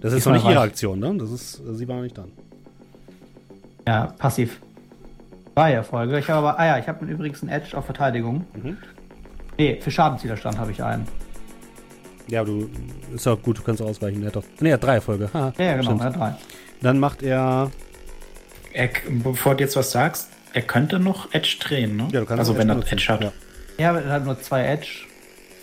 Das ist noch nicht ihre Aktion, ne? Das ist, sie war noch nicht dran. Ja, passiv. Drei Erfolge. Ich habe aber, ah ja, ich habe übrigens einen Edge auf Verteidigung. Mhm. Nee, für Schadenswiderstand habe ich einen. Ja, du ist ja gut, du kannst ausweichen. Er hat doch. Nee, er hat drei Erfolge. Ha, ja, genau, er hat drei. Dann macht er. er. Bevor du jetzt was sagst, er könnte noch Edge drehen, ne? Ja, du kannst also wenn er Edge hat. Ja, ja aber er hat nur zwei Edge.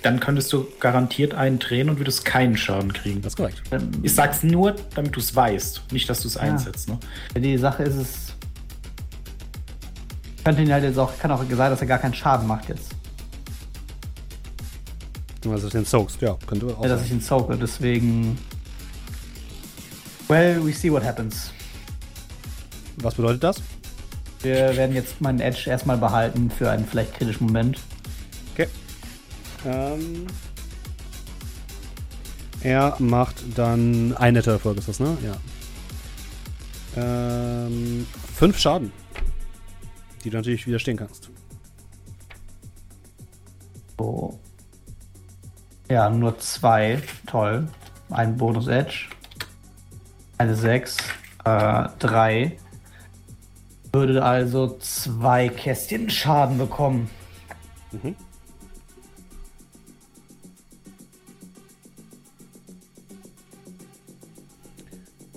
Dann könntest du garantiert einen drehen und würdest keinen Schaden kriegen. Das ist korrekt. Ich sag's nur, damit du es weißt, nicht, dass du es ja. einsetzt. Ne? Die Sache ist es. Könnte ihn halt jetzt auch, kann auch sein, dass er gar keinen Schaden macht jetzt. Dass du den soakst, ja, könnte auch. Ja, dass ich ihn soake, deswegen. Well, we see what happens. Was bedeutet das? Wir werden jetzt meinen Edge erstmal behalten für einen vielleicht kritischen Moment. Okay. Ähm, er macht dann ein netter Erfolg, ist das, ne? Ja. Ähm, fünf Schaden. Die du natürlich widerstehen kannst. So. Ja, nur zwei. Toll. Ein Bonus-Edge. Eine 6. Äh, 3. Würde also zwei Kästchen Schaden bekommen. Mhm.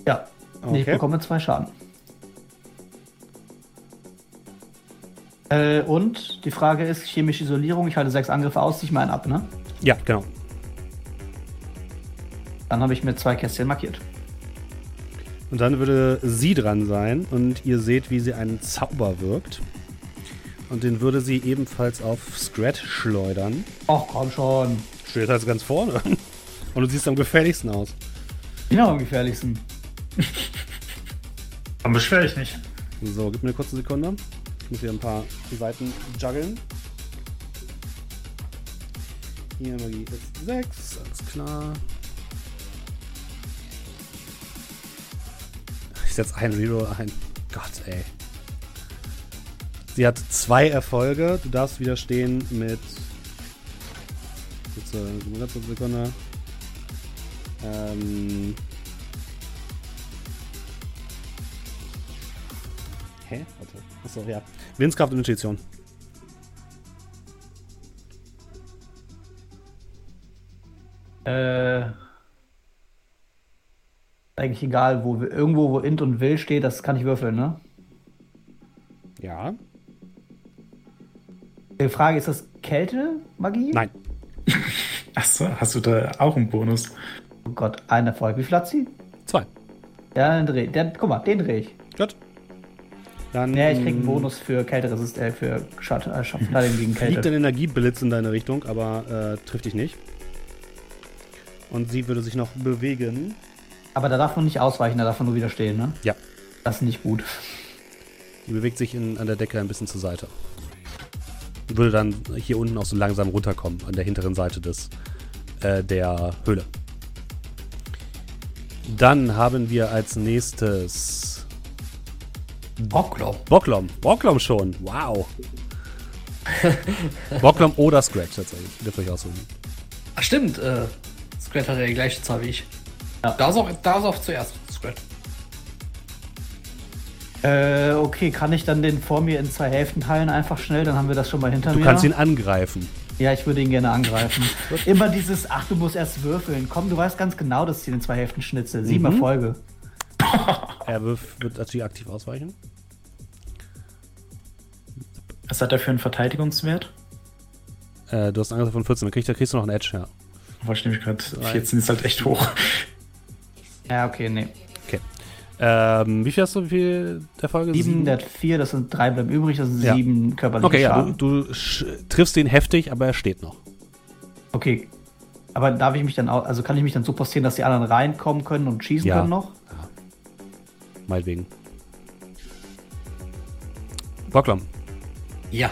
Ja, okay. ich bekomme zwei Schaden. Äh, und die Frage ist, chemische Isolierung, ich halte sechs Angriffe aus, ziehe ich mal einen ab, ne? Ja, genau. Dann habe ich mir zwei Kästchen markiert. Und dann würde sie dran sein und ihr seht, wie sie einen Zauber wirkt. Und den würde sie ebenfalls auf Scrat schleudern. Ach komm schon. Steht also ganz vorne. Und du siehst am gefährlichsten aus. Genau am gefährlichsten. Dann beschwere ich nicht. So, gib mir eine kurze Sekunde. Ich muss hier ein paar Seiten juggeln. Hier Magie ist 6, alles klar. Ich setze ein Reroll ein. Gott, ey. Sie hat zwei Erfolge. Du darfst widerstehen mit. Jetzt, äh, ganz kurze Sekunde. Ähm. Hä? Warte. Achso, ja. Willenskraft und Intuition. Äh eigentlich egal, wo wir, irgendwo, wo int und will steht, das kann ich würfeln, ne? Ja. Die Frage, ist das Kälte-Magie? Nein. Achso, hast du da auch einen Bonus? Oh Gott, ein Erfolg. Wie viel hat sie? Zwei. Ja, dann dreh. Der, guck mal, den drehe ich. Gut. Dann, ja, ich krieg einen Bonus für Kälteresist, äh, für Schatten, äh, gegen Kälte. Fliegt ein Energieblitz in deine Richtung, aber äh, trifft dich nicht. Und sie würde sich noch bewegen. Aber da darf man nicht ausweichen, da darf man nur widerstehen, ne? Ja. Das ist nicht gut. Die bewegt sich in, an der Decke ein bisschen zur Seite. Und würde dann hier unten auch so langsam runterkommen, an der hinteren Seite des, äh, der Höhle. Dann haben wir als nächstes. Bocklom. Bocklom. Bocklom schon. Wow. Bocklom oder Scratch tatsächlich. Dürft euch aussuchen. Ach, stimmt. Äh, Scratch hat ja die gleiche Zahl wie ich. Ja. Da ist auch, da ist auch zuerst Scrat. Äh, okay, kann ich dann den vor mir in zwei Hälften teilen, einfach schnell, dann haben wir das schon mal hinter du mir. Du kannst ihn angreifen. Ja, ich würde ihn gerne angreifen. Immer dieses, ach, du musst erst würfeln. Komm, du weißt ganz genau, dass ich ihn in zwei Hälften schnitze. Sieben mhm. Erfolge. er wird natürlich aktiv ausweichen. Was hat er für einen Verteidigungswert? Äh, du hast einen Angriff von 14, dann kriegst, kriegst du noch einen Edge, ja. Wahrscheinlich gerade 14 ist halt echt hoch. Ja, okay, nee. Okay. Ähm, wie viel hast du, wie viel der Folge? Sieben, sieben? der hat vier, das sind drei bleiben übrig, das sind ja. sieben körperliche Okay, Schaden. ja, du, du triffst ihn heftig, aber er steht noch. Okay. Aber darf ich mich dann auch, also kann ich mich dann so postieren, dass die anderen reinkommen können und schießen ja. können noch? Ja. Meinetwegen. Bocklam. Ja,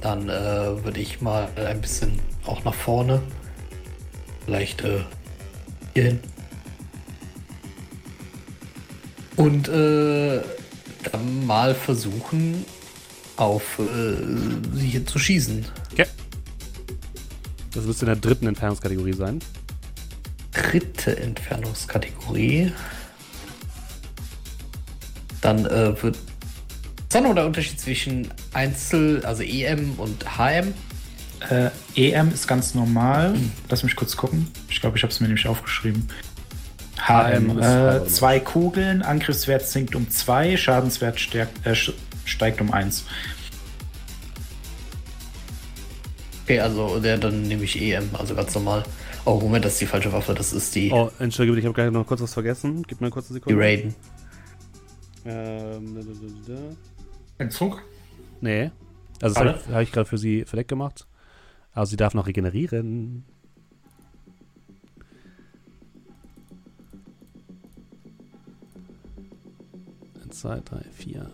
dann äh, würde ich mal ein bisschen auch nach vorne. Vielleicht äh, hier hin. Und äh, dann mal versuchen, auf äh, sie hier zu schießen. Okay. Das müsste in der dritten Entfernungskategorie sein. Dritte Entfernungskategorie. Dann äh, wird. Ist da noch der Unterschied zwischen Einzel, also EM und HM? Äh, EM ist ganz normal. Lass mich kurz gucken. Ich glaube, ich habe es mir nämlich aufgeschrieben. HM, äh, zwei Kugeln, Angriffswert sinkt um zwei, Schadenswert stärkt, äh, steigt um eins. Okay, also der dann nehme ich EM, also ganz normal. Oh, Moment, das ist die falsche Waffe, das ist die. Oh, entschuldige, ich habe gerade noch kurz was vergessen. Gib mir eine kurze Sekunde. Die Raiden. Ähm, da, da, da, Entzug? Nee. Also, das habe hab ich gerade für sie verdeckt gemacht. Also, sie darf noch regenerieren. 2, 3, 4.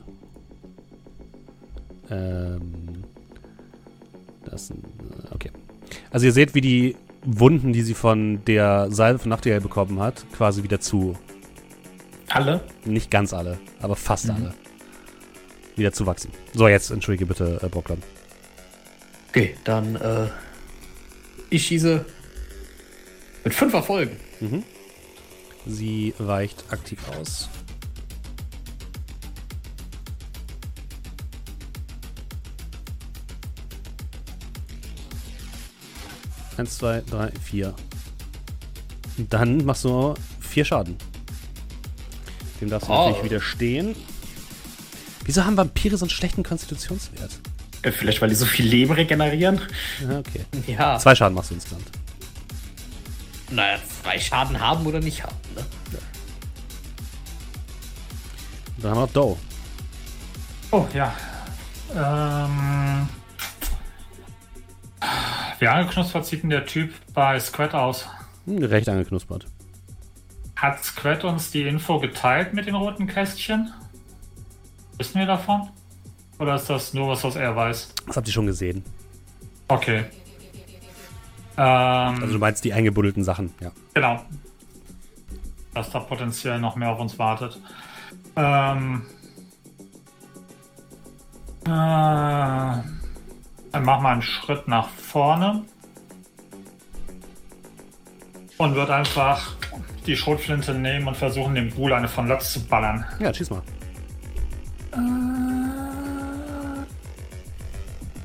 Ähm, das sind, äh, okay. Also ihr seht, wie die Wunden, die sie von der Salve von Nachtigall bekommen hat, quasi wieder zu. Alle? Nicht ganz alle, aber fast mhm. alle. Wieder zu wachsen. So, jetzt entschuldige bitte, äh, Brockland. Okay, dann äh, ich schieße mit fünf Erfolgen. Mhm. Sie weicht aktiv aus. 1, 2, 3, 4. Und dann machst du 4 Schaden. Dem darfst du oh. natürlich widerstehen. Wieso haben Vampire so einen schlechten Konstitutionswert? Äh, vielleicht, weil die so viel Leben regenerieren. Ja, okay. Ja. Zwei Schaden machst du insgesamt. Naja, zwei Schaden haben oder nicht haben, ne? Ja. Dann haben wir noch Doe. Oh, ja. Ähm, wie angeknuspert sieht denn der Typ bei Squad aus? Hm, recht angeknuspert. Hat Squad uns die Info geteilt mit den roten Kästchen? Wissen wir davon? Oder ist das nur was, was er weiß? Das habt ihr schon gesehen. Okay. Ähm, also du meinst die eingebuddelten Sachen, ja. Genau. Dass da potenziell noch mehr auf uns wartet. Ähm, äh, dann mach mal einen Schritt nach vorne. Und wird einfach die Schrotflinte nehmen und versuchen, dem Buhl eine von Latz zu ballern. Ja, schieß mal. Äh,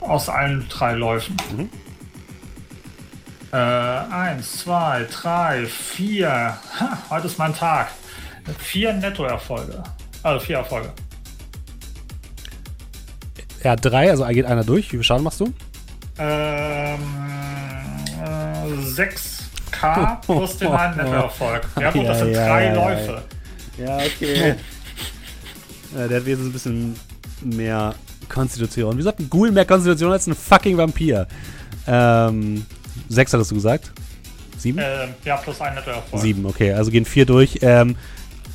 aus allen drei Läufen. Mhm. Äh, eins, zwei, drei, vier. Ha, heute ist mein Tag. Vier Nettoerfolge. Also vier Erfolge. Er hat drei, also geht einer durch. Wie viel Schaden machst du? Ähm, äh, 6k plus den einen Nettoerfolg. Ja gut, das sind ja, drei ja, Läufe. Ja, okay. ja, der hat wenigstens ein bisschen mehr Konstitution. Wieso hat ein Ghoul mehr Konstitution als ein fucking Vampir? Ähm, sechs hattest du gesagt? Sieben? Ähm, ja, plus ein Nettoerfolg. Sieben, okay. Also gehen vier durch. Ähm,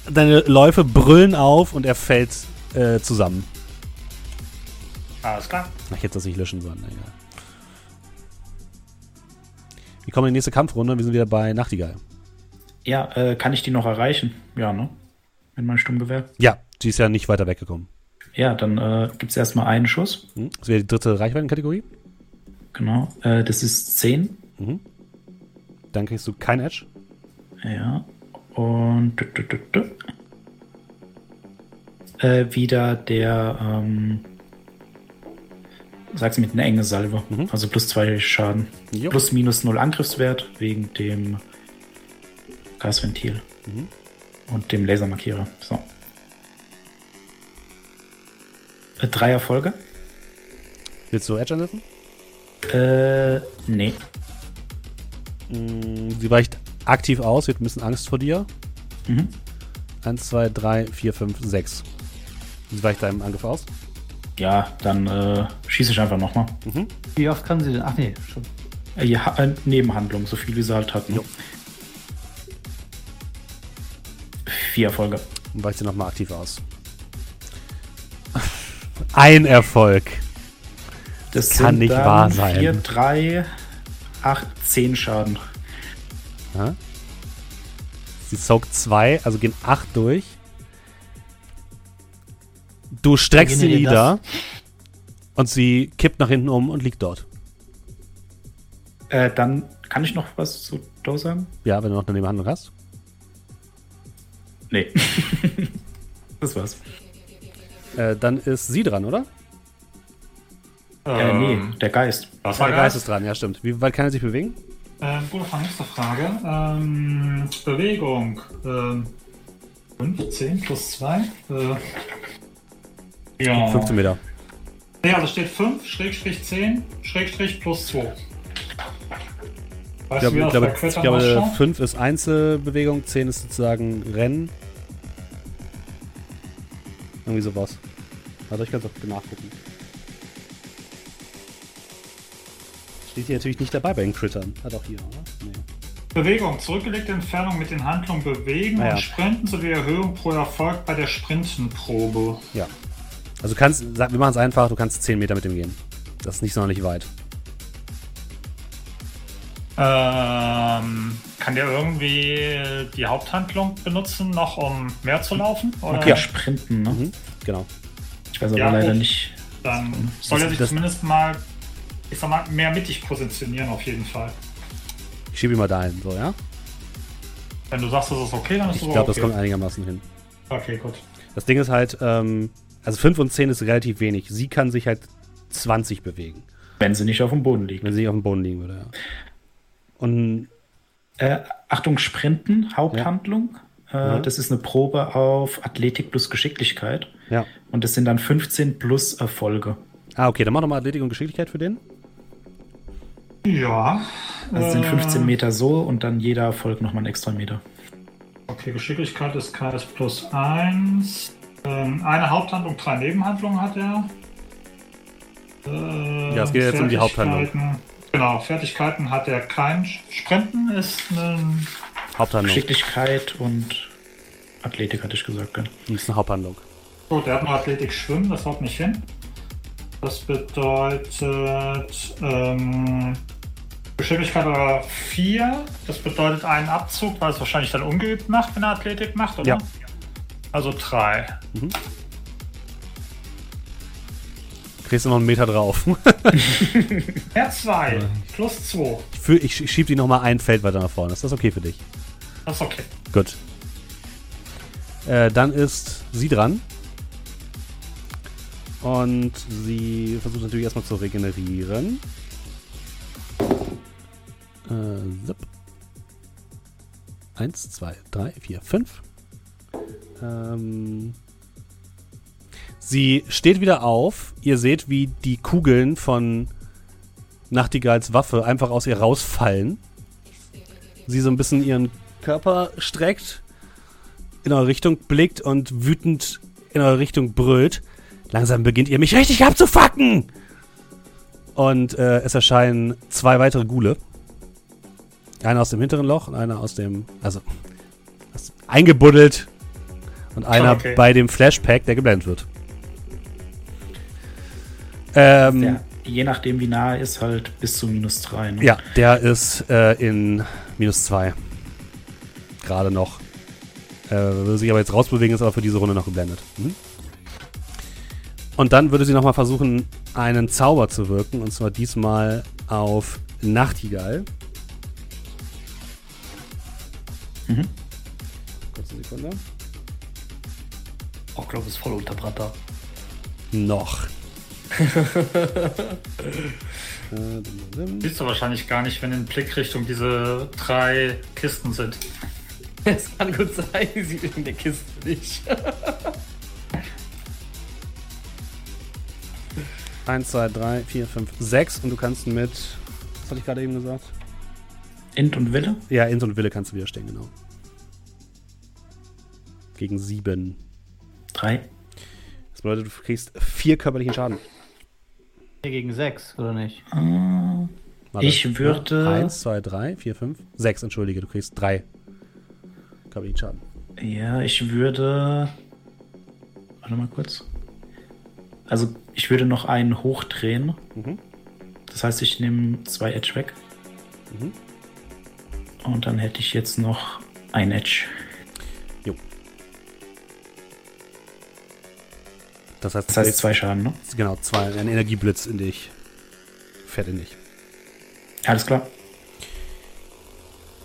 deine Läufe brüllen auf und er fällt äh, zusammen. Alles klar. Ich hätte das nicht löschen sollen. Egal. Wir kommen in die nächste Kampfrunde. Wir sind wieder bei Nachtigall. Ja, äh, kann ich die noch erreichen? Ja, ne? Mit meinem Sturmgewehr? Ja, die ist ja nicht weiter weggekommen. Ja, dann äh, gibt es erstmal einen Schuss. Hm, das wäre die dritte Reichweitenkategorie. Genau, äh, das ist 10. Mhm. Dann kriegst du kein Edge. Ja, und äh, wieder der ähm, sag's mit einer enge Salve. Mhm. Also plus zwei Schaden. Jo. Plus minus null Angriffswert wegen dem Gasventil. Mhm. Und dem Lasermarkierer. So. Äh, drei Erfolge. Willst du Edge ansetzen? Äh, nee. Mm, sie weicht aktiv aus, wird ein bisschen Angst vor dir. Mhm. 1, 2, 3, 4, 5, 6. Sie weicht deinem Angriff aus ja, dann äh, schieße ich einfach nochmal. Mhm. Wie oft kann sie denn? Ach nee, schon. Ja, äh, Nebenhandlung, so viel wie sie halt hatten. Jo. Vier Erfolge. Und weicht sie nochmal aktiv aus. Ein Erfolg. Das kann nicht wahr sein. 4, 3, 8, 10 Schaden. Ja. Sie saugt 2, also gehen 8 durch. Du streckst sie nieder und sie kippt nach hinten um und liegt dort. Äh, dann kann ich noch was zu Doe sagen? Ja, wenn du noch eine Nebenhandlung hast. Nee. das war's. Äh, dann ist sie dran, oder? Äh, nee, der Geist. Was der Geist ist dran, ja, stimmt. Wie weit kann er sich bewegen? Ähm, gute Frage, nächste Frage. Ähm, Bewegung. Ähm, 15 plus 2. Äh, ja. 15 Meter. Ja, also steht 5, Schrägstrich 10, Schrägstrich plus 2. Weißt ich glaube, ich glaube 5 ist Einzelbewegung, 10 ist sozusagen Rennen. Irgendwie sowas. Also ich kann es auch nachgucken. Steht hier natürlich nicht dabei bei den Crittern. Hat auch hier, oder? Nee. Bewegung. Zurückgelegte Entfernung mit den Handlungen bewegen ah, und sprinten sowie Erhöhung pro Erfolg bei der Sprintenprobe. Ja. Also kannst, wir machen es einfach, du kannst 10 Meter mit dem gehen. Das ist nicht sonderlich weit. Ähm, kann der irgendwie die Haupthandlung benutzen, noch um mehr zu laufen? Oder? Okay, sprinten, ne? Mhm, genau. Ich weiß aber ja, leider nicht. Dann soll er sich zumindest mal ich sag mal, mehr mittig positionieren auf jeden Fall. Ich schiebe ihn mal dahin, so, ja? Wenn du sagst, das ist okay, dann ist es Ich glaube, okay. das kommt einigermaßen hin. Okay, gut. Das Ding ist halt, ähm, also 5 und 10 ist relativ wenig. Sie kann sich halt 20 bewegen. Wenn sie nicht auf dem Boden liegt. Wenn sie nicht auf dem Boden liegen würde, ja. Und. Äh, Achtung, Sprinten, Haupthandlung. Ja. Äh, mhm. Das ist eine Probe auf Athletik plus Geschicklichkeit. Ja. Und das sind dann 15 plus Erfolge. Ah, okay, dann mach nochmal Athletik und Geschicklichkeit für den. Ja. Also äh, sind 15 Meter so und dann jeder Erfolg nochmal einen extra Meter. Okay, Geschicklichkeit ist KS plus 1. Ähm, eine Haupthandlung, drei Nebenhandlungen hat er. Äh, ja, es geht jetzt um die Haupthandlung. Genau, Fertigkeiten hat er kein. Sprinten ist eine Haupthandlung. Geschicklichkeit und Athletik hatte ich gesagt. Gell? Das ist eine Haupthandlung. Gut, der hat noch Athletik schwimmen, das haut nicht hin. Das bedeutet ähm, Geschwindigkeit aber 4. Das bedeutet einen Abzug, weil es wahrscheinlich dann ungeübt macht, wenn er Athletik macht, oder? Ja. Also 3. Mhm. Kriegst du noch einen Meter drauf. R2 plus 2. Ich, ich schieb die nochmal ein Feld weiter nach vorne. Ist das okay für dich? Das ist okay. Gut. Äh, dann ist sie dran. Und sie versucht natürlich erstmal zu regenerieren. Äh, zip. Eins, zwei, drei, vier, fünf. Ähm, sie steht wieder auf. Ihr seht, wie die Kugeln von Nachtigalls Waffe einfach aus ihr rausfallen. Sie so ein bisschen ihren Körper streckt, in eure Richtung blickt und wütend in eure Richtung brüllt. Langsam beginnt ihr mich richtig abzufacken. Und äh, es erscheinen zwei weitere Gule. Einer aus dem hinteren Loch und einer aus dem, also eingebuddelt und einer okay. bei dem Flashpack, der geblendet wird. Ähm, der, je nachdem, wie nah er ist, halt bis zu minus 3. Ne? Ja, der ist äh, in minus 2. Gerade noch. Äh, würde sich aber jetzt rausbewegen, ist aber für diese Runde noch geblendet. Mhm. Und dann würde sie nochmal versuchen, einen Zauber zu wirken. Und zwar diesmal auf Nachtigall. Mhm. Kurze Sekunde. Ich glaube, es ist voll unter Bratter. Noch. Siehst du wahrscheinlich gar nicht, wenn in Blickrichtung diese drei Kisten sind. Es kann gut sein, sie sieht in der Kiste nicht. 1, 2, 3, 4, 5, 6 und du kannst mit, was hatte ich gerade eben gesagt? Int und Wille? Ja, Int und Wille kannst du widerstehen, genau. Gegen 7. 3. Das bedeutet, du kriegst 4 körperlichen Schaden. 4 gegen 6, oder nicht? Uh, Warte. Ich würde. Eins, zwei, drei, vier, fünf, sechs, entschuldige, du kriegst drei Kavalierschaden. Ja, ich würde. Warte mal kurz. Also, ich würde noch einen hochdrehen. Mhm. Das heißt, ich nehme zwei Edge weg. Mhm. Und dann hätte ich jetzt noch ein Edge. Das heißt, das heißt zwei Schaden, ne? Genau, zwei. Ein Energieblitz in dich. Fährt in dich. Alles klar.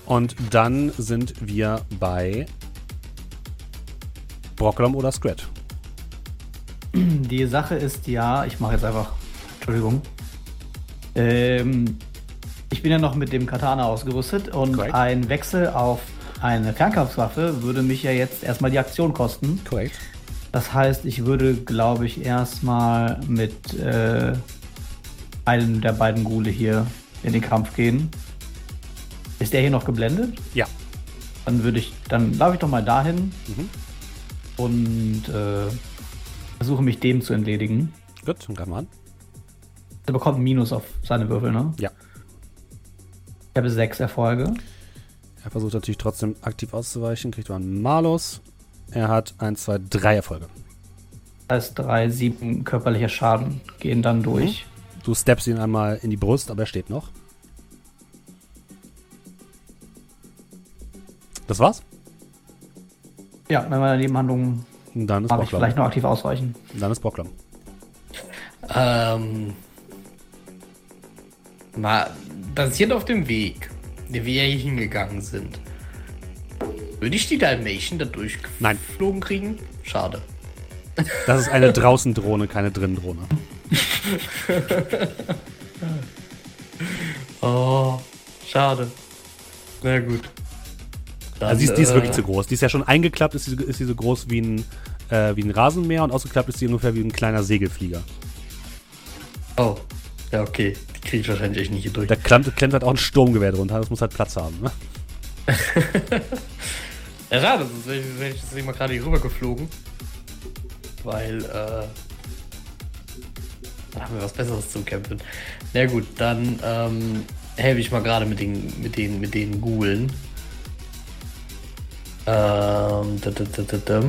Und dann sind wir bei Brocklom oder Scrat. Die Sache ist ja, ich mache jetzt einfach, Entschuldigung. Ähm, ich bin ja noch mit dem Katana ausgerüstet und Correct. ein Wechsel auf eine Fernkampfwaffe würde mich ja jetzt erstmal die Aktion kosten. Korrekt. Das heißt, ich würde, glaube ich, erstmal mit äh, einem der beiden Gule hier in den Kampf gehen. Ist der hier noch geblendet? Ja. Dann würde ich, dann laufe ich doch mal dahin mhm. und äh, versuche mich dem zu entledigen. Gut, dann greif mal an. Er bekommt ein Minus auf seine Würfel, ne? Ja. Ich habe sechs Erfolge. Er versucht natürlich trotzdem aktiv auszuweichen, kriegt einen Malus. Er hat 1, 2, 3 Erfolge. Das heißt, 3, 7 körperlicher Schaden gehen dann durch. Mhm. Du steppst ihn einmal in die Brust, aber er steht noch. Das war's? Ja, wenn wir Nebenhandlungen dann ist ich vielleicht noch aktiv ausweichen. Dann ist Bocklam. Ähm, mal basierend auf dem Weg, den wir hier hingegangen sind, würde ich die Dalmatian da durchgeflogen kriegen? Schade. Das ist eine Draußen-Drohne, keine Drinnen-Drohne. oh, schade. Na gut. Dann, also die, ist, die ist wirklich äh, zu groß. Die ist ja schon eingeklappt, ist sie, ist sie so groß wie ein, äh, wie ein Rasenmäher und ausgeklappt ist sie ungefähr wie ein kleiner Segelflieger. Oh, ja, okay. Die kriege ich wahrscheinlich echt nicht hier durch. Da klemmt, klemmt halt auch ein Sturmgewehr drunter, das muss halt Platz haben, ne? ja, schade, sonst wäre ich, wär ich mal gerade hier rüber geflogen. Weil, äh. Da haben wir was Besseres zu kämpfen. Na gut, dann ähm, helfe ich mal gerade mit den, mit den, mit den Gulen. Ähm, da, da, da, da, da.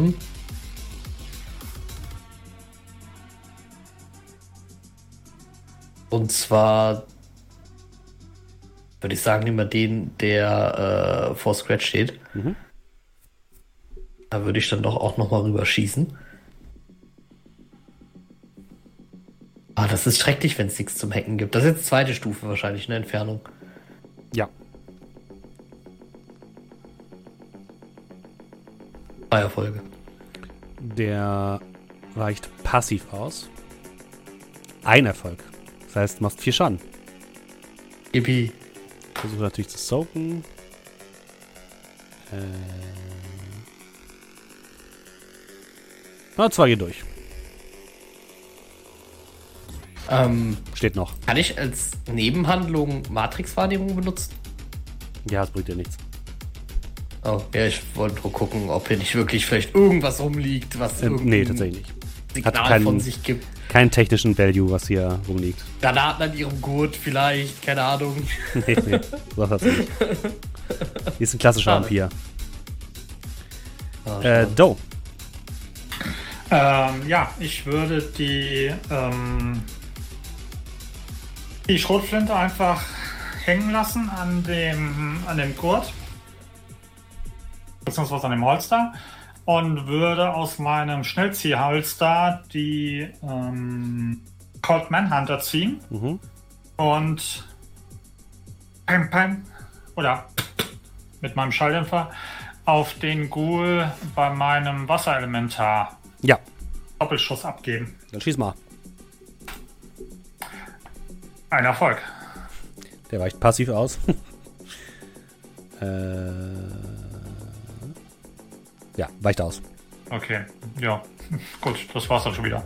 Und zwar würde ich sagen, nehmen wir den, der äh, vor Scratch steht. Mhm. Da würde ich dann doch auch nochmal rüberschießen. Ah, das ist schrecklich, wenn es nichts zum Hacken gibt. Das ist jetzt zweite Stufe wahrscheinlich, eine Entfernung. Ja. Zwei Erfolge. Der weicht passiv aus. Ein Erfolg. Das heißt, du machst vier Schaden. Yippie. Versuche natürlich zu soaken. Äh. Na, zwei geht durch. Ähm, Steht noch. Kann ich als Nebenhandlung Matrix-Wahrnehmung benutzen? Ja, das bringt dir nichts. Oh, ja, ich wollte nur gucken, ob hier nicht wirklich vielleicht irgendwas rumliegt, was äh, Nee, tatsächlich nicht. Signal Hat keinen, von sich gibt. Keinen technischen Value, was hier rumliegt. Granaten an ihrem Gurt vielleicht, keine Ahnung. nee, nee, so hat's nicht. Die ist ein klassischer Vampir. Oh, äh, Doe. Ähm, ja, ich würde die, ähm, die Schrotflinte einfach hängen lassen an dem, an dem Gurt beziehungsweise an dem Holster und würde aus meinem Schnellziehholster die ähm, Cold Manhunter ziehen mhm. und pam, pam, oder mit meinem Schalldämpfer auf den Ghoul bei meinem Wasserelementar ja. Doppelschuss abgeben. Dann schieß mal. Ein Erfolg. Der weicht passiv aus. äh ja, weicht aus. Okay, ja. Gut, das war's dann schon wieder.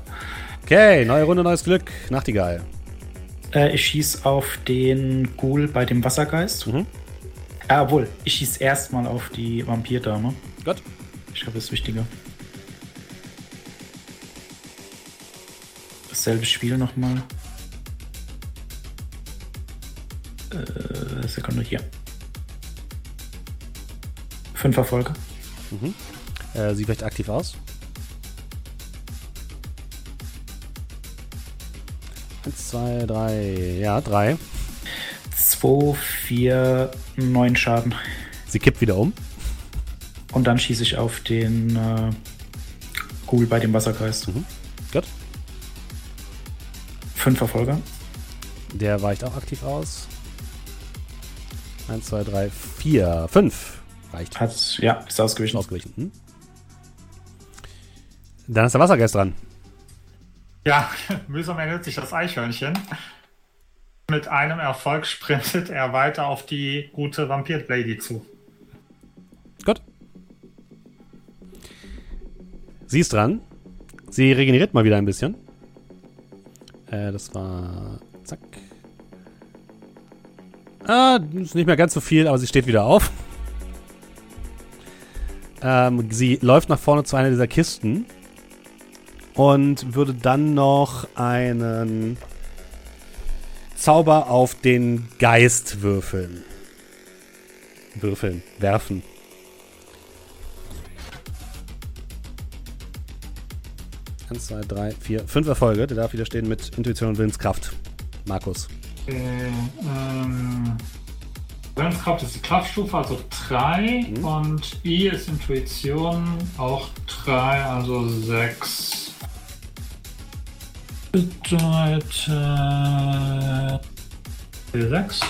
Okay, neue Runde, neues Glück. Nachtigall. Äh, ich schieß auf den Ghoul bei dem Wassergeist. Mhm. Ah, obwohl, ich schieß erstmal auf die Vampirdame. Gut. Ich habe das Wichtige. Dasselbe Spiel nochmal. Äh, Sekunde hier. Fünf Erfolge. Mhm. Äh, sie vielleicht aktiv aus. Eins, zwei, drei. Ja, drei. Zwei, vier, neun Schaden. Sie kippt wieder um. Und dann schieße ich auf den äh, Ghoul bei dem Wassergeist. Mhm. Gut. Fünf Verfolger. Der weicht auch aktiv aus. Eins, zwei, drei, vier, fünf. Reicht. Hat, ja, ist ausgewichen. Ausgewichen. Hm. Dann ist der Wassergeist dran. Ja, mühsam erinnert sich das Eichhörnchen. Mit einem Erfolg sprintet er weiter auf die gute Vampir-Lady zu. Gut. Sie ist dran. Sie regeneriert mal wieder ein bisschen. Äh, das war. Zack. Ah, ist nicht mehr ganz so viel, aber sie steht wieder auf. Ähm, sie läuft nach vorne zu einer dieser Kisten und würde dann noch einen Zauber auf den Geist würfeln. Würfeln, werfen. Eins, zwei, drei, vier, fünf Erfolge. Der darf wieder stehen mit Intuition und Willenskraft. Markus. Okay, ähm, Willenskraft ist die Kraftstufe, also 3. Mhm. Und I ist Intuition, auch 3, also 6. Bedeutet. 6.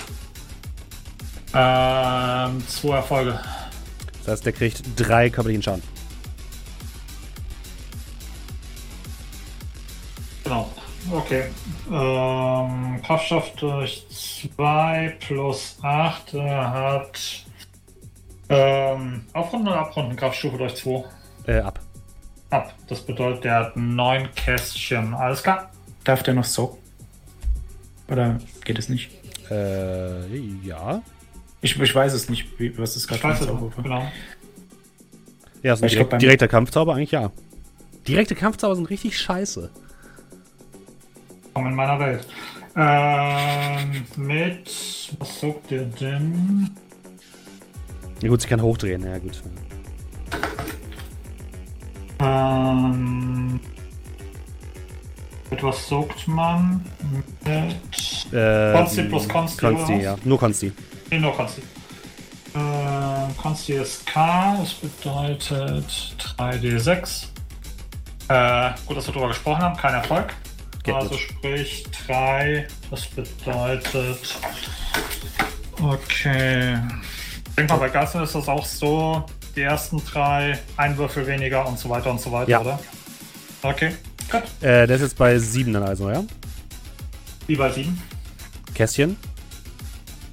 Ähm, zwei Erfolge. Das heißt, der kriegt drei körperlichen Schaden. Genau. Okay. Ähm, Kraftstoff durch 2 plus 8 er hat. Ähm, Aufrunden oder Abrunden? Kraftstufe durch 2? Äh, ab. Ab. Das bedeutet, der hat 9 Kästchen. Alles klar. Darf der noch so? Oder geht es nicht? Äh, ja. Ich, ich weiß es nicht, wie, was ist gerade für ein Genau. Ja, ist ein direkt, glaub, direkter Kampfzauber eigentlich ja. Direkte Kampfzauber sind richtig scheiße. Komm in meiner Welt. Ähm, mit. Was sagt der denn? Ja gut, sie kann hochdrehen, ja gut. Ähm. Mit was sagt man? Mit. Äh, Consti plus Consti. Consti, ja. Nur Consti. Nee, nur Consti. Äh, Consti ist K, das bedeutet 3d6. Äh, gut, dass wir darüber gesprochen haben, kein Erfolg. Get also it. sprich 3, das bedeutet. Okay. Ich denke mal, bei Gassen ist das auch so, die ersten drei, ein Würfel weniger und so weiter und so weiter, ja. oder? Okay, gut. Äh, der ist jetzt bei 7 dann also, ja? Wie bei 7? Kästchen.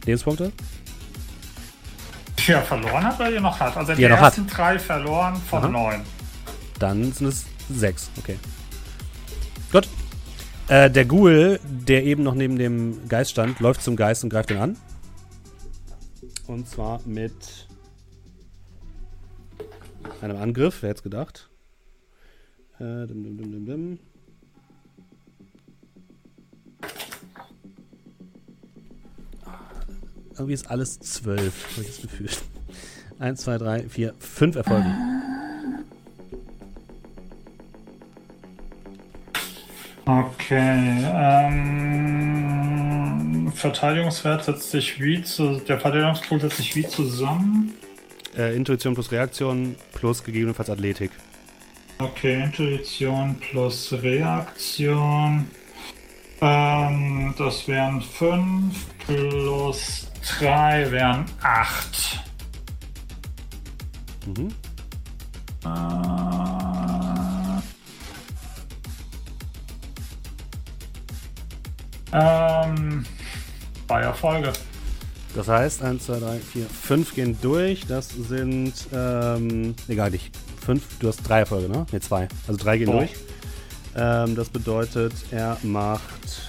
Lebenspunkte. Er verloren hat oder er noch hat? Also die, die ersten hat. drei verloren von 9. Dann sind es 6, okay. Gut. Äh, der Ghoul, der eben noch neben dem Geist stand, läuft zum Geist und greift ihn an. Und zwar mit einem Angriff, wer hätte es gedacht? Äh, dim, dim, dim, dim, dim. Irgendwie ist alles zwölf, habe ich das Gefühl. Eins, zwei, drei, vier, fünf Erfolge. Okay. Ähm, Verteidigungswert setzt sich wie zu. Der Verteidigungspool setzt sich wie zusammen? Äh, Intuition plus Reaktion plus gegebenenfalls Athletik. Okay, Intuition plus Reaktion. Ähm, das wären 5 plus 3 wären 8. Mhm. Äh, Ähm, zwei Erfolge. Das heißt, 1, 2, 3, 4, 5 gehen durch. Das sind, ähm, egal nicht. 5, du hast drei Erfolge, ne? Ne, zwei. Also drei gehen oh. durch. Ähm, das bedeutet, er macht.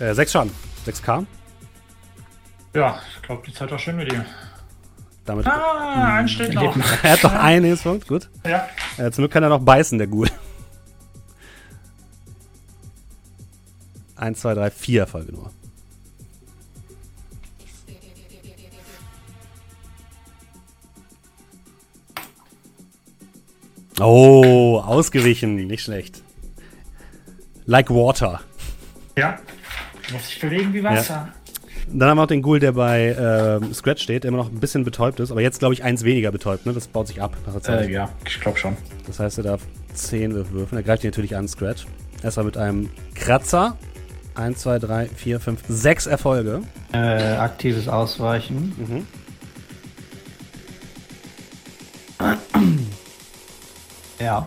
Äh, 6 Schaden. 6k. Ja, ich glaube, die Zeit war schön mit dir. Damit ah, ein steht noch. er hat noch einen Hilfspunkt, gut. Ja. Äh, zum Glück kann er noch beißen, der Ghoul. 1, 2, 3, 4 Erfolge nur. Oh, ausgewichen, nicht schlecht. Like water. Ja, muss ich bewegen wie Wasser. Ja. Dann haben wir auch den Ghoul, der bei äh, Scratch steht, der immer noch ein bisschen betäubt ist, aber jetzt glaube ich eins weniger betäubt, ne? Das baut sich ab nach der Zeit. Äh, ja, ich glaube schon. Das heißt, er darf 10 Würfe würfeln. Er greift ihn natürlich an, Scratch. Erstmal mit einem Kratzer. 1, 2, 3, 4, 5, 6 Erfolge. Äh, aktives Ausweichen. Mhm. Ja.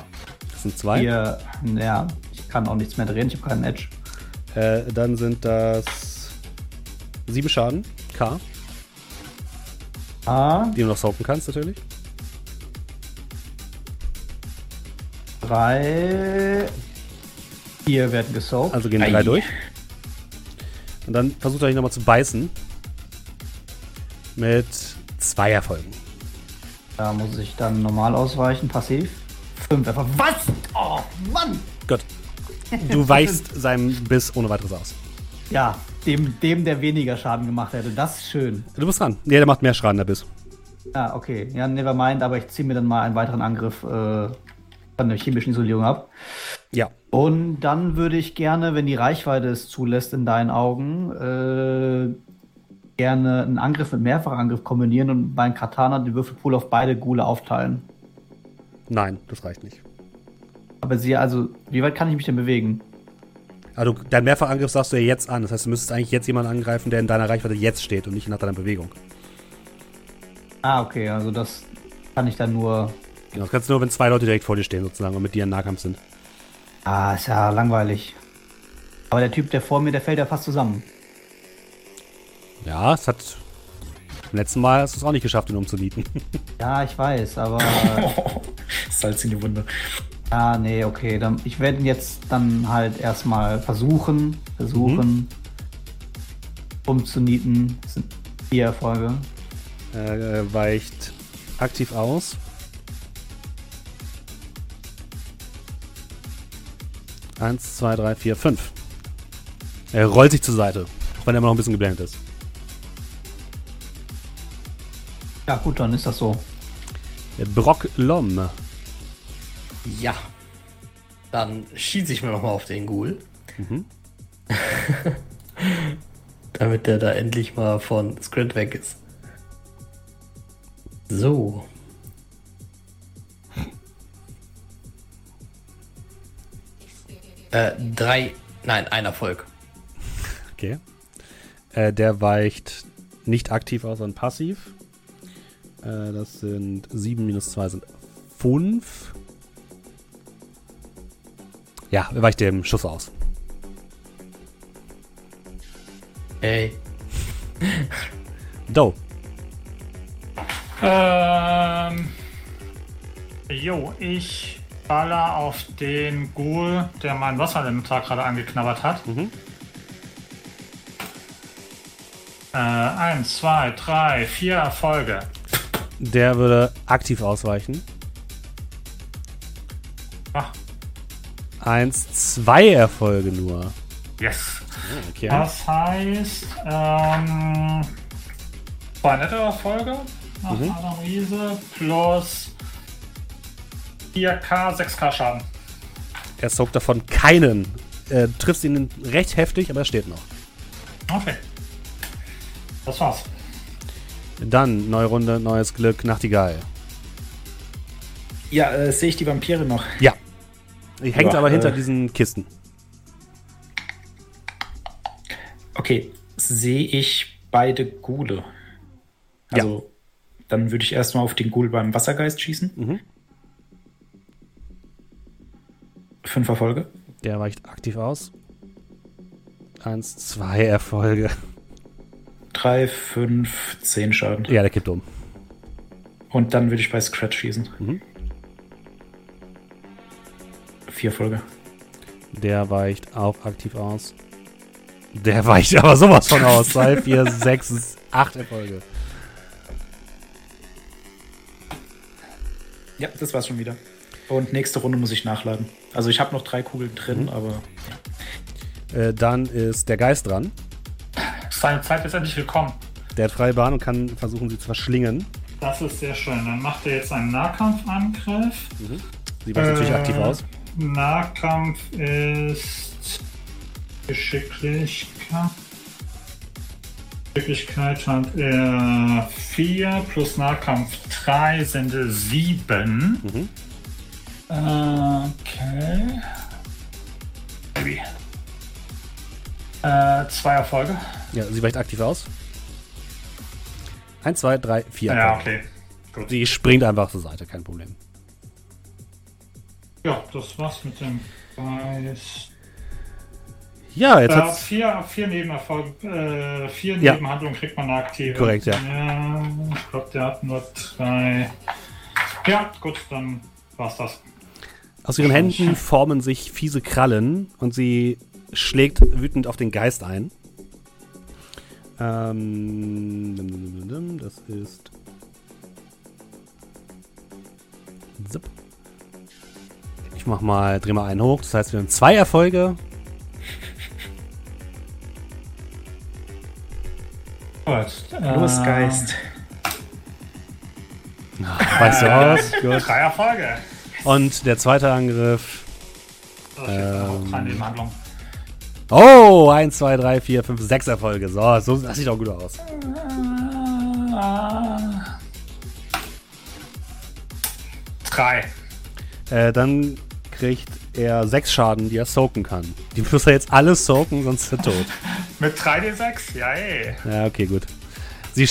Das sind zwei. Hier, ja, ich kann auch nichts mehr drehen, ich habe keinen Edge. Äh, dann sind das sieben Schaden. K. A. Die du noch soaken kannst, natürlich. Drei. Vier werden gesaugt. Also gehen drei durch. Und dann versucht er euch nochmal zu beißen. Mit zwei Erfolgen. Da muss ich dann normal ausweichen, passiv. Fünf einfach. Was? Oh, Mann! Gut. Du weichst seinem Biss ohne weiteres aus. Ja, dem, dem, der weniger Schaden gemacht hätte. Das ist schön. Du bist dran. Nee, der macht mehr Schaden, der Biss. Ah, okay. Ja, never mind, aber ich ziehe mir dann mal einen weiteren Angriff äh, von der chemischen Isolierung ab. Ja. Und dann würde ich gerne, wenn die Reichweite es zulässt in deinen Augen, äh, gerne einen Angriff mit Mehrfachangriff kombinieren und beim Katana den Würfelpool auf beide Gule aufteilen. Nein, das reicht nicht. Aber sie, also, wie weit kann ich mich denn bewegen? Also, dein Mehrfachangriff sagst du ja jetzt an. Das heißt, du müsstest eigentlich jetzt jemanden angreifen, der in deiner Reichweite jetzt steht und nicht nach deiner Bewegung. Ah, okay, also das kann ich dann nur. Genau, das kannst du nur, wenn zwei Leute direkt vor dir stehen, sozusagen, und mit dir im Nahkampf sind. Ah, ist ja langweilig. Aber der Typ, der vor mir, der fällt ja fast zusammen. Ja, es hat. Beim letzten Mal hast du es auch nicht geschafft, ihn umzunieten. ja, ich weiß, aber. Salz in die Wunde. Ah, nee, okay. Dann, ich werde ihn jetzt dann halt erstmal versuchen, versuchen mhm. umzunieten. Das sind vier Erfolge. Er weicht aktiv aus. Eins, zwei, drei, vier, fünf. Er rollt sich zur Seite, auch wenn er immer noch ein bisschen geblendet ist. Ja, gut, dann ist das so. Brock Lom. Ja. Dann schieße ich mir nochmal auf den Ghoul. Mhm. Damit der da endlich mal von Scrant weg ist. So. Äh, drei, nein, ein Erfolg. Okay. Äh, der weicht nicht aktiv aus, sondern passiv. Äh, das sind 7 minus 2 sind 5. Ja, er weicht dem Schuss aus. Ey. Do. Ähm. Jo, ich baller auf den Ghoul, der mein Wasserelementar gerade angeknabbert hat. Mhm. Äh, eins, zwei, drei, vier Erfolge. Der würde aktiv ausweichen. Ach. Eins, zwei Erfolge nur. Yes. Ah, okay. Das heißt, ähm, zwei nette Erfolge nach mhm. Analyse plus 4K, 6K Schaden. Er saugt davon keinen. Er trifft ihn recht heftig, aber er steht noch. Okay. Das war's. Dann, neue Runde, neues Glück, Nachtigall. Ja, äh, sehe ich die Vampire noch? Ja. Die hängt ja, aber hinter äh, diesen Kisten. Okay, sehe ich beide Gule. Also, ja. dann würde ich erstmal auf den Ghoul beim Wassergeist schießen. Mhm. Fünf Erfolge. Der weicht aktiv aus. Eins, zwei Erfolge. 3, 5, 10 Schaden. Ja, der kippt um. Und dann würde ich bei Scratch schießen. Mhm. Vier Folge. Der weicht auch aktiv aus. Der weicht aber sowas von aus. 2, 4, 6, 8 Erfolge. Ja, das war's schon wieder. Und nächste Runde muss ich nachladen. Also ich habe noch drei Kugeln drin, mhm. aber. Äh, dann ist der Geist dran. Seine Zeit ist endlich gekommen. Der hat freie Bahn und kann versuchen, sie zu verschlingen. Das ist sehr schön. Dann macht er jetzt einen Nahkampfangriff. Mhm. Sieht äh, natürlich aktiv aus. Nahkampf ist Geschicklichkeit. Geschicklichkeit hat er 4 plus Nahkampf 3 sind 7. Mhm. Okay. Baby. Äh, zwei Erfolge. Ja, sie weicht aktiv aus. Eins, zwei, drei, vier. Ja, okay. Gut. Sie springt einfach zur Seite, kein Problem. Ja, das war's mit dem Geist. Ja, jetzt äh, hat vier, vier Nebenerfolge, äh, vier ja. Nebenhandlungen kriegt man aktiv. Korrekt, ja. ja ich glaube, der hat nur drei. Ja, gut, dann war's das. Aus ihren Händen formen sich fiese Krallen und sie schlägt wütend auf den Geist ein. Ähm, das ist. Zip. Ich mach mal, dreh mal einen hoch. Das heißt, wir haben zwei Erfolge. Gut. Los, Geist. Ach, weißt du aus? Gut. Drei Erfolge. Und der zweite Angriff. Das ähm, Oh, 1, 2, 3, 4, 5, 6 Erfolge. So, so das sieht auch gut aus. Drei. Äh, dann kriegt er 6 Schaden, die er soaken kann. Die muss er jetzt alles soaken, sonst ist er tot. Mit 3d6? Ja, ey. Ja, okay, gut. Sie. Äh,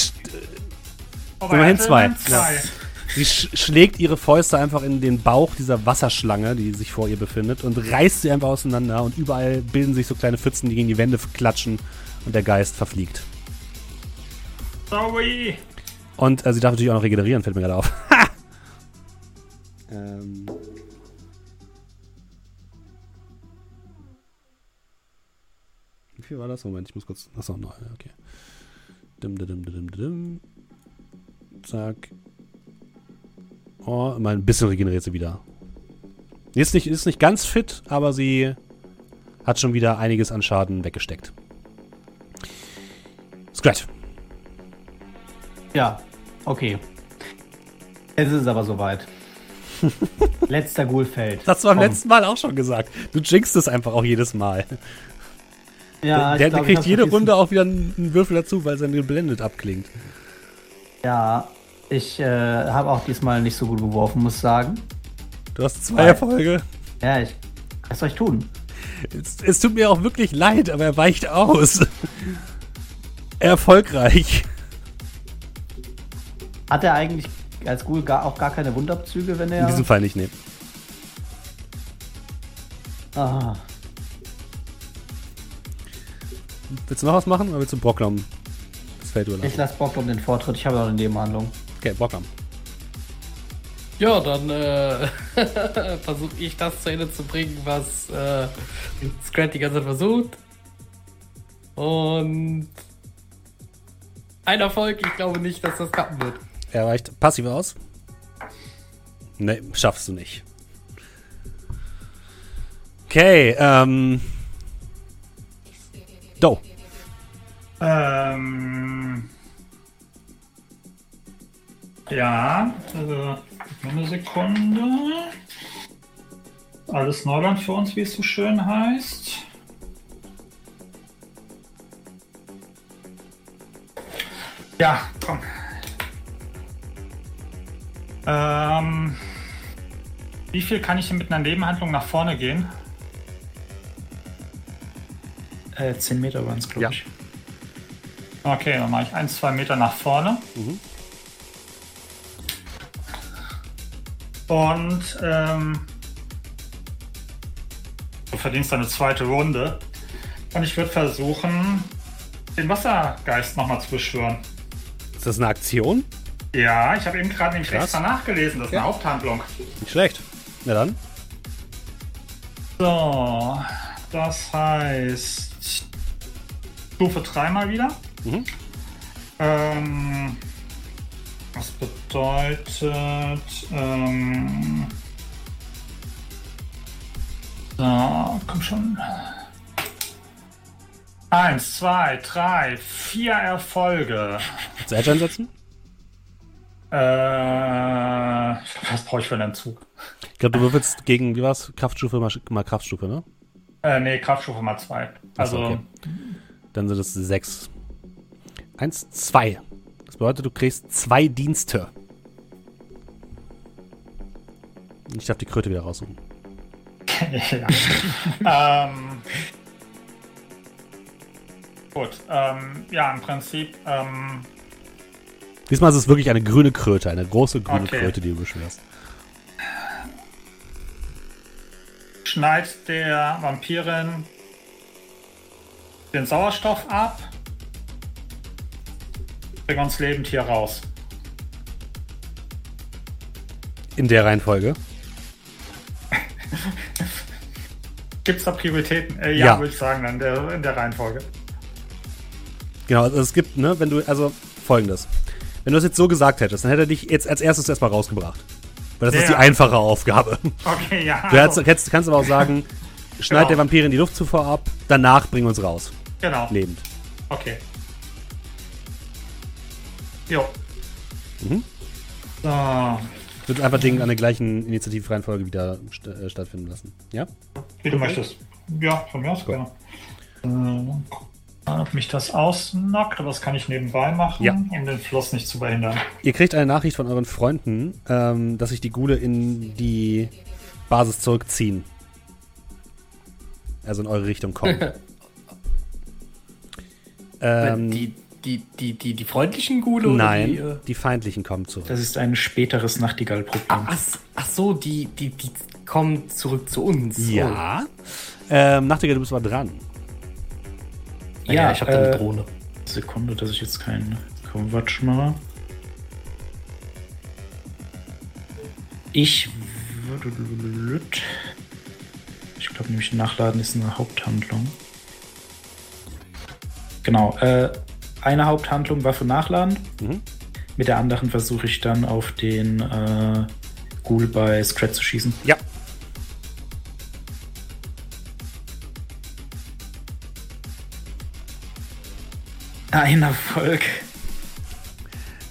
immerhin 2. Ja. Sie sch schlägt ihre Fäuste einfach in den Bauch dieser Wasserschlange, die sich vor ihr befindet, und reißt sie einfach auseinander. Und überall bilden sich so kleine Pfützen, die gegen die Wände klatschen. Und der Geist verfliegt. Sorry. Und äh, sie darf natürlich auch noch regenerieren, fällt mir gerade auf. ähm. Wie viel war das? Moment, ich muss kurz. Achso, neu, okay. Dim, dim, dim, dim, dim. Zack. Oh, mal ein bisschen regeneriert sie wieder. Ist nicht, ist nicht ganz fit, aber sie hat schon wieder einiges an Schaden weggesteckt. Scratch. Ja, okay. Es ist aber soweit. Letzter Ghoul fällt. Das hast du beim Komm. letzten Mal auch schon gesagt. Du jinkst es einfach auch jedes Mal. Ja, der, der glaub, kriegt jede Runde auch wieder einen Würfel dazu, weil sein geblendet abklingt. Ja, ich äh, habe auch diesmal nicht so gut geworfen, muss sagen. Du hast zwei Erfolge. Ja, ich. Was soll ich tun? Es, es, tut mir auch wirklich leid, aber er weicht aus. Erfolgreich. Hat er eigentlich als Ghoul gar, auch gar keine Wundabzüge, wenn er. In diesem Fall nicht, nee. Aha. Willst du noch was machen oder willst du Brocklom das Feld überlassen? Ich lasse Brocklom den Vortritt, ich habe auch eine Nebenhandlung. Okay, Brocklom. Ja, dann äh, versuche ich das zu Ende zu bringen, was äh, Scrat die ganze Zeit versucht. Und ein Erfolg, ich glaube nicht, dass das klappen wird. Er reicht passiv aus. Ne, schaffst du nicht. Okay, ähm. Do. Ähm. Ja, also eine Sekunde. Alles Neuland für uns, wie es so schön heißt. Ja, komm. Ähm, wie viel kann ich denn mit einer Nebenhandlung nach vorne gehen? Äh, 10 Meter waren es, glaube ja. ich. Okay, dann mache ich 1, 2 Meter nach vorne. Mhm. Und ähm, du verdienst eine zweite Runde. Und ich würde versuchen, den Wassergeist nochmal zu beschwören. Ist das eine Aktion? Ja, ich habe eben gerade den extra nachgelesen. Das ist ja. eine Haupthandlung. Nicht schlecht. Na dann. So, das heißt Stufe 3 mal wieder. Mhm. Ähm, das bedeutet. Ähm, so, komm schon. Eins, zwei, drei, vier Erfolge. Zu Edge einsetzen? Äh, was brauche ich für einen Entzug? Ich glaube, du würfelst gegen, wie war's? Kraftstufe mal, mal Kraftstufe, ne? Äh, nee, Kraftstufe mal zwei. Also. Okay. Dann sind es sechs. Eins, zwei. Das bedeutet, du kriegst zwei Dienste. Ich darf die Kröte wieder raussuchen. ja. ähm, gut. Ähm, ja, im Prinzip. Ähm, Diesmal ist es wirklich eine grüne Kröte, eine große grüne okay. Kröte, die du beschwerst. Schneidet der Vampirin den Sauerstoff ab. Bring uns lebend hier raus. In der Reihenfolge? Gibt es da Prioritäten? Äh, ja, ja. würde ich sagen, in der, in der Reihenfolge. Genau, also es gibt, ne, wenn du, also folgendes. Wenn du es jetzt so gesagt hättest, dann hätte er dich jetzt als erstes erstmal rausgebracht. Weil das ja. ist die einfache Aufgabe. Okay, ja. Du hättest, kannst, kannst aber auch sagen, schneid genau. der Vampir in die Luftzufuhr ab, danach bring uns raus. Genau. Lebend. Okay. Jo. Mhm. So. Ich würde einfach Ding an der gleichen Initiativreihenfolge wieder st äh, stattfinden lassen. Ja? Wie du möchtest. Ja, von mir aus gerne. Äh, ob mich das ausnockt, aber das kann ich nebenbei machen, ja. um den Fluss nicht zu behindern. Ihr kriegt eine Nachricht von euren Freunden, ähm, dass sich die Gule in die Basis zurückziehen. Also in eure Richtung kommen. ähm, die, die, die, die, die freundlichen Gule? Nein, die, äh? die, feindlichen kommen zurück. Das ist ein späteres Nachtigall-Problem. Ach, ach, so, die, die, die kommen zurück zu uns. Ja. Oh. Ähm, Nachtigall, du bist mal dran. Ja, ja ich habe äh, eine Drohne. Sekunde, dass ich jetzt keinen Quatsch mache. Ich würde. Ich glaube nämlich, Nachladen ist eine Haupthandlung. Genau. Äh, eine Haupthandlung Waffe nachladen. Mhm. Mit der anderen versuche ich dann auf den äh, Ghoul bei Scrat zu schießen. Ja. Ein Erfolg.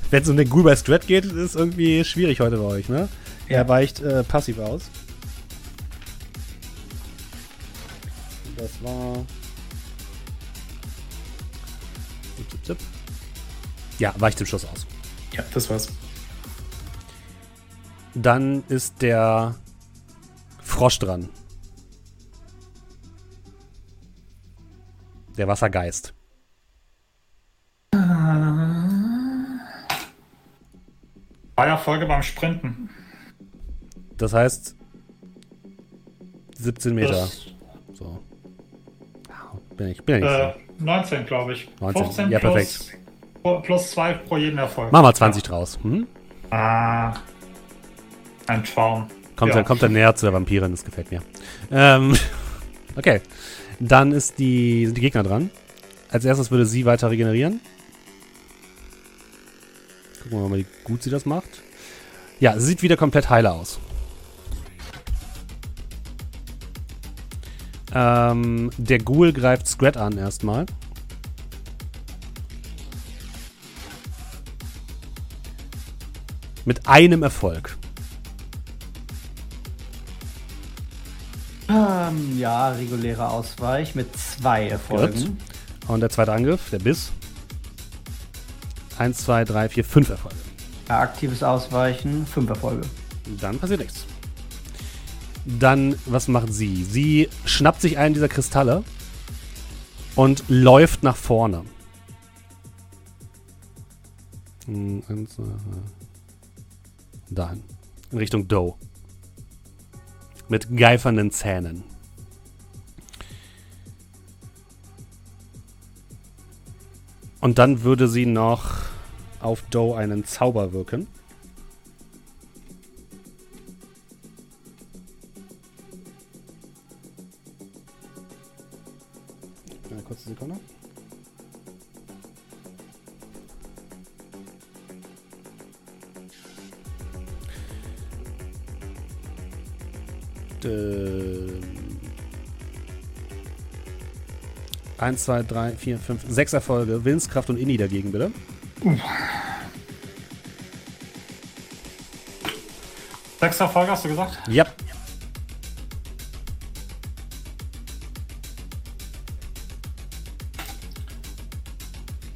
Wenn es um den Ghoul bei Strat geht, ist es irgendwie schwierig heute bei euch, ne? Er weicht äh, passiv aus. Das war Ja, weicht im Schuss aus. Ja, das war's. Dann ist der Frosch dran. Der Wassergeist. Feierfolge beim Sprinten. Das heißt 17 Meter. Das so. Bin ich, bin ich äh, 19, glaube ich. 19. 15 ja, plus, perfekt. Plus 2 pro jeden Erfolg. Mach mal 20 ja. draus. Hm? Ah. Ein Traum. Kommt, ja. er, kommt er näher zu der Vampirin, das gefällt mir. Ähm, okay. Dann ist die, sind die Gegner dran. Als erstes würde sie weiter regenerieren. Gucken wir mal, wie gut sie das macht. Ja, sie sieht wieder komplett heiler aus. Ähm, der Ghoul greift Scrat an erstmal. Mit einem Erfolg. Ähm, ja, regulärer Ausweich mit zwei Erfolgen. Gut. Und der zweite Angriff, der Biss. Eins, zwei, drei, vier, fünf Erfolge. Ja, aktives Ausweichen, fünf Erfolge. Dann passiert nichts. Dann, was macht sie? Sie schnappt sich einen dieser Kristalle und läuft nach vorne. Hm, dahin. In Richtung Doe. Mit geifernden Zähnen. Und dann würde sie noch auf Doe einen Zauber wirken. kurze Sekunde. Eins, zwei, drei, vier, fünf, sechs Erfolge. Willenskraft und Inni dagegen, bitte. Uh. Sechs Erfolge hast du gesagt? Ja.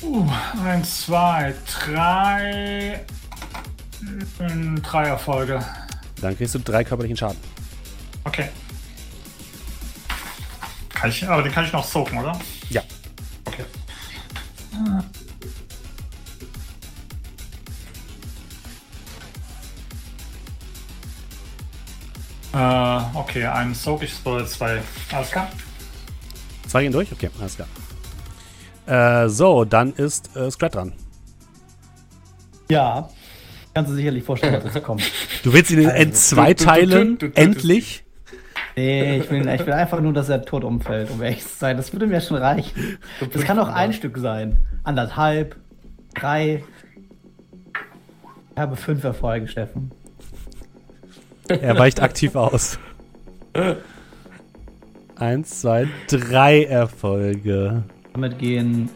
Uh, eins, zwei, drei. Drei Erfolge. Dann kriegst du drei körperlichen Schaden. Okay. Kann ich, aber den kann ich noch soaken, oder? Ja. Okay. Äh, okay, ein Soak, ich spoil zwei. Alles klar. Zwei gehen durch? Okay, alles klar. Äh, so, dann ist äh, Scrat dran. Ja. Kannst du sicherlich vorstellen, was jetzt kommt. Du willst ihn in zwei teilen? Endlich? Nee, ich will, ich will einfach nur, dass er tot umfällt, um ehrlich zu sein. Das würde mir schon reichen. Das kann auch ein Stück sein. Anderthalb, drei. Ich habe fünf Erfolge, Steffen. Er weicht aktiv aus. Eins, zwei, drei Erfolge. Damit gehen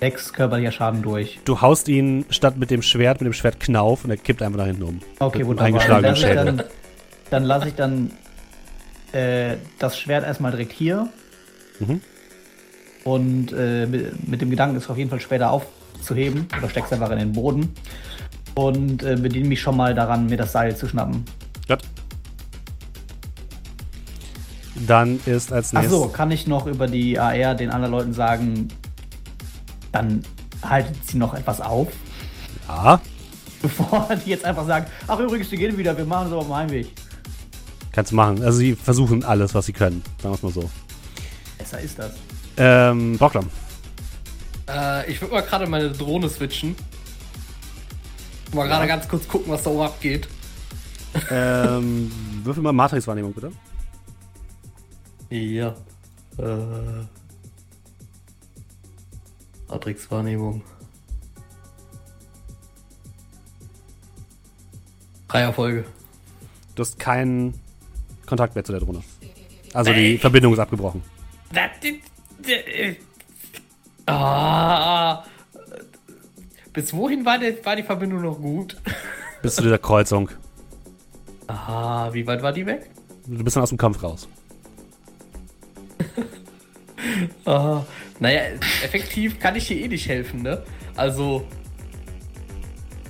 sechs körperlicher Schaden durch. Du haust ihn statt mit dem Schwert, mit dem Schwert Knauf und er kippt einfach nach hinten um. Okay, wunderbar. Eingeschlagenen Schädel. Dann, dann lasse ich dann äh, das Schwert erstmal direkt hier. Mhm. Und äh, mit, mit, dem Gedanken, es auf jeden Fall später aufzuheben. Oder steckst einfach in den Boden. Und äh, bediene mich schon mal daran, mir das Seil zu schnappen. Gut. Dann ist als nächstes. Achso, kann ich noch über die AR den anderen Leuten sagen, dann haltet sie noch etwas auf? Ja. Bevor die jetzt einfach sagen, ach übrigens, wir gehen wieder, wir machen es aber auf dem Heimweg. Kannst du machen. Also sie versuchen alles, was sie können. Sagen wir es mal so. Besser ist das. Ähm, Bocklam. Äh, ich würde mal gerade meine Drohne switchen. Mal gerade ja. ganz kurz gucken, was da oben abgeht. Ähm, würfel mal Matrix-Wahrnehmung, bitte. Ja. Äh. Matrix-Wahrnehmung. Drei Erfolge. Du hast keinen Kontakt mehr zu der Drohne. Also die. Verbindung ist abgebrochen. Ah. Bis wohin war, der, war die Verbindung noch gut? Bis zu dieser Kreuzung. Aha, wie weit war die weg? Du bist dann aus dem Kampf raus. oh, naja, effektiv kann ich hier eh nicht helfen, ne? Also.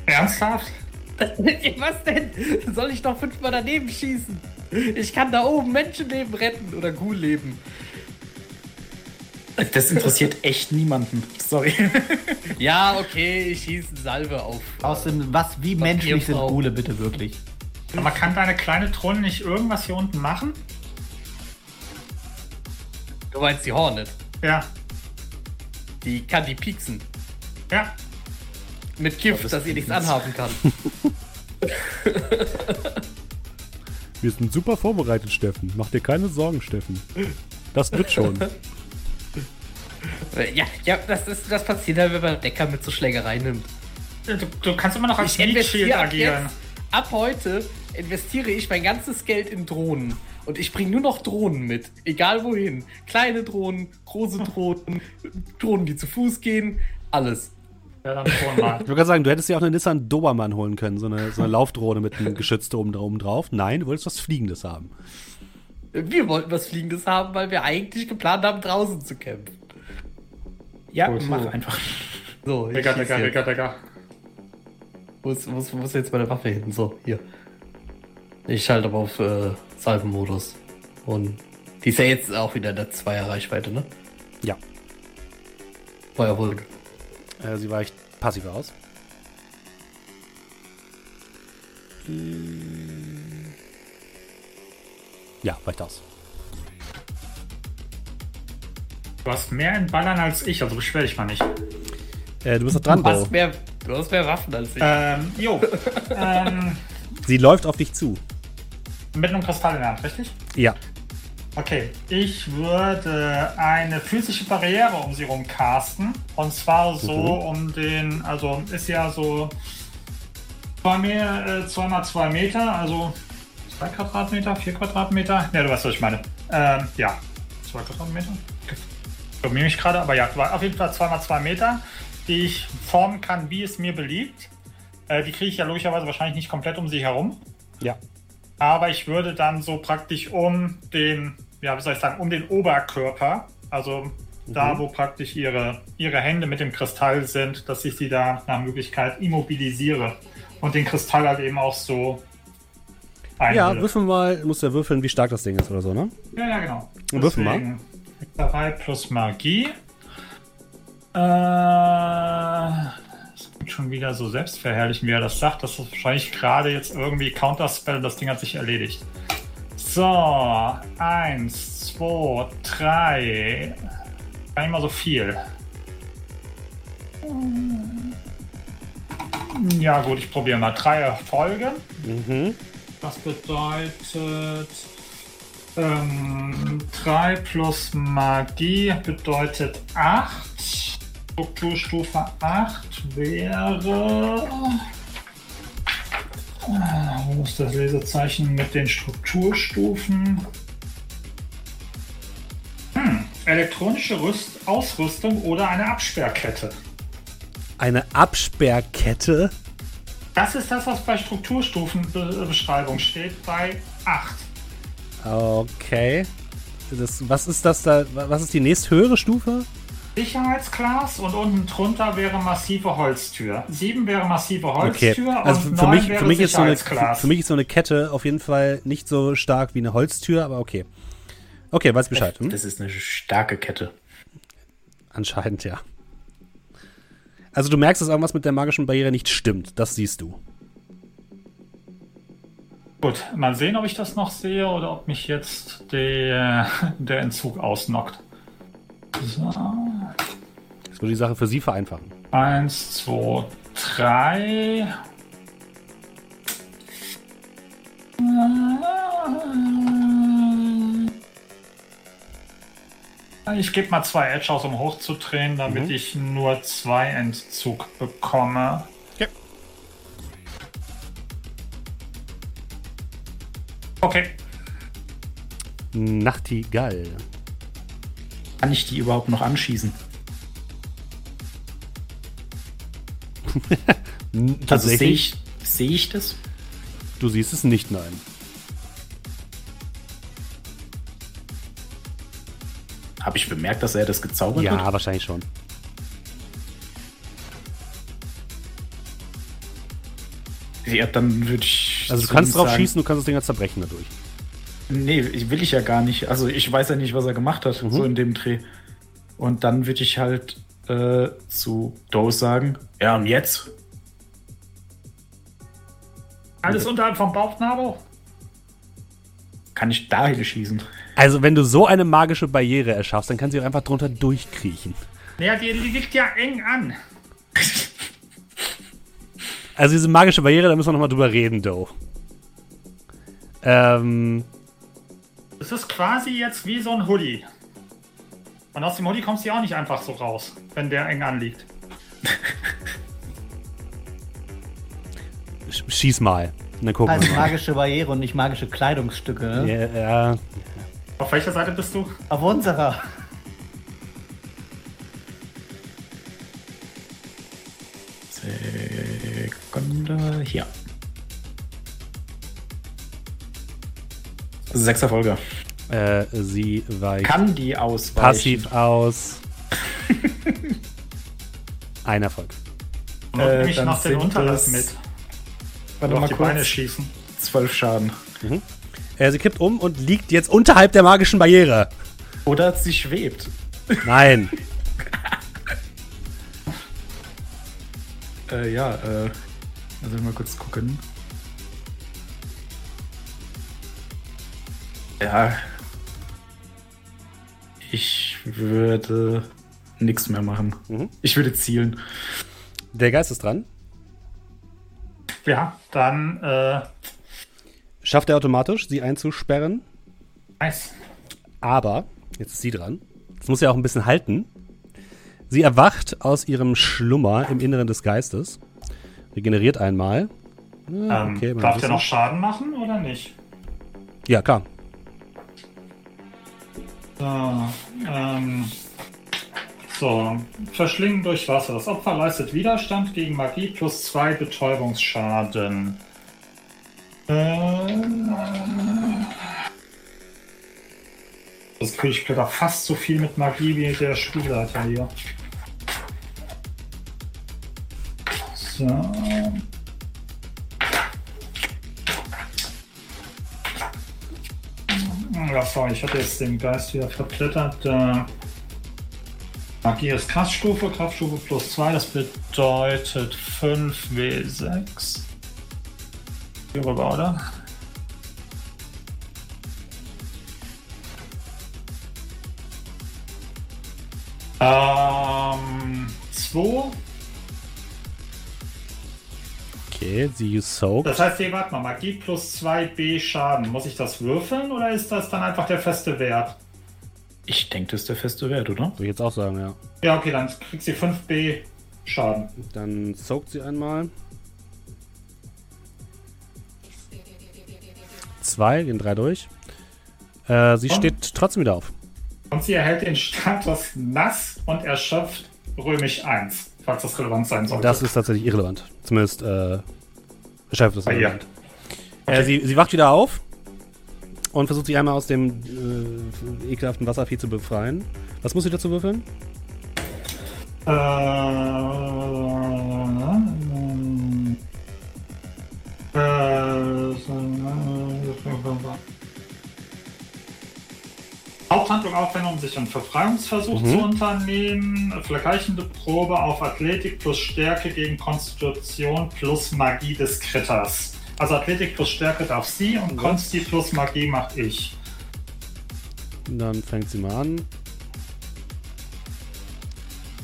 Ernsthaft? Was denn? Soll ich doch fünfmal daneben schießen? Ich kann da oben Menschenleben retten oder Ghoul-Leben. Das interessiert echt niemanden. Sorry. Ja, okay, ich schieße Salve auf. Außerdem, was, wie menschlich sind Ghule bitte wirklich? Aber kann deine kleine Drohne nicht irgendwas hier unten machen? Du meinst die Hornet? Ja. Die kann die pieksen. Ja. Mit Gift, das dass ihr nichts anhaben kann. Wir sind super vorbereitet, Steffen. Mach dir keine Sorgen, Steffen. Das wird schon. Ja, ja das, ist, das passiert halt, wenn man Decker mit so Schlägerei nimmt. Du, du kannst immer noch als Shield agieren. Jetzt, ab heute investiere ich mein ganzes Geld in Drohnen. Und ich bringe nur noch Drohnen mit. Egal wohin. Kleine Drohnen, große Drohnen, Drohnen, die zu Fuß gehen, alles. Ja, dann Ich wollte gerade sagen, du hättest ja auch eine Nissan Dobermann holen können, so eine, so eine Laufdrohne mit einem Geschütz oben, oben drauf. Nein, du wolltest was Fliegendes haben. Wir wollten was Fliegendes haben, weil wir eigentlich geplant haben, draußen zu campen. Ja, oh, mach so. einfach. So, Digga, Digga, Digga, Digga. Wo ist, wo, ist, wo ist jetzt meine Waffe hin? So, hier. Ich schalte aber auf äh, Salvenmodus. Und die ist ja jetzt auch wieder in der Zweier Reichweite, ne? Ja. Feuerholge. Äh, sie weicht passiv aus. Ja, weicht aus. Du hast mehr in Ballern als ich, also beschwer dich mal nicht. Äh, du bist doch dran, du hast, mehr, du hast mehr Waffen als ich. Ähm, jo. ähm, Sie läuft auf dich zu. Mit einem Kristall in der Hand, richtig? Ja. Okay, ich würde eine physische Barriere um sie rum casten. Und zwar so mhm. um den, also ist ja so zwei, mehr, äh, zwei mal zwei Meter, also zwei Quadratmeter, vier Quadratmeter. Ja, du weißt, was ich meine. Ähm, ja, zwei Quadratmeter. Ich mich gerade, aber ja, auf jeden Fall 2x2 Meter, die ich formen kann, wie es mir beliebt. Äh, die kriege ich ja logischerweise wahrscheinlich nicht komplett um sich herum. Ja. Aber ich würde dann so praktisch um den, ja, wie soll ich sagen, um den Oberkörper, also mhm. da, wo praktisch ihre, ihre Hände mit dem Kristall sind, dass ich sie da nach Möglichkeit immobilisiere und den Kristall halt eben auch so ja, würfeln mal, musst du ja würfeln, wie stark das Ding ist oder so, ne? Ja, ja, genau. Und würfeln mal. Hexerei plus Magie. Äh, schon wieder so selbstverherrlichen, wie er das sagt. Das ist wahrscheinlich gerade jetzt irgendwie Counterspell, das Ding hat sich erledigt. So, eins, zwei, drei. Gar nicht mal so viel. Ja, gut, ich probiere mal. Drei Erfolge. Mhm. Das bedeutet ähm, 3 plus Magie bedeutet 8. Strukturstufe 8 wäre. Ah, wo ist das Lesezeichen mit den Strukturstufen? Hm, elektronische Rüst Ausrüstung oder eine Absperrkette. Eine Absperrkette? Das ist das, was bei Strukturstufenbeschreibung steht, bei 8. Okay. Das, was ist das da? Was ist die nächsthöhere Stufe? Sicherheitsglas und unten drunter wäre massive Holztür. 7 wäre massive Holztür okay. also und für mich, wäre für mich ist so eine, für mich ist so eine Kette auf jeden Fall nicht so stark wie eine Holztür, aber okay. Okay, weiß Bescheid. Hm? Das ist eine starke Kette. Anscheinend, ja. Also du merkst, dass irgendwas mit der magischen Barriere nicht stimmt. Das siehst du. Gut, mal sehen, ob ich das noch sehe oder ob mich jetzt der, der Entzug ausnockt. So. Das würde die Sache für Sie vereinfachen. Eins, zwei, drei. Ich gebe mal zwei Edge aus, um hochzudrehen, damit mhm. ich nur zwei Entzug bekomme. Ja. Okay. Nachtigall. Kann ich die überhaupt noch anschießen? also sehe ich, seh ich das? Du siehst es nicht, nein. Habe ich bemerkt, dass er das gezaubert ja, hat? Ja, wahrscheinlich schon. Ja, dann würde ich. Also du kannst drauf sagen, schießen, du kannst das Ding ja zerbrechen dadurch. Nee, will ich ja gar nicht. Also ich weiß ja nicht, was er gemacht hat, mhm. so in dem Dreh. Und dann würde ich halt äh, zu Doe sagen, ja und jetzt? Alles unterhalb vom Bauchnabel? Kann ich dahin schießen? Also, wenn du so eine magische Barriere erschaffst, dann kann sie auch einfach drunter durchkriechen. Naja, die, die liegt ja eng an. Also, diese magische Barriere, da müssen wir nochmal drüber reden, Doe. Ähm. Es ist quasi jetzt wie so ein Hoodie. Und aus dem Hoodie kommst du ja auch nicht einfach so raus, wenn der eng anliegt. Schieß mal. Dann gucken also magische Barriere und nicht magische Kleidungsstücke. Ne? Ja, ja, auf welcher Seite bist du? Auf unserer. Sekunde. Hier. Sechster Folge. Äh, sie weicht. Kann die ausweichen? Passiv aus. Ein Erfolg. Und äh, ich noch den Unterlass mit. Warte mal die kurz. Beine schießen. Zwölf Schaden. Mhm. Äh, sie kippt um und liegt jetzt unterhalb der magischen Barriere. Oder sie schwebt. Nein. äh, ja, äh. Also mal kurz gucken. Ja. Ich würde nichts mehr machen. Mhm. Ich würde zielen. Der Geist ist dran. Ja, dann äh, Schafft er automatisch, sie einzusperren. Nice. Aber, jetzt ist sie dran. Das muss ja auch ein bisschen halten. Sie erwacht aus ihrem Schlummer im Inneren des Geistes. Regeneriert einmal. Ah, ähm, okay, darf der noch Schaden machen oder nicht? Ja, klar. So, ähm, So, Verschlingen durch Wasser. Das Opfer leistet Widerstand gegen Magie plus 2 Betäubungsschaden. Äh, das kriege ich da fast so viel mit Magie wie der Spielleiter hier. So. Sorry, ich hatte jetzt den Geist wieder verblättert. Äh, Magie ist Kraftstufe, Kraftstufe plus 2, das bedeutet 5W6. Hier rüber, oder? Ähm, 2. Okay, sie soaked. Das heißt, hier, warte mal, Magie plus 2b Schaden. Muss ich das würfeln oder ist das dann einfach der feste Wert? Ich denke, das ist der feste Wert, oder? Würde ich jetzt auch sagen, ja. Ja, okay, dann kriegt sie 5b Schaden. Dann soakt sie einmal. Zwei, gehen drei durch. Äh, sie und? steht trotzdem wieder auf. Und sie erhält den Status nass und erschöpft römisch 1, falls das relevant sein sollte. Das ist tatsächlich irrelevant. Zumindest äh, beschreibt das irrelevant. Okay. Äh, sie, sie wacht wieder auf und versucht sich einmal aus dem äh, ekelhaften Wasservieh zu befreien. Was muss sie dazu würfeln? Äh, äh, Haupthandlung aufwenden, um sich einen Verfreiungsversuch mhm. zu unternehmen. Vergleichende Probe auf Athletik plus Stärke gegen Konstitution plus Magie des Kritters. Also Athletik plus Stärke darf sie und Konsti plus Magie macht ich. Dann fängt sie mal an.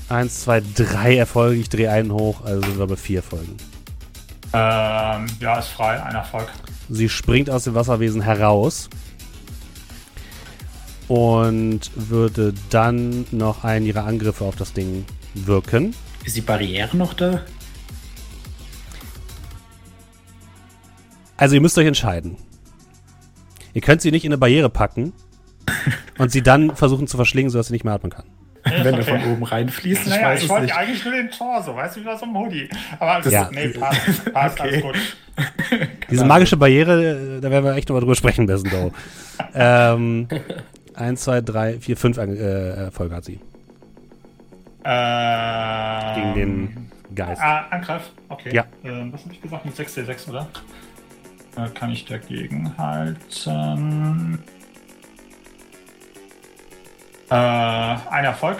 Eins, zwei, drei Erfolge. Ich drehe einen hoch, also sind wir bei vier Folgen. Ähm, ja, ist frei, ein Erfolg. Sie springt aus dem Wasserwesen heraus und würde dann noch einen ihrer Angriffe auf das Ding wirken. Ist die Barriere noch da? Also ihr müsst euch entscheiden. Ihr könnt sie nicht in eine Barriere packen und sie dann versuchen zu verschlingen, sodass sie nicht mehr atmen kann. Wenn er von oben reinfließt, ich naja, weiß ich wollte eigentlich nur den Torso, weißt du, wie bei so einem Hoodie. Aber das, ja. nee, passt, passt okay. alles gut. Diese magische Barriere, da werden wir echt nochmal drüber sprechen, Besendow. ähm, 1, 2, 3, 4, 5 äh, Erfolge hat sie. Ähm, Gegen den Geist. Ah, Angriff, okay. Ja. Ähm, was habe ich gesagt? Mit 6 D6, oder? Äh, kann ich dagegen halten? Äh, ein Erfolg.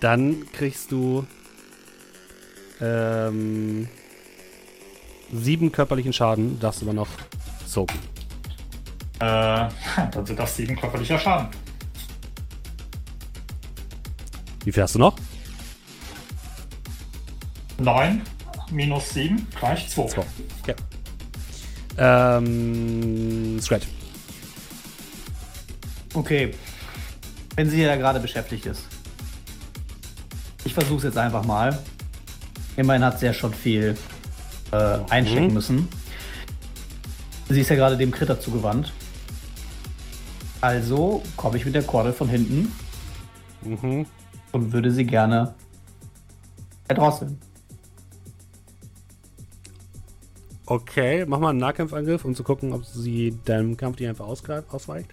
Dann kriegst du ähm, sieben körperlichen Schaden, darfst du aber noch soaken. Äh, dann sind das sieben körperlicher Schaden. Wie viel hast du noch? 9 minus 7 gleich 2. 2. Okay. Ähm, Scratch. Okay. Wenn sie ja gerade beschäftigt ist. Ich versuche es jetzt einfach mal. Immerhin hat sie ja schon viel äh, einstecken mhm. müssen. Sie ist ja gerade dem Kritter zugewandt. Also komme ich mit der Kordel von hinten mhm. und würde sie gerne erdrosseln. Okay, mach mal einen Nahkampfangriff, um zu gucken, ob sie deinem Kampf die einfach ausweicht.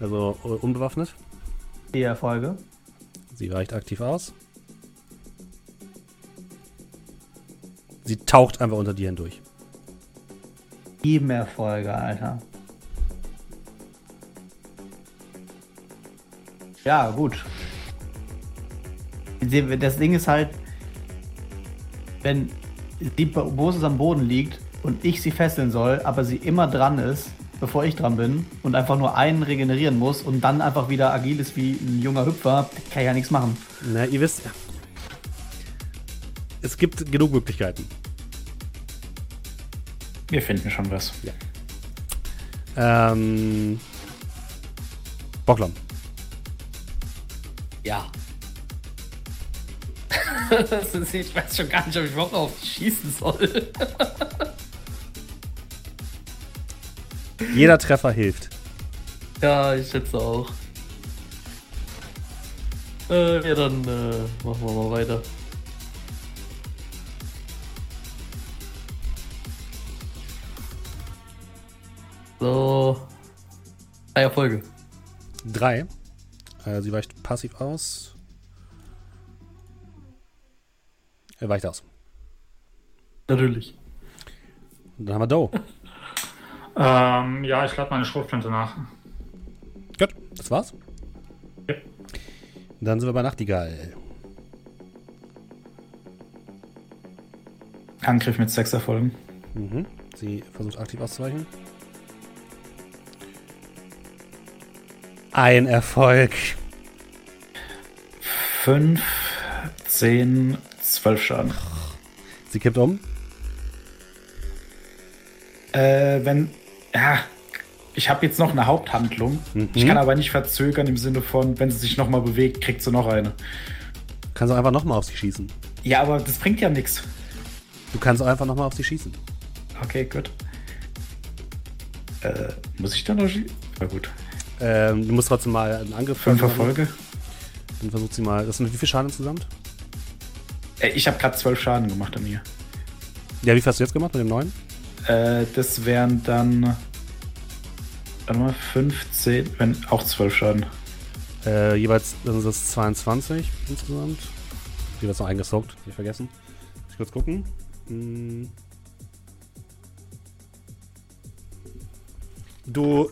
Also unbewaffnet. Die Erfolge. Sie weicht aktiv aus. Sie taucht einfach unter dir hindurch. Sieben Erfolge, Alter. Ja, gut. Das Ding ist halt, wenn die Bosis am Boden liegt und ich sie fesseln soll, aber sie immer dran ist, bevor ich dran bin und einfach nur einen regenerieren muss und dann einfach wieder agil ist wie ein junger Hüpfer, kann ich ja nichts machen. Na, ihr wisst, es gibt genug Möglichkeiten. Wir finden schon was. Ja. Ähm. Bocklam. Ja. ich weiß schon gar nicht, ob ich überhaupt auf schießen soll. Jeder Treffer hilft. Ja, ich schätze auch. Äh, ja, dann äh, machen wir mal weiter. So. Drei Erfolge. Drei. Äh, sie weicht passiv aus. Er weicht aus. Natürlich. Und dann haben wir Doe. ähm, ja, ich lade meine Schrotflinte nach. Gut, das war's. Ja. Dann sind wir bei Nachtigall. Angriff mit sechs Erfolgen. Mhm. Sie versucht aktiv auszuweichen. Ein Erfolg. Fünf, zehn, zwölf Schaden. Sie kippt um. Äh, wenn. Ja, ich habe jetzt noch eine Haupthandlung. Mhm. Ich kann aber nicht verzögern im Sinne von, wenn sie sich nochmal bewegt, kriegt sie noch eine. Kannst du einfach nochmal auf sie schießen. Ja, aber das bringt ja nichts. Du kannst auch einfach nochmal auf sie schießen. Okay, gut. Äh, muss ich dann noch schießen? Na gut. Ähm, du musst trotzdem mal einen Angriff Fünf Erfolge. Dann versucht sie mal. Das sind wie viel Schaden insgesamt? Äh, ich habe gerade zwölf Schaden gemacht an ihr. Ja, wie viel hast du jetzt gemacht mit dem neuen? Äh, das wären dann. Warte mal, 15, wenn auch zwölf Schaden. Äh, jeweils dann sind es 22 insgesamt. Wird noch eingesaugt, nicht vergessen. Ich kurz gucken. Hm. Du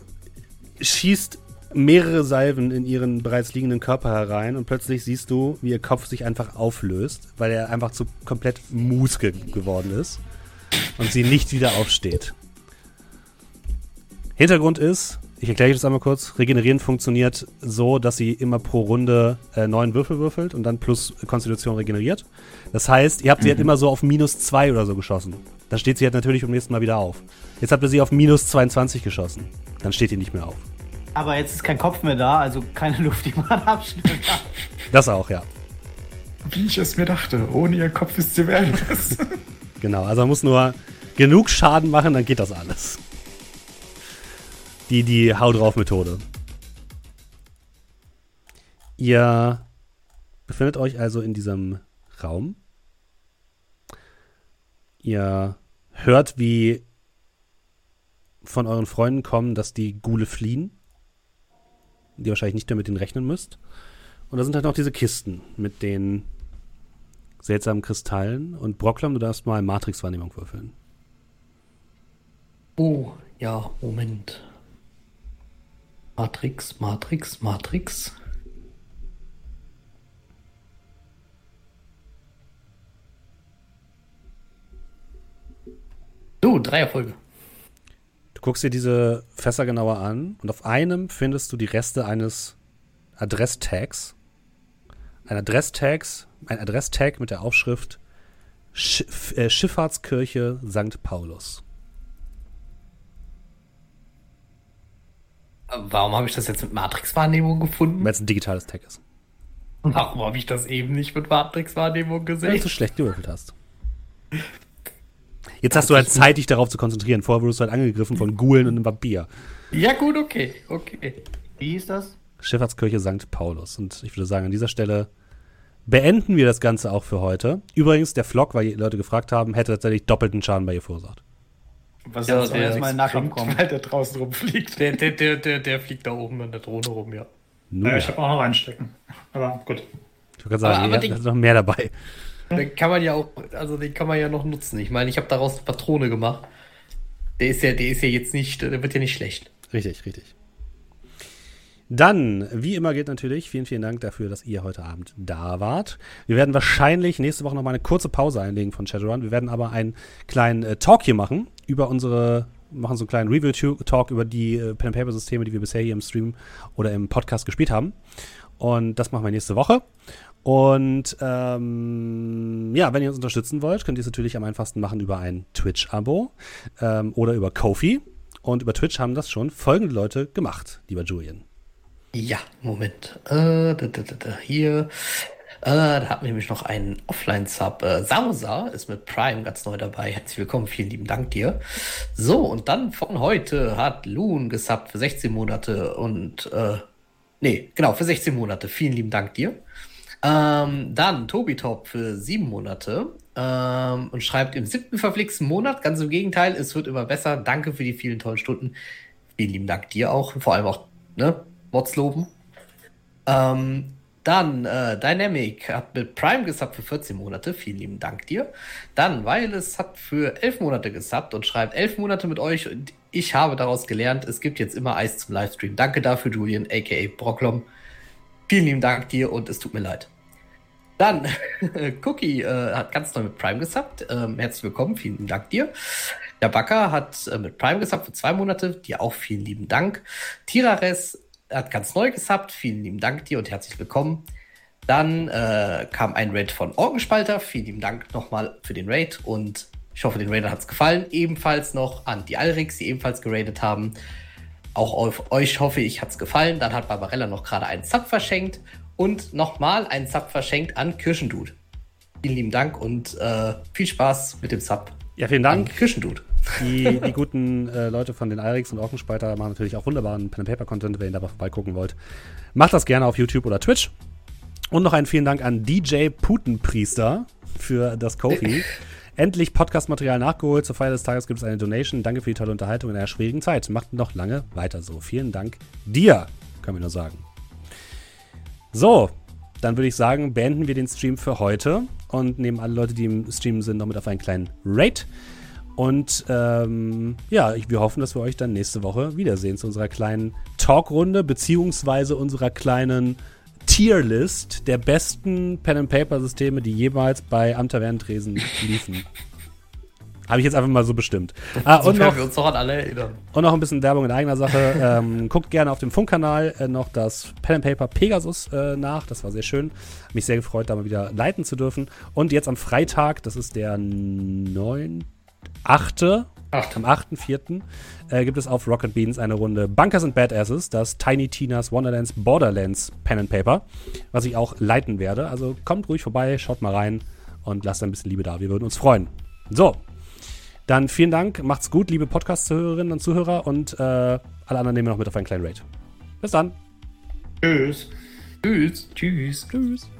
schießt mehrere Salven in ihren bereits liegenden Körper herein und plötzlich siehst du, wie ihr Kopf sich einfach auflöst, weil er einfach zu komplett Muskel geworden ist und sie nicht wieder aufsteht. Hintergrund ist, ich erkläre euch das einmal kurz, Regenerieren funktioniert so, dass sie immer pro Runde äh, neun Würfel würfelt und dann plus Konstitution regeneriert. Das heißt, ihr habt mhm. sie halt immer so auf minus zwei oder so geschossen. Dann steht sie halt natürlich beim nächsten Mal wieder auf. Jetzt habt ihr sie auf minus 22 geschossen. Dann steht ihr nicht mehr auf. Aber jetzt ist kein Kopf mehr da, also keine Luft, die man abschnitten kann. Das auch, ja. Wie ich es mir dachte, ohne ihr Kopf ist sie wertlos. genau, also man muss nur genug Schaden machen, dann geht das alles. Die, die Hau drauf Methode. Ihr befindet euch also in diesem Raum. Ihr hört, wie von euren Freunden kommen, dass die Gule fliehen die wahrscheinlich nicht mehr mit denen rechnen müsst. Und da sind halt noch diese Kisten mit den seltsamen Kristallen. Und Brocklam, du darfst mal Matrix-Wahrnehmung würfeln. Oh, ja, Moment. Matrix, Matrix, Matrix. Du, drei Erfolge. Du guckst dir diese Fässer genauer an und auf einem findest du die Reste eines Adresstags. Ein Adresstags, ein Adresstag mit der Aufschrift Schiff, äh, Schifffahrtskirche St. Paulus. Warum habe ich das jetzt mit Matrix-Wahrnehmung gefunden? Weil es ein digitales Tag ist. Warum habe ich das eben nicht mit Matrix-Wahrnehmung gesehen? Weil du schlecht gewürfelt hast. Jetzt hast du halt Zeit, dich darauf zu konzentrieren. Vorher wurdest du halt angegriffen von Gulen und einem Vampir. Ja, gut, okay, okay. Wie hieß das? Schifffahrtskirche St. Paulus. Und ich würde sagen, an dieser Stelle beenden wir das Ganze auch für heute. Übrigens, der Flock, weil die Leute gefragt haben, hätte tatsächlich doppelten Schaden bei ihr verursacht. Was ja, soll jetzt mal nachkommen? Weil der draußen rumfliegt. Der, der, der, der, der fliegt da oben in der Drohne rum, ja. Naja, ich habe auch noch einstecken. Aber gut. Ich würde sagen, aber, aber ja, da ist noch mehr dabei. Den kann man ja auch, also den kann man ja noch nutzen. Ich meine, ich habe daraus eine Patrone gemacht. Der ist ja, der ist ja jetzt nicht, der wird ja nicht schlecht. Richtig, richtig. Dann, wie immer gilt natürlich, vielen, vielen Dank dafür, dass ihr heute Abend da wart. Wir werden wahrscheinlich nächste Woche noch mal eine kurze Pause einlegen von Shadowrun. Wir werden aber einen kleinen äh, Talk hier machen über unsere, machen so einen kleinen Review-Talk über die äh, Pen-Paper-Systeme, die wir bisher hier im Stream oder im Podcast gespielt haben. Und das machen wir nächste Woche. Und ähm, ja, wenn ihr uns unterstützen wollt, könnt ihr es natürlich am einfachsten machen über ein Twitch-Abo ähm, oder über Kofi. Und über Twitch haben das schon folgende Leute gemacht, lieber Julian. Ja, Moment. Äh, da, da, da, hier. Äh, da wir nämlich noch einen Offline-Sub. Äh, Sausa ist mit Prime ganz neu dabei. Herzlich willkommen, vielen lieben Dank dir. So, und dann von heute hat Loon gesubbt für 16 Monate und, äh, nee, genau, für 16 Monate. Vielen lieben Dank dir. Ähm, dann Tobi Top für 7 Monate ähm, und schreibt im siebten verflixten Monat, ganz im Gegenteil, es wird immer besser. Danke für die vielen tollen Stunden. Vielen lieben Dank dir auch, vor allem auch, ne, Mods loben. Ähm, dann äh, Dynamic hat mit Prime gesubbt für 14 Monate. Vielen lieben Dank dir. Dann Wireless hat für 11 Monate gesubbt und schreibt 11 Monate mit euch. Und ich habe daraus gelernt, es gibt jetzt immer Eis zum Livestream. Danke dafür, Julian, aka Brocklom. Vielen lieben Dank dir und es tut mir leid. Dann, Cookie äh, hat ganz neu mit Prime gesubbt. Ähm, herzlich willkommen, vielen lieben Dank dir. Der Backer hat äh, mit Prime gesubbt für zwei Monate. Dir auch vielen lieben Dank. Tirares hat ganz neu gesubbt. Vielen lieben Dank dir und herzlich willkommen. Dann äh, kam ein Raid von Orgenspalter. Vielen lieben Dank nochmal für den Raid und ich hoffe, den Raidern hat es gefallen. Ebenfalls noch an die Alrix, die ebenfalls geradet haben. Auch auf euch hoffe ich, hat es gefallen. Dann hat Barbarella noch gerade einen Sub verschenkt und nochmal einen Sub verschenkt an Kirschendude. Vielen lieben Dank und äh, viel Spaß mit dem Sub. Ja, vielen Dank. Kirschendude. Die, die guten äh, Leute von den Alrix und Orkenspalter machen natürlich auch wunderbaren Pen-and-Paper-Content, wenn ihr da vorbeigucken wollt. Macht das gerne auf YouTube oder Twitch. Und noch einen vielen Dank an DJ Putenpriester für das Kofi. Endlich Podcast-Material nachgeholt. Zur Feier des Tages gibt es eine Donation. Danke für die tolle Unterhaltung in einer schwierigen Zeit. Macht noch lange weiter so. Vielen Dank dir, können wir nur sagen. So, dann würde ich sagen, beenden wir den Stream für heute und nehmen alle Leute, die im Stream sind, noch mit auf einen kleinen Raid. Und ähm, ja, wir hoffen, dass wir euch dann nächste Woche wiedersehen zu unserer kleinen Talkrunde, beziehungsweise unserer kleinen Tierlist der besten Pen-and-Paper-Systeme, die jemals bei Am Tavernentresen liefen. Habe ich jetzt einfach mal so bestimmt. Ah, und noch. Und noch ein bisschen Werbung in eigener Sache. ähm, guckt gerne auf dem Funkkanal äh, noch das Pen and Paper Pegasus äh, nach. Das war sehr schön. Mich sehr gefreut, da mal wieder leiten zu dürfen. Und jetzt am Freitag, das ist der 9. 8. Acht. Am 8.4. Äh, gibt es auf Rocket Beans eine Runde Bunkers and Badasses, das Tiny Tina's Wonderlands Borderlands Pen and Paper, was ich auch leiten werde. Also kommt ruhig vorbei, schaut mal rein und lasst ein bisschen Liebe da. Wir würden uns freuen. So, dann vielen Dank, macht's gut, liebe Podcast-Zuhörerinnen und Zuhörer und äh, alle anderen nehmen wir noch mit auf einen kleinen Raid. Bis dann. Tschüss. Tschüss. Tschüss. Tschüss.